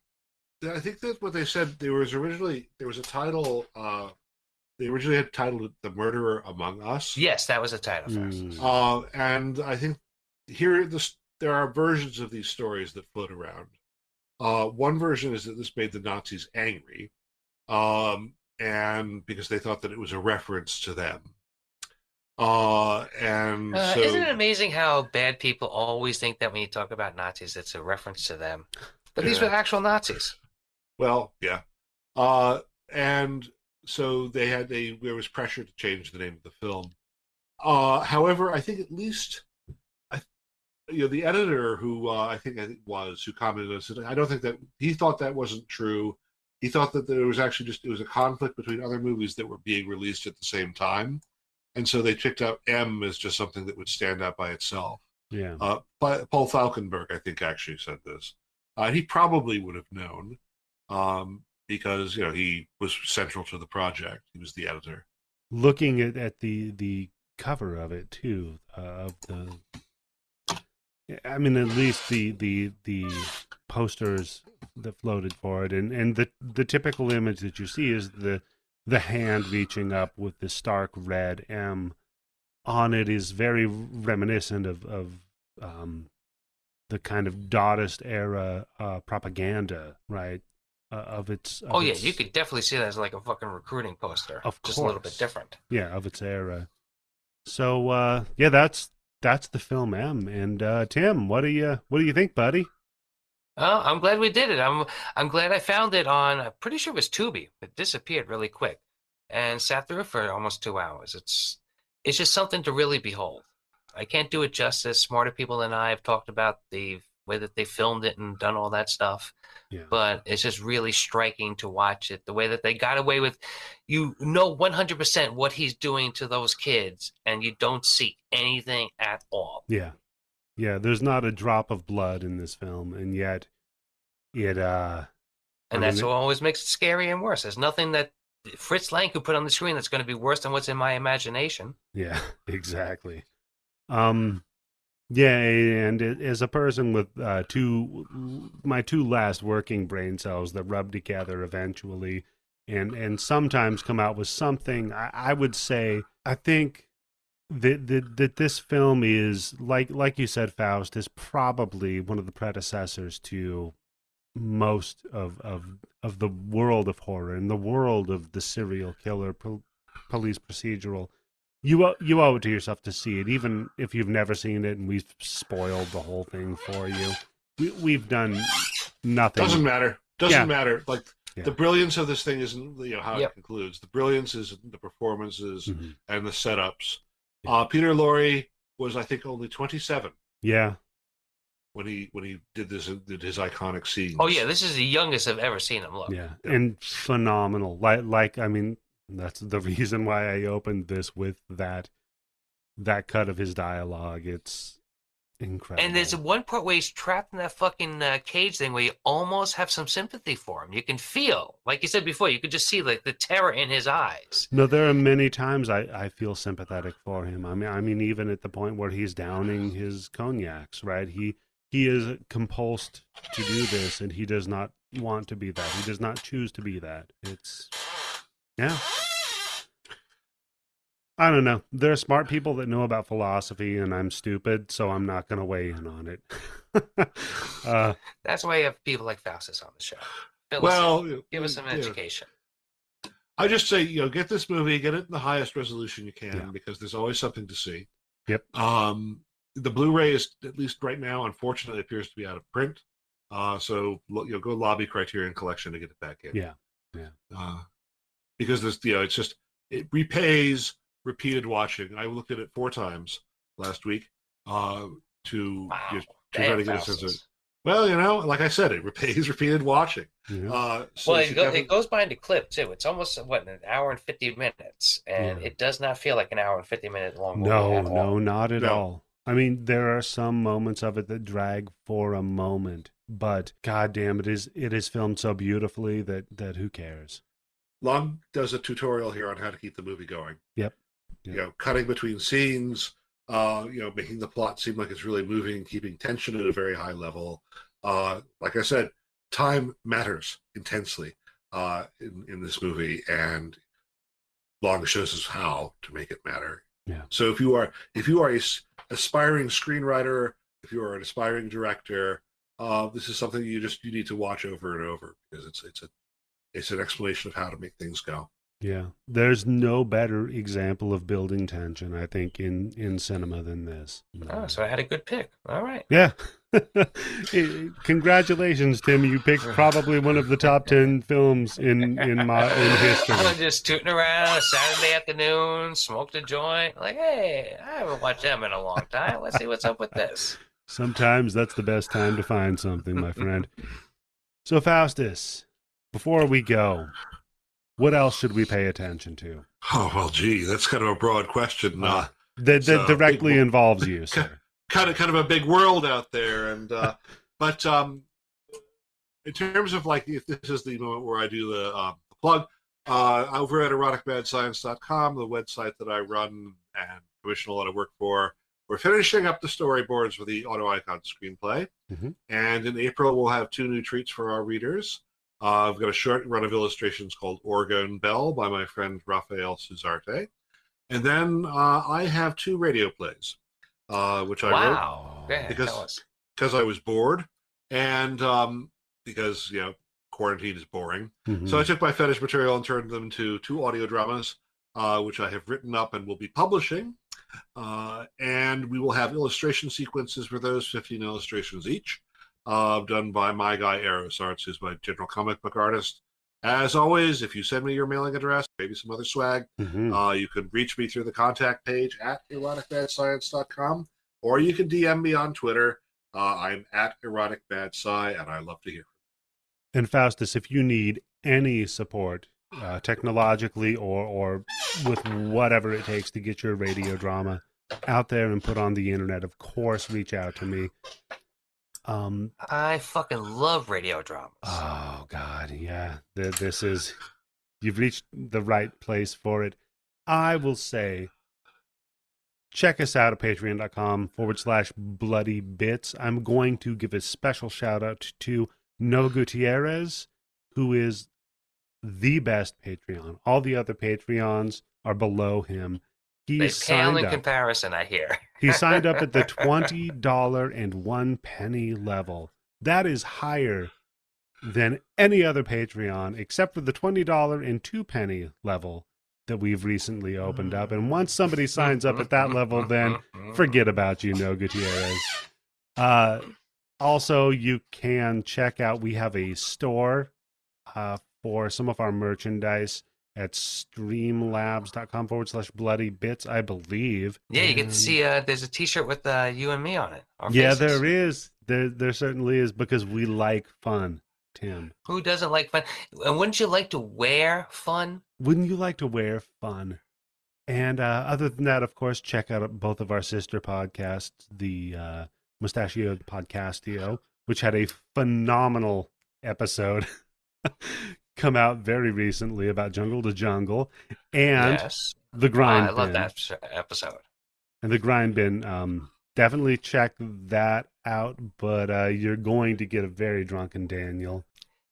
I think that's what they said. There was originally there was a title. Uh, they originally had titled it "The Murderer Among Us." Yes, that was a title. Mm. Uh, and I think here this there are versions of these stories that float around. Uh, one version is that this made the Nazis angry, um, and because they thought that it was a reference to them. Uh, and Uh, so isn't it amazing how bad people always think that when you talk about Nazis, it's a reference to them? But these were actual Nazis. Well, yeah. Uh, and so they had a there was pressure to change the name of the film. Uh, however, I think at least, you know, the editor who uh, I think it was who commented on it, I don't think that he thought that wasn't true. He thought that there was actually just it was a conflict between other movies that were being released at the same time, and so they picked up M as just something that would stand out by itself. Yeah. Uh, but Paul Falkenberg, I think, actually said this. Uh, he probably would have known um, because you know he was central to the project. He was the editor. Looking at, at the the cover of it too, uh, of the I mean at least the the the posters that floated for it and and the the typical image that you see is the the hand reaching up with the stark red M on it is very reminiscent of of um the kind of Dadaist era uh, propaganda, right? Uh, of its. Of Oh yeah, its- you could definitely see that as like a fucking recruiting poster. Of just a little bit different. yeah of its era so uh yeah that's that's the film m and uh tim what do you what do you think buddy Oh, I'm glad we did it. I'm I'm glad I found it on. I'm pretty sure it was Tubi. It disappeared really quick, and sat through for almost two hours. It's it's just something to really behold. I can't do it justice. Smarter people than I have talked about the way that they filmed it and done all that stuff. yeah but it's just really striking to watch it the way that they got away with you know 100% what he's doing to those kids and you don't see anything at all yeah yeah there's not a drop of blood in this film and yet it uh and I that's what always makes it scary and worse there's nothing that fritz lang could put on the screen that's going to be worse than what's in my imagination Yeah, exactly. Um, yeah, and as a person with uh, two, my two last working brain cells that rub together eventually, and and sometimes come out with something, I, I would say, I think that, that that this film is like like you said, Faustus probably one of the predecessors to most of of of the world of horror and the world of the serial killer pol- police procedural you owe, you owe it to yourself to see it, even if you've never seen it, and we've spoiled the whole thing for you. We, we've done nothing. Doesn't matter. Doesn't Yeah. matter. Like Yeah. the brilliance of this thing isn't you know how Yep. it concludes. The brilliance is the performances Mhm. and the setups. Yeah. Uh, Peter Lorre was I think only 27 Yeah, when he when he did this did his iconic scenes. oh yeah this is the youngest i've ever seen him look yeah, Yeah. and phenomenal. Like, like I mean, that's the reason why I opened this with that that cut of his dialogue. It's incredible. And there's one part where he's trapped in that fucking uh, cage thing where you almost have some sympathy for him. You can feel, like you said before, you could just see like the terror in his eyes. No, there are many times I, I feel sympathetic for him. I mean, I mean, even at the point where he's downing his cognacs, right? He he is compulsed to do this, and he does not want to be that. He does not choose to be that. It's yeah. I don't know. There are smart people that know about philosophy, and I'm stupid, so I'm not going to weigh in on it. uh, That's why you have people like Faustus on the show. Fill Well, in. give us some yeah. education. I just say, you know, get this movie, get it in the highest resolution you can Yeah. because there's always something to see. Yep. Um, the Blu-ray is at least right now, unfortunately, appears to be out of print. Uh, so you know, go lobby Criterion Collection to get it back in. Yeah, yeah. Uh, because this, you know, it's just it repays repeated watching. I looked at it four times last week uh, to Wow. just to try to Damn, get a sense of. Well, you know, like I said, it repays repeated watching. yeah. Uh, so Well, it, go, it goes by into clip too. It's almost what an hour and fifty minutes, and Yeah. it does not feel like an hour and fifty minute long. No, at all. no, not at No. all. I mean, there are some moments of it that drag for a moment, but goddamn, it is it is filmed so beautifully that that who cares? Lang does a tutorial here on how to keep the movie going. Yep. You know, cutting between scenes, uh, you know, making the plot seem like it's really moving, keeping tension at a very high level. Uh, like I said, time matters intensely uh, in in this movie, and Lang shows us how to make it matter. Yeah. So if you are if you are a s- aspiring screenwriter, if you are an aspiring director, uh, this is something you just you need to watch over and over because it's it's a it's an explanation of how to make things go. Yeah, there's no better example of building tension, I think, in in cinema than this. Oh, so I had a good pick. All right. Yeah. Congratulations, Tim. You picked probably one of the top ten films in in my in history. I'm just tooting around Saturday afternoon, smoked a joint. Like, hey, I haven't watched them in a long time. Let's see what's up with this. Sometimes that's the best time to find something, my friend. So, Faustus, before we go, what else should we pay attention to Oh well, gee, that's kind of a broad question. Uh, that, that So, directly big- involves you, sir? kind of kind of a big world out there, and uh, but um, in terms of like if this is the moment where I do the, uh, plug uh, over at eroticmadscience.com, the website that I run and commission a lot of work for. We're finishing up the storyboards for the Auto Icon screenplay, Mhm. and in April we'll have two new treats for our readers. Uh, I've got a short run of illustrations called Orgone Bell by my friend Rafael Suzarte, and then uh, I have two radio plays, uh, which I wrote Wow. Go ahead, Because- because I was bored and um, because you know quarantine is boring. Mhm. So I took my fetish material and turned them into two audio dramas, uh, which I have written up and will be publishing. Uh, and we will have illustration sequences for those, 15 illustrations each, uh, done by my guy Eros Arts, who's my general comic book artist. As always, if you send me your mailing address, maybe some other swag, Mhm. uh, you can reach me through the contact page at eroticbadscience.com or you can DM me on Twitter. Uh, I'm at eroticbadsci, and I love to hear. And Faustus, if you need any support, uh, technologically or or with whatever it takes to get your radio drama out there and put on the internet, of course, reach out to me. Um. I fucking love radio dramas. Oh God, yeah. Th- This is you've reached the right place for it. I will say. Check us out at patreon.com forward slash bloody bits. I'm going to give a special shout out to Noah Gutierrez, who is the best Patreon. All the other Patreons are below him. They He's pale signed in up. comparison, I hear. He signed up at the twenty dollar and one penny level. That is higher than any other Patreon, except for the twenty dollar and two penny level that we've recently opened up. And once somebody signs up at that level, then forget about you, Noah Gutierrez. Uh, also, you can check out. We have a store uh, for some of our merchandise at streamlabs.com forward slash bloody bits, I believe. Yeah, you get to see. Uh, there's a T-shirt with uh, you and me on it. Yeah, faces. there is. There, there certainly is because we like fun, Tim. Who doesn't like fun? And wouldn't you like to wear fun? Wouldn't you like to wear fun? And uh, other than that, of course, check out both of our sister podcasts, the uh, Mustachio Podcastio, which had a phenomenal episode come out very recently about Jungle to Jungle, and yes, the Grind I love Bin. that episode. And the Grind Bin. Um, definitely check that out, but uh, you're going to get a very drunken Daniel.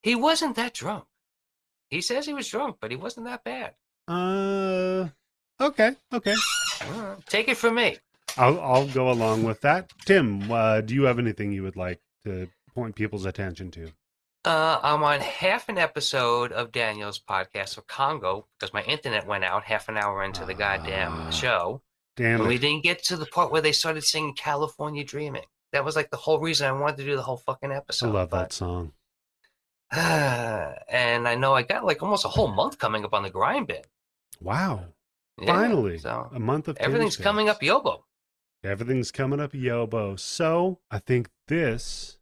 He wasn't that drunk. He says he was drunk, but he wasn't that bad. Uh, okay, okay. Take it from me. I'll I'll go along with that. Tim, uh, do you have anything you would like to point people's attention to? Uh, I'm on half an episode of Daniel's podcast of Congo because my internet went out half an hour into the goddamn Ah. show. Damn we didn't get to the part where they started singing California Dreaming. That was like the whole reason I wanted to do the whole fucking episode. I love that song. but- and I know I got like almost a whole month coming up on the grind bin. Wow! Yeah, Finally, So a month of everything's coming up Yobo. Everything's coming up, Yobo. So I think this